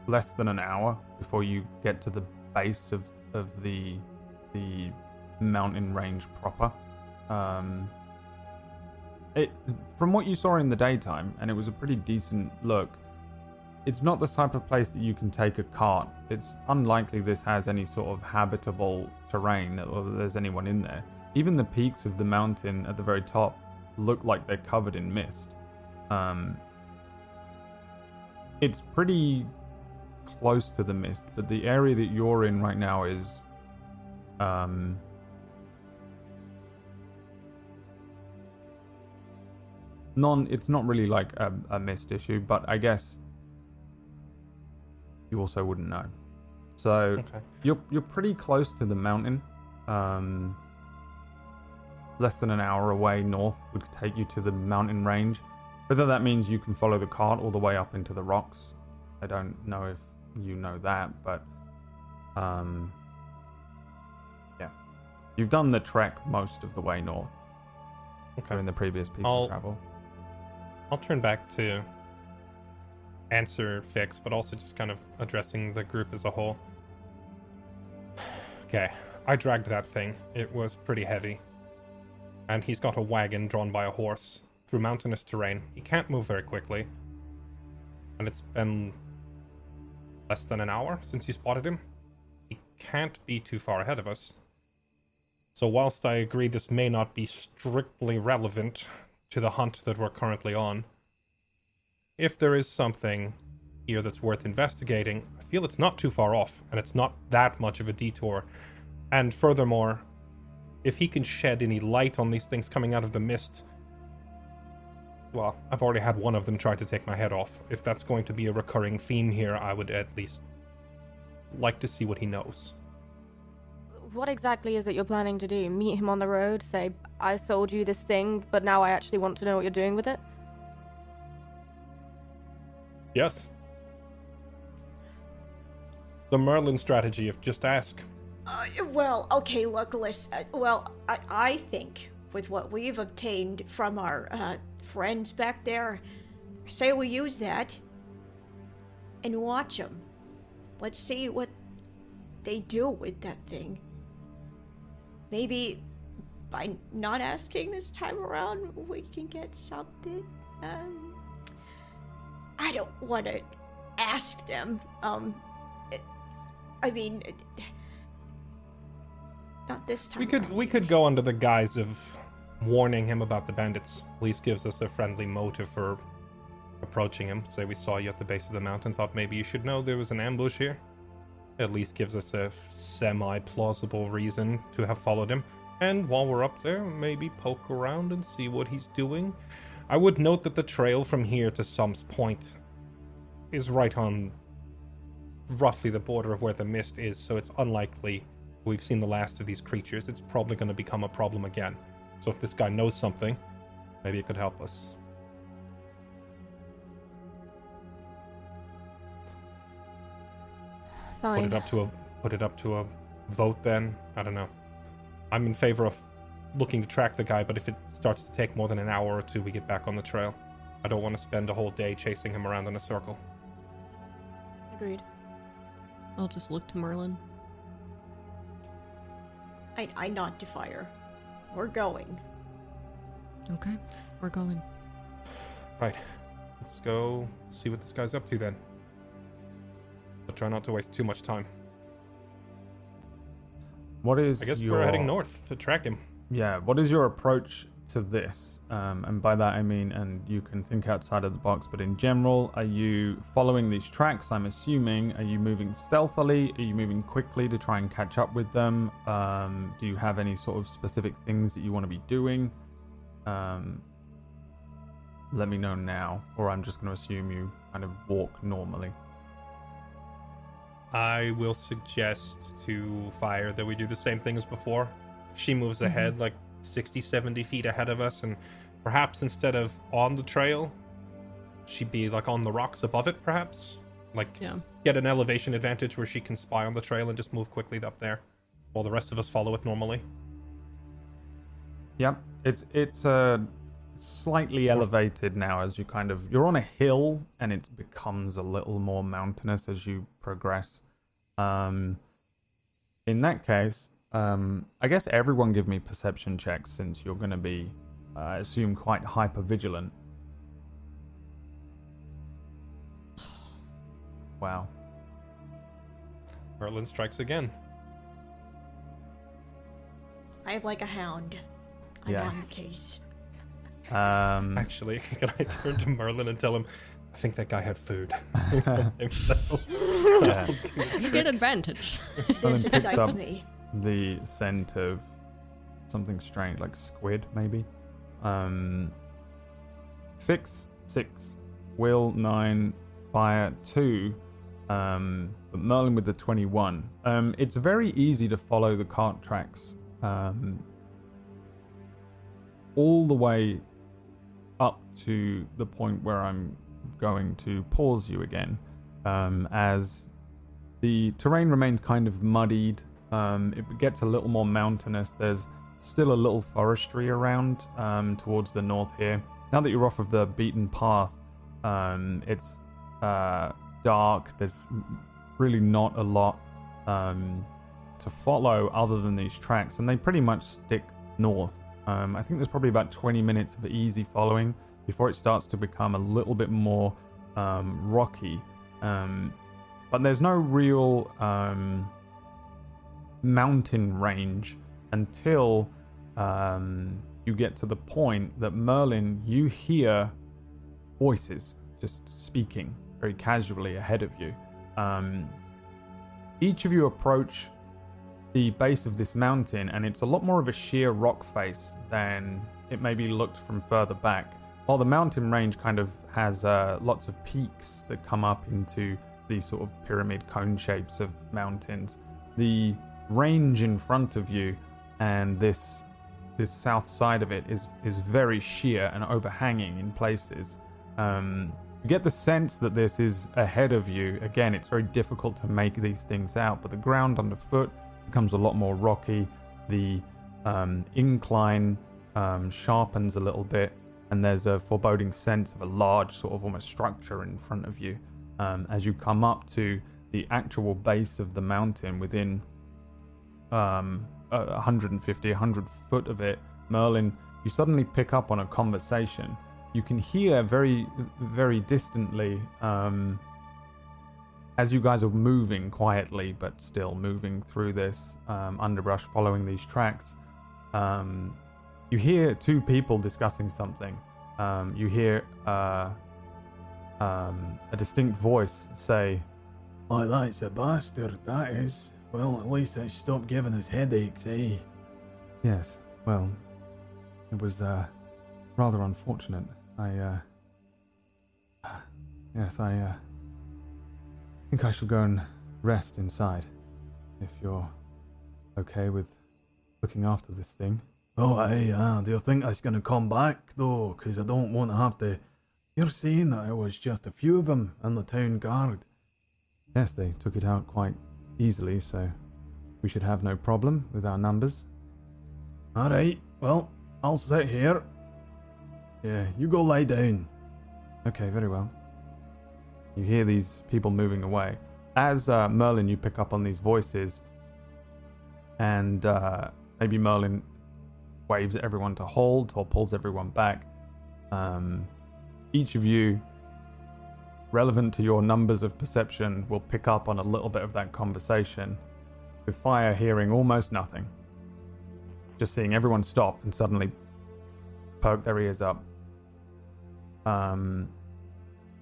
less than an hour before you get to the base of, of the the mountain range proper. Um, it from what you saw in the daytime, and it was a pretty decent look. It's not the type of place that you can take a cart. It's unlikely this has any sort of habitable terrain or there's anyone in there. Even the peaks of the mountain at the very top look like they're covered in mist. Um, it's pretty close to the mist, but the area that you're in right now is um non it's not really like a, a mist issue, but I guess you also wouldn't know. So Okay. you're you're pretty close to the mountain. Um less than an hour away north would take you to the mountain range. Whether that means you can follow the cart all the way up into the rocks, I don't know if you know that, but um, yeah, you've done the trek most of the way north Okay. in the previous piece I'll- of travel. I'll turn back to answer Fix, but also just kind of addressing the group as a whole. Okay. I dragged that thing. It was pretty heavy. And he's got a wagon drawn by a horse through mountainous terrain. He can't move very quickly. And it's been less than an hour since you spotted him. He can't be too far ahead of us. So, whilst I agree this may not be strictly relevant to the hunt that we're currently on, if there is something here that's worth investigating, I feel it's not too far off, and it's not that much of a detour. And furthermore, if he can shed any light on these things coming out of the mist, well, I've already had one of them try to take my head off. If that's going to be a recurring theme here, I would at least like to see what he knows. What exactly is it you're planning to do? Meet him on the road, say, I sold you this thing, but now I actually want to know what you're doing with it? Yes. The Merlin strategy of just ask. Uh, well, okay, look, Alyssa. Uh, well, I, I think with what we've obtained from our uh, friends back there, say we use that and watch them. Let's see what they do with that thing. Maybe by not asking this time around, we can get something. Um, I don't want to ask them. Um, I mean, not this time. We could around. we could go under the guise of warning him about the bandits. At least gives us a friendly motive for approaching him. Say we saw you at the base of the mountain, thought maybe you should know there was an ambush here. At least gives us a semi plausible reason to have followed him. And while we're up there, maybe poke around and see what he's doing. I would note that the trail from here to Som's Point is right on roughly the border of where the mist is, so it's unlikely we've seen the last of these creatures. It's probably going to become a problem again. So if this guy knows something, maybe it could help us. Fine. Put it up to a put it up to a vote then. I don't know. I'm in favor of looking to track the guy, but if it starts to take more than an hour or two, we get back on the trail. I don't want to spend a whole day chasing him around in a circle. Agreed. I'll just look to Merlin. I, I nod to fire. We're going. Okay, we're going. Right. Let's go see what this guy's up to then. But try not to waste too much time. What is I guess your, we're heading north to track him. Yeah, what is your approach to this? Um, and by that I mean, and you can think outside of the box, but in general, are you following these tracks? I'm assuming. Are you moving stealthily? Are you moving quickly to try and catch up with them? Um, do you have any sort of specific things that you want to be doing? Um, let me know now, or I'm just going to assume you kind of walk normally. I will suggest to Fire that we do the same thing as before. She moves ahead like 60, 70 feet ahead of us, and perhaps instead of on the trail, she'd be like on the rocks above it, perhaps? Like Yeah. get an elevation advantage where she can spy on the trail and just move quickly up there while the rest of us follow it normally. Yep, it's it's uh, slightly elevated now as you kind of you're on a hill and it becomes a little more mountainous as you progress. Um, in that case, um, I guess everyone give me perception checks since you're going to be, uh, I assume, quite hyper vigilant. Wow. Merlin strikes again. I am like a hound. I'm Yeah. on the case. Um, Actually, can I turn to Merlin and tell him, I think that guy had food. Himself. yeah. You get advantage. This excites up me. The scent of something strange, like squid, maybe. Um, Fix six, Will nine, Fire two, um, but Merlin with the twenty-one. Um, it's very easy to follow the cart tracks, um, all the way up to the point where I'm going to pause you again, um, as the terrain remains kind of muddied. Um, it gets a little more mountainous. There's still a little forestry around um, towards the north here. Now that you're off of the beaten path, um, it's uh, dark. There's really not a lot um, to follow other than these tracks, and they pretty much stick north. Um, I think there's probably about 20 minutes of easy following before it starts to become a little bit more um, rocky. But there's no real mountain range until um, you get to the point that Merlin, you hear voices just speaking very casually ahead of you. Um, each of you approach the base of this mountain, and it's a lot more of a sheer rock face than it maybe looked from further back. While the mountain range kind of has uh, lots of peaks that come up into these sort of pyramid cone shapes of mountains, the range in front of you and this this south side of it is is very sheer and overhanging in places. Um, you get the sense that this is ahead of you. Again, it's very difficult to make these things out, but the ground underfoot becomes a lot more rocky. The um, incline um, sharpens a little bit, and there's a foreboding sense of a large, sort of almost structure in front of you um, as you come up to the actual base of the mountain within um, 150, 100 foot of it. Merlin, you suddenly pick up on a conversation. You can hear very, very distantly um, as you guys are moving quietly, but still moving through this um, underbrush, following these tracks. Um, you hear two people discussing something. Um, you hear uh, um, a distinct voice say, Why, that's a bastard, that is. Well, at least it stopped giving us headaches, eh? Yes, well, it was uh, rather unfortunate. I, uh. Yes, I, uh. think I shall go and rest inside. If you're okay with looking after this thing. Oh, aye, uh, do you think that's gonna come back, though? 'Cause I don't want to have to. You're saying that it was just a few of them in the town guard. Yes, they took it out quite easily, so we should have no problem with our numbers. Alright, well, I'll sit here. Yeah, you go lie down. Okay, very well. You hear these people moving away. As uh, Merlin, you pick up on these voices, and uh, maybe Merlin waves everyone to hold or pulls everyone back. Um, each of you, relevant to your numbers of perception, will pick up on a little bit of that conversation, with Fire hearing almost nothing. Just seeing everyone stop and suddenly poke their ears up. Um,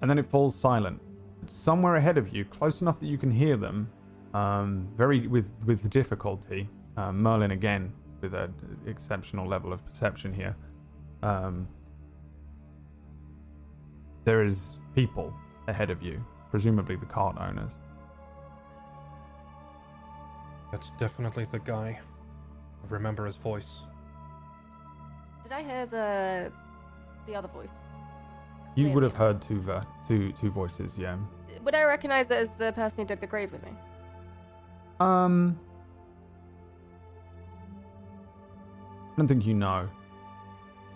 and then it falls silent. Somewhere ahead of you, close enough that you can hear them, um, very with with difficulty. Uh, Merlin again with an exceptional level of perception here. Um, there is people ahead of you, presumably the cart owners. That's definitely the guy. I remember his voice. Did I hear the the other voice? You Clearly. would have heard two ver- two two voices, yeah. Would I recognize it as the person who dug the grave with me? Um, I don't think you know.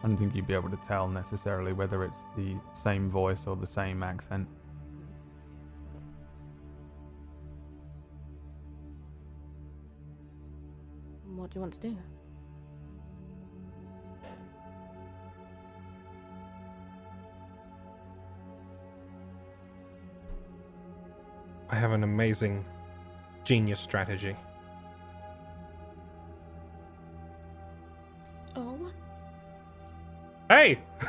I don't think you'd be able to tell necessarily whether it's the same voice or the same accent. What do you want to do? I have an amazing genius strategy. Hey!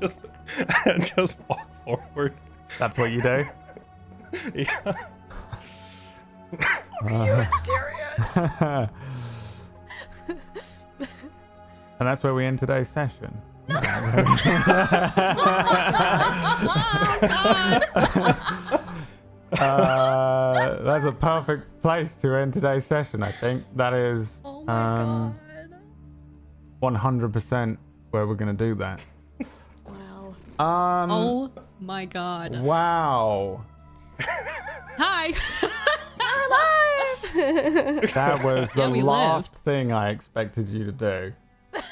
just, just walk forward. That's what you do. Yeah. Are you serious? And that's where we end today's session. uh, that's a perfect place to end today's session, I think. That is Oh my um, god. 100% where we're going to do that. wow. Um, Oh my god. Wow. Hi. That was the Yeah, last lived. thing I expected you to do.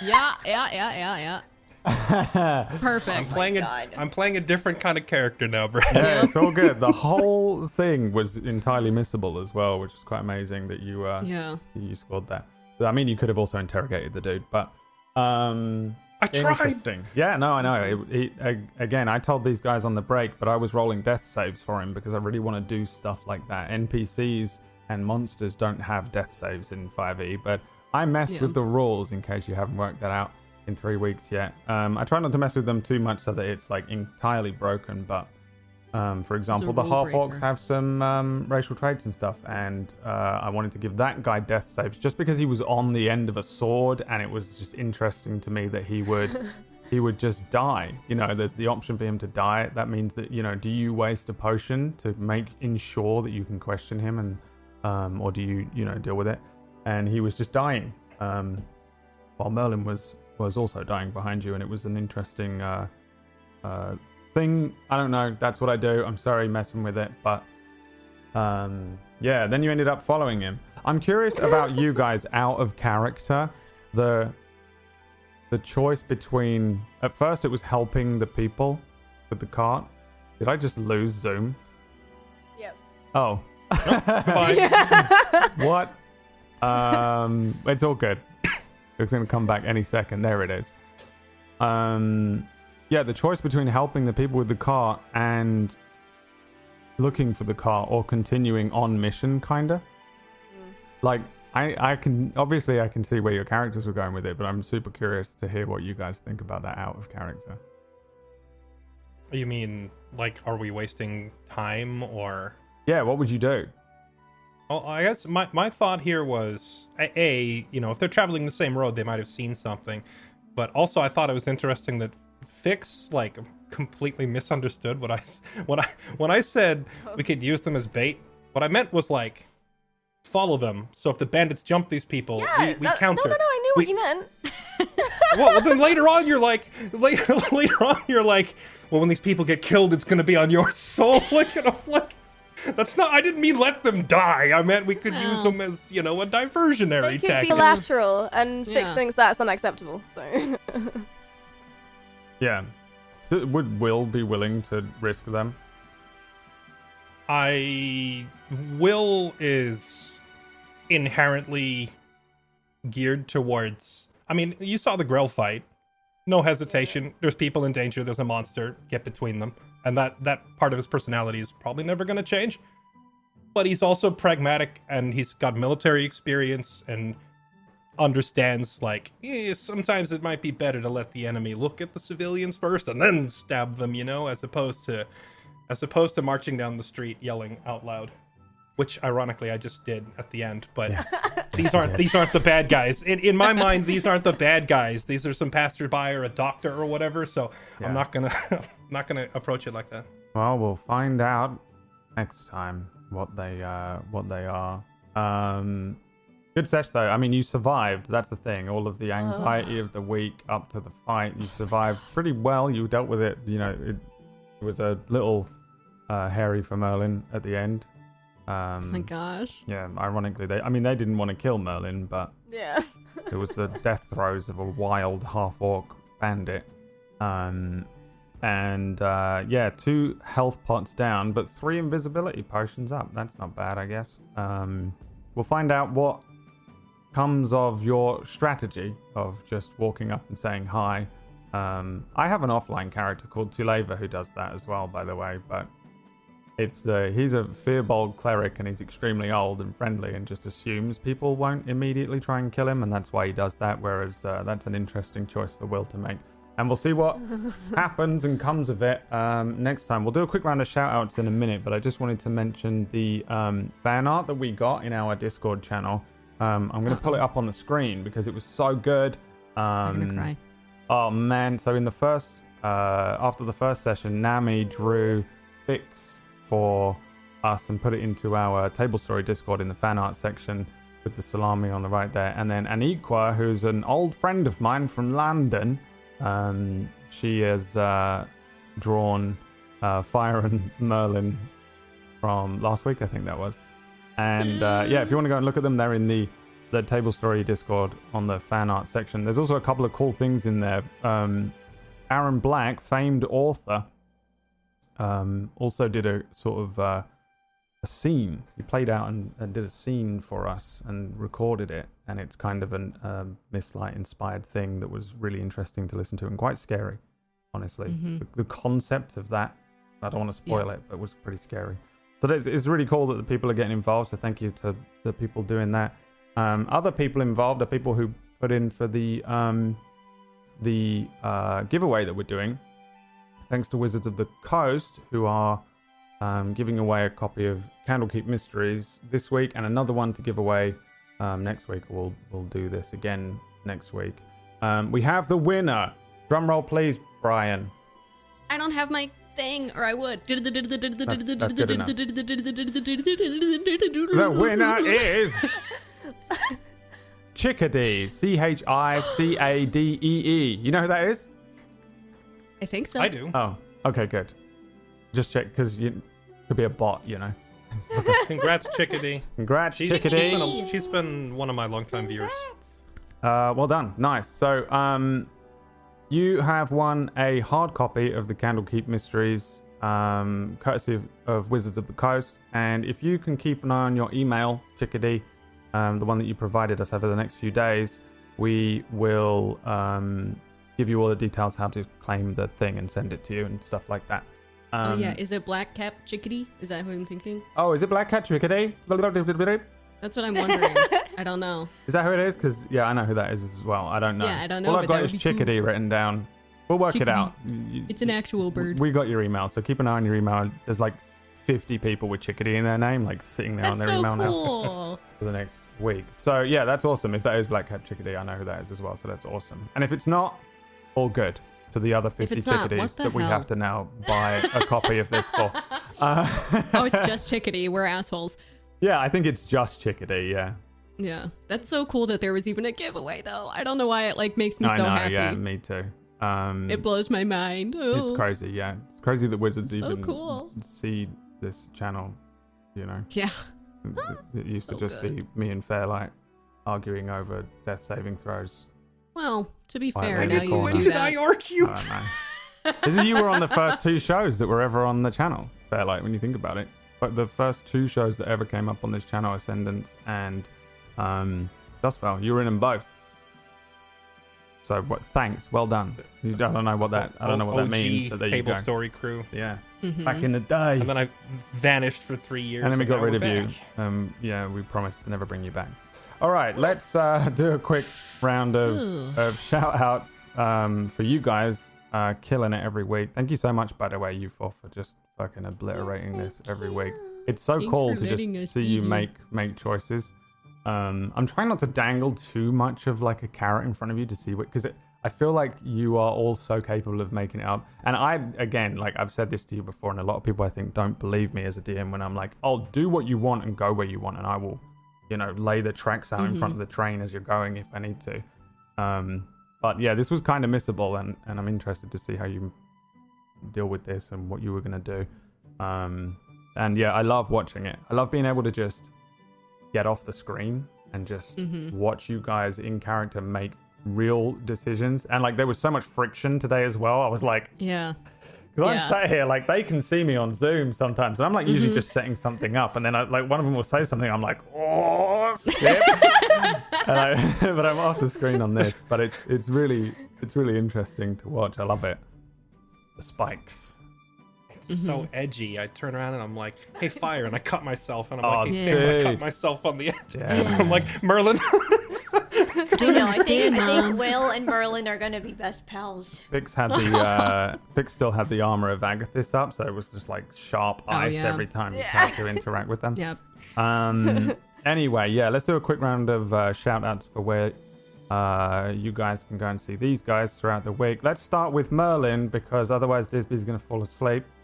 yeah, yeah, yeah, yeah, yeah. Perfect. I'm playing a God. am playing a different kind of character now, Brad. yeah, it's all good. The whole thing was entirely missable as well, which is quite amazing that you uh, Yeah. you scored that. I mean, you could have also interrogated the dude, but um, I tried. interesting. Yeah, no, I know. It, it, again, I told these guys on the break, but I was rolling death saves for him because I really want to do stuff like that. NPCs and monsters don't have death saves in 5e, but I mess Yeah. with the rules in case you haven't worked that out in three weeks yet. Um, I try not to mess with them too much so that it's like entirely broken, but um, for example, the half orcs have some um, racial traits and stuff, and uh, I wanted to give that guy death saves just because he was on the end of a sword, and it was just interesting to me that he would he would just die. You know, there's the option for him to die. That means that you know, do you waste a potion to make ensure that you can question him, and um, or do you you know deal with it? And he was just dying, um, while Merlin was was also dying behind you, and it was an interesting. Uh, uh, thing. I don't know. That's what I do. I'm sorry messing with it, but um, yeah. Then you ended up following him. I'm curious about you guys out of character. The the choice between at first it was helping the people with the cart. Did I just lose Zoom? Yep. Oh, Fine. what? Um, it's all good. It's gonna come back any second. There it is. Um, yeah, the choice between helping the people with the car and looking for the car or continuing on mission, kinda. Hmm. Like, I, I can obviously I can see where your characters were going with it, but I'm super curious to hear what you guys think about that out of character. You mean like are we wasting time or Yeah, what would you do? Well, I guess my, my thought here was a, a, you know, if they're traveling the same road, they might have seen something. But also, I thought it was interesting that Fix like completely misunderstood what I s- when I when I said we could use them as bait. What I meant was like follow them. So if the bandits jump these people, Yeah, we, we that- counter. No, no, no. I knew We- what you meant. well, well, then later on, you're like, later, later on, you're like, well, when these people get killed, it's gonna be on your soul. like, you know, like, that's not. I didn't mean let them die. I meant we could use them as, you know, a diversionary They could be tactic. lateral and fix Yeah. things that's unacceptable. So Yeah, would Will be willing to risk them? I Will is inherently geared towards. I mean, you saw the Grell fight. No hesitation. There's people in danger. There's a monster. Get between them, and that that part of his personality is probably never going to change. But he's also pragmatic, and he's got military experience and understands like eh, sometimes it might be better to let the enemy look at the civilians first and then stab them. You know, as opposed to as opposed to marching down the street yelling out loud which ironically I just did at the end but these aren't these aren't the bad guys in, in my mind these aren't the bad guys these are some passerby or a doctor or whatever so Yeah. I'm not gonna I'm not gonna approach it like that Well, we'll find out next time what they uh, what they are. Um, good sesh though. I mean, you survived. That's the thing. All of the anxiety of the week up to the fight, you survived pretty well. You dealt with it. You know, it, it was a little uh, hairy for Merlin at the end. Um, Oh my gosh. yeah, ironically, they. I mean, they didn't want to kill Merlin, but yeah. it was the death throes of a wild half orc bandit. Um, and uh, yeah, two health pots down, but three invisibility potions up. That's not bad, I guess. Um, we'll find out what comes of your strategy of just walking up and saying hi. Um, I have an offline character called Tuleva who does that as well, by the way, but it's the he's a fearbold cleric and he's extremely old and friendly and just assumes people won't immediately try and kill him and that's why he does that whereas uh, that's an interesting choice for will to make. And we'll see what happens and comes of it um, next time. We'll do a quick round of shout outs in a minute but i just wanted to mention the um, fan art that we got in our discord channel um, i'm going to pull it up on the screen because it was so good um, I'm gonna cry. Oh man! So in the first, uh, after the first session, Nami drew Fix for us and put it into our table story Discord in the fan art section with the salami on the right there, and then Aniqua, who's an old friend of mine from London, um, she has uh, drawn uh, Fire and Merlin from last week, I think that was. And uh, yeah, if you want to go and look at them, they're in the the table story discord on the fan art section there's also a couple of cool things in there um Aaron Black, famed author, um, also did a sort of uh, a scene. He played out and, and did a scene for us and recorded it, and it's kind of an um, Mistlight inspired thing that was really interesting to listen to and quite scary, honestly. Mhm. The, the concept of that, I don't want to spoil it, but it was pretty scary. So it's, really cool that the people are getting involved. So thank you to the people doing that. Um, other people involved are people who put in for the um, the uh, giveaway that we're doing. Thanks to Wizards of the Coast, who are um, giving away a copy of Candlekeep Mysteries this week, and another one to give away um, next week. We'll we'll do this again next week. Um, we have the winner. Drum roll, please, Brian. I don't have my thing, or I would. that's good enough. The winner is Chickadee. C H I C A D E E. You know who that is? I think so. I do. Oh, okay, good. Just check because you could be a bot, you know. Congrats, Chickadee. Congrats, She's, Chickadee. she's been, a- she's been one of my longtime viewers. Uh, well done. Nice. So, um, you have won a hard copy of the Candlekeep Mysteries, um, courtesy of, of Wizards of the Coast. And if you can keep an eye on your email, Chickadee, um, the one that you provided us over the next few days, we will um, give you all the details how to claim the thing and send it to you and stuff like that. Um, oh yeah, is it black cap chickadee? Is that who I'm thinking? Oh, is it Black Cat Chickadee? That's what I'm wondering. I don't know. Is that who it is? Because yeah, I know who that is as well. I don't know. Yeah, I don't know. All I've but got that is would be cool. Chickadee written down. We'll work it out. You- It's an actual bird. We got your email, so keep an eye on your email. There's like 50 people with Chickadee in their name, like sitting there That's on their so email now cool. for the next week. So yeah, that's awesome. If that is Black Cat Chickadee, I know who that is as well. So that's awesome. And if it's not, all good. To the other 50 it's not, chickadees the that we hell? have to now buy a copy of this for. Uh, oh, it's just chickadee. We're assholes. Yeah, I think it's just Chickadee. Yeah, Yeah, that's so cool that there was even a giveaway though. I don't know why it like makes me I so know. happy. Yeah, me too. Um, It blows my mind. Oh. It's crazy, yeah. It's crazy that Wizards So even cool. see this channel, you know. Yeah. It, it used So to just good. be me and Fairlight arguing over death saving throws. Well, to be fair, they now do you call do them- Did. I argue? I don't know. This is- you were on the first two shows that were ever on the channel, Fairlight, when you think about it. But the first two shows that ever came up on this channel, Ascendance and um, Dustfell, you were in them both. So what? Thanks, well done. You, I don't know what that. I don't know what that OG means. But there you Cable go. Story crew. Yeah, Mhm. back in the day. And then I vanished for three years. and then we got rid of we're you. Um, yeah, we promised to never bring you back. All right, let's uh, do a quick round of, Ugh. of shout outs um, for you guys. Uh, killing it every week. Thank you so much, by the way, you four, for just fucking obliterating this every week. It's so Thanks cool to just see you make make choices. Um, I'm trying not to dangle too much of like a carrot in front of you to see what because I feel like you are all so capable of making it up. And I again, like I've said this to you before, and a lot of people I think don't believe me as a DM when I'm like, "I'll do what you want and go where you want, and I will, you know, lay the tracks out in front of the train as you're going if I need to." Um, but yeah, this was kind of missable, and and I'm interested to see how you deal with this and what you were gonna do. Um, and yeah, I love watching it. I love being able to just get off the screen and just Mhm. watch you guys in character make real decisions. And like there was so much friction today as well. I was like, Yeah. because I'm Yeah. sat here, like they can see me on Zoom sometimes, and I'm like usually just setting something up, and then I, like one of them will say something, I'm like, oh, skip. I, but I'm off the screen on this. But it's it's really it's really interesting to watch. I love it. The spikes. It's so edgy. I turn around and I'm like, "Hey, fire!" And I cut myself, and I'm Oh, like, "Hey, Yeah. I cut myself on the edge. Yeah. I'm like, Merlin. Don't No, I think, understand, I think Will and Merlin are gonna be best pals. Fix had the uh, Fix still had the armor of Agathys up, so it was just like sharp Oh, ice yeah. every time you tried to interact with them. Yep. Um, anyway, yeah, let's do a quick round of uh, shout outs for where uh, you guys can go and see these guys throughout the week. Let's start with Merlin because otherwise Disby's going to fall asleep.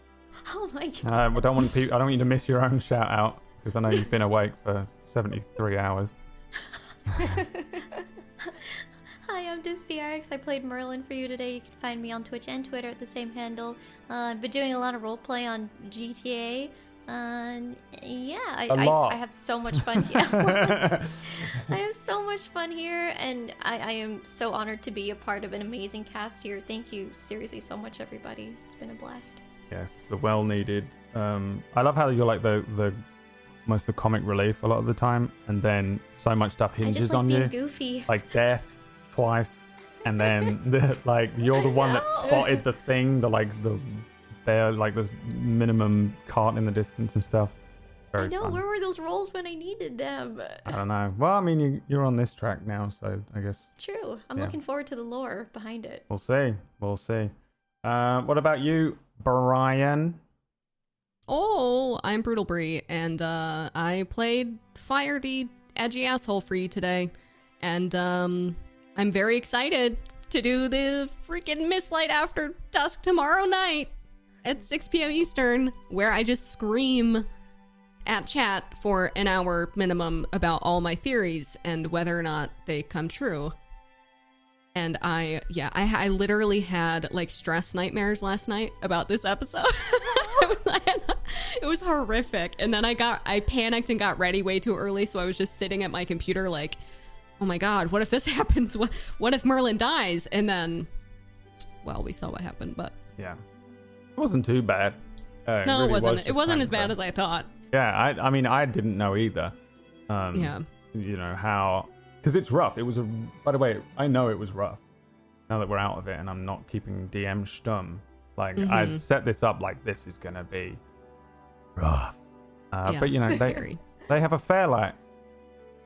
Oh my god. Uh, we don't want pe- I don't want you to miss your own shout out because I know you've been awake for 73 hours. Hi, I'm DisbyRx. I played Merlin for you today. You can find me on Twitch and Twitter at the same handle. Uh, I've been doing a lot of roleplay on GTA. Um, yeah, I, A I, lot. I have so much fun here. I have so much fun here, and I, I am so honored to be a part of an amazing cast here. Thank you, seriously, so much, everybody. It's been a blast. Yes, the well needed. Um, I love how you're like the the most the comic relief a lot of the time, and then so much stuff I hinges just like on being you, goofy. like death twice, and then the, like you're the one that spotted the thing, the like the bear, like the minimum cart in the distance and stuff. Very I know, fun. where were those rolls when I needed them? I don't know. Well, I mean, you, you're on this track now, so I guess True. I'm Yeah. looking forward to the lore behind it. we'll see. We'll see. Uh, what about you, Brian? Oh, I'm Brutal Bree, and uh, I played Fire the Edgy Asshole for you today. And um, I'm very excited to do the freaking Mistlight After Dusk tomorrow night at 6 p.m. Eastern, where I just scream at chat for an hour minimum about all my theories and whether or not they come true. And I, yeah, I, I literally had like stress nightmares last night about this episode. it, was, had- it was horrific. And then I got, I panicked and got ready way too early. So I was just sitting at my computer like, oh my God, what if this happens? What, what if Merlin dies? And then, well, we saw what happened, but Yeah, it wasn't too bad. Uh, no, really it wasn't. was it wasn't as of bad as I thought. Yeah, I, I mean, I didn't know either. Um, Yeah. You know how, because it's rough. It was a. By the way, I know it was rough. Now that we're out of it, and I'm not keeping DM stum. Like Mhm. I'd set this up like this is gonna be rough. Uh, yeah, but you know, they scary. they have a Fairlight,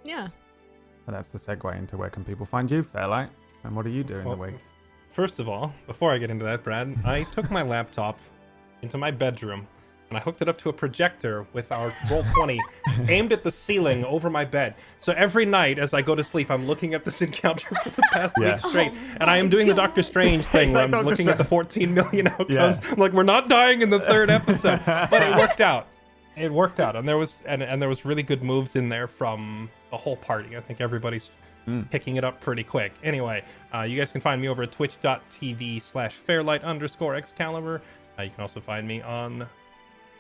Yeah. and that's the segue into where can people find you, Fairlight, and what are you doing Well, the week? First of all, before I get into that, Brad, I took my laptop into my bedroom and I hooked it up to a projector with our roll 20 aimed at the ceiling over my bed. So every night as I go to sleep, I'm looking at this encounter for the past Yeah. week straight. Oh and I am my doing the Doctor Strange thing where like I'm Doctor looking at the 14 million outcomes. Yeah. I'm like, we're not dying in the third episode. but it worked out. It worked out. And there was and, and there was really good moves in there from the whole party. I think everybody's picking it up pretty quick. Anyway, uh, you guys can find me over at twitch.tv slash fairlight underscore excalibur. Uh, you can also find me on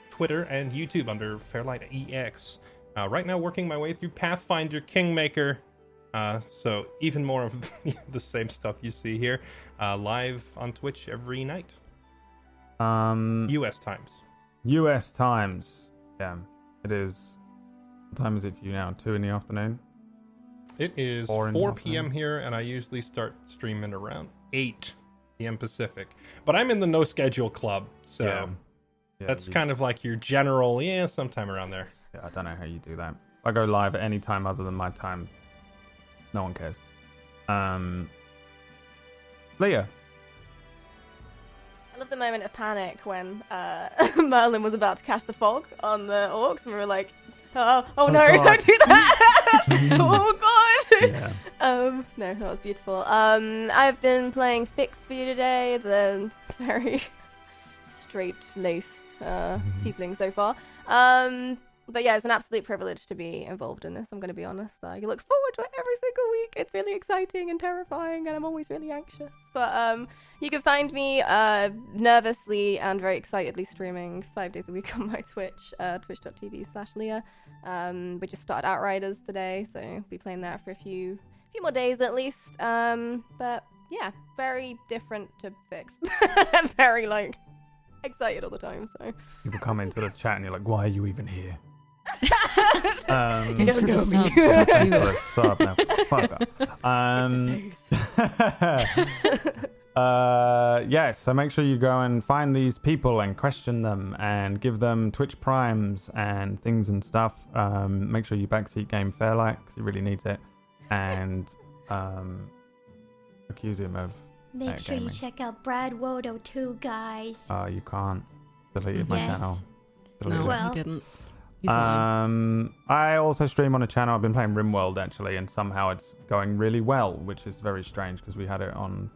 Twitter and YouTube under Fairlight EX. Uh, right now, working my way through Pathfinder Kingmaker. Uh, so even more of the same stuff you see here, uh, live on Twitch every night, Um, U.S. times. U.S. times. Yeah, it is. What time is it for you now? Two in the afternoon. It is Four 4, in the afternoon. p.m. here, and I usually start streaming around 8 p.m. Pacific. But I'm in the no schedule club, so Yeah. Yeah, that's you- kind of like your general, yeah, sometime around there. Yeah, I don't know how you do that. If I go live at any time other than my time, no one cares. Um, Leah. I love the moment of panic when uh, Merlin was about to cast the fog on the orcs, and we were like, "Oh, oh, no, God. don't do that! oh God!" Yeah. Um, no, that was beautiful. Um, I've been playing Fix for you today, the very straight-laced uh, tiefling so far. Um, but yeah, it's an absolute privilege to be involved in this. I'm going to be honest. I look forward to it every single week. It's really exciting and terrifying, and I'm always really anxious. But um, you can find me uh, nervously and very excitedly streaming five days a week on my Twitch, uh, twitch.tv slash Leah. Um, we just started Outriders today, so we'll be playing that for a few few more days at least. Um, but yeah, very different to Fix. Very like excited all the time. So People come into the chat and you're like, why are you even here? um, Thanks for the sub. for a sub now. Fuck up. Um, uh, yeah, so make sure you go and find these people and question them and give them Twitch primes and things and stuff. Um, make sure you backseat game Fairlight because he really needs it. And um, accuse him of. Make uh, sure you check out Brad Wodo too, guys. Oh, you can't. Deleted my Yes. channel. Deleted No. Well- he didn't. He's. Um, I also stream on a channel. I've been playing RimWorld actually, and somehow it's going really well, which is very strange because we had it on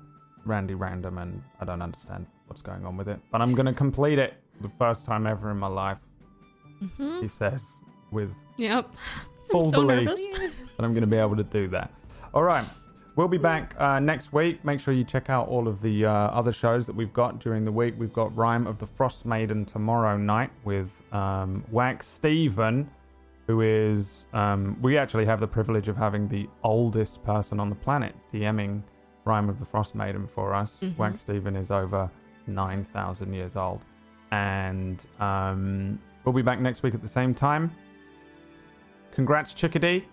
Randy Random, and I don't understand what's going on with it. But I'm gonna complete it the first time ever in my life. Mhm. He says with Yep. full so belief nervous. that I'm gonna be able to do that. All right. We'll be back uh, next week. Make sure you check out all of the uh, other shows that we've got during the week. We've got Rime of the Frostmaiden tomorrow night with um, Wax Steven, who is. Um, we actually have the privilege of having the oldest person on the planet DMing Rime of the Frostmaiden for us. Mhm. Wax Steven is over 9,000 years old. And um, we'll be back next week at the same time. Congrats, Chickadee,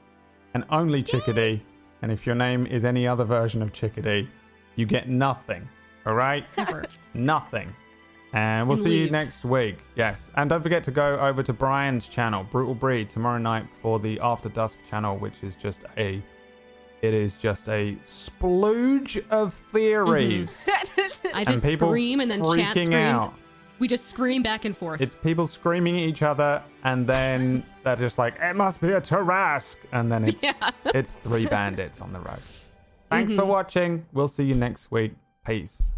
and only Chickadee. And if your name is any other version of Chickadee, you get nothing. All right? Nothing. And we'll And see you next week. Yes. And don't forget to go over to Brian's channel, Brutal Breed, tomorrow night for the After Dusk channel, which is just a. It is just a splooge of theories. Mm-hmm. I just people scream and then chat screams. out. We just scream back and forth. It's people screaming at each other, and then they're just like, "It must be a Tarrasque," and then it's Yeah. it's three bandits on the road. Thanks for mm-hmm. watching. We'll see you next week. Peace.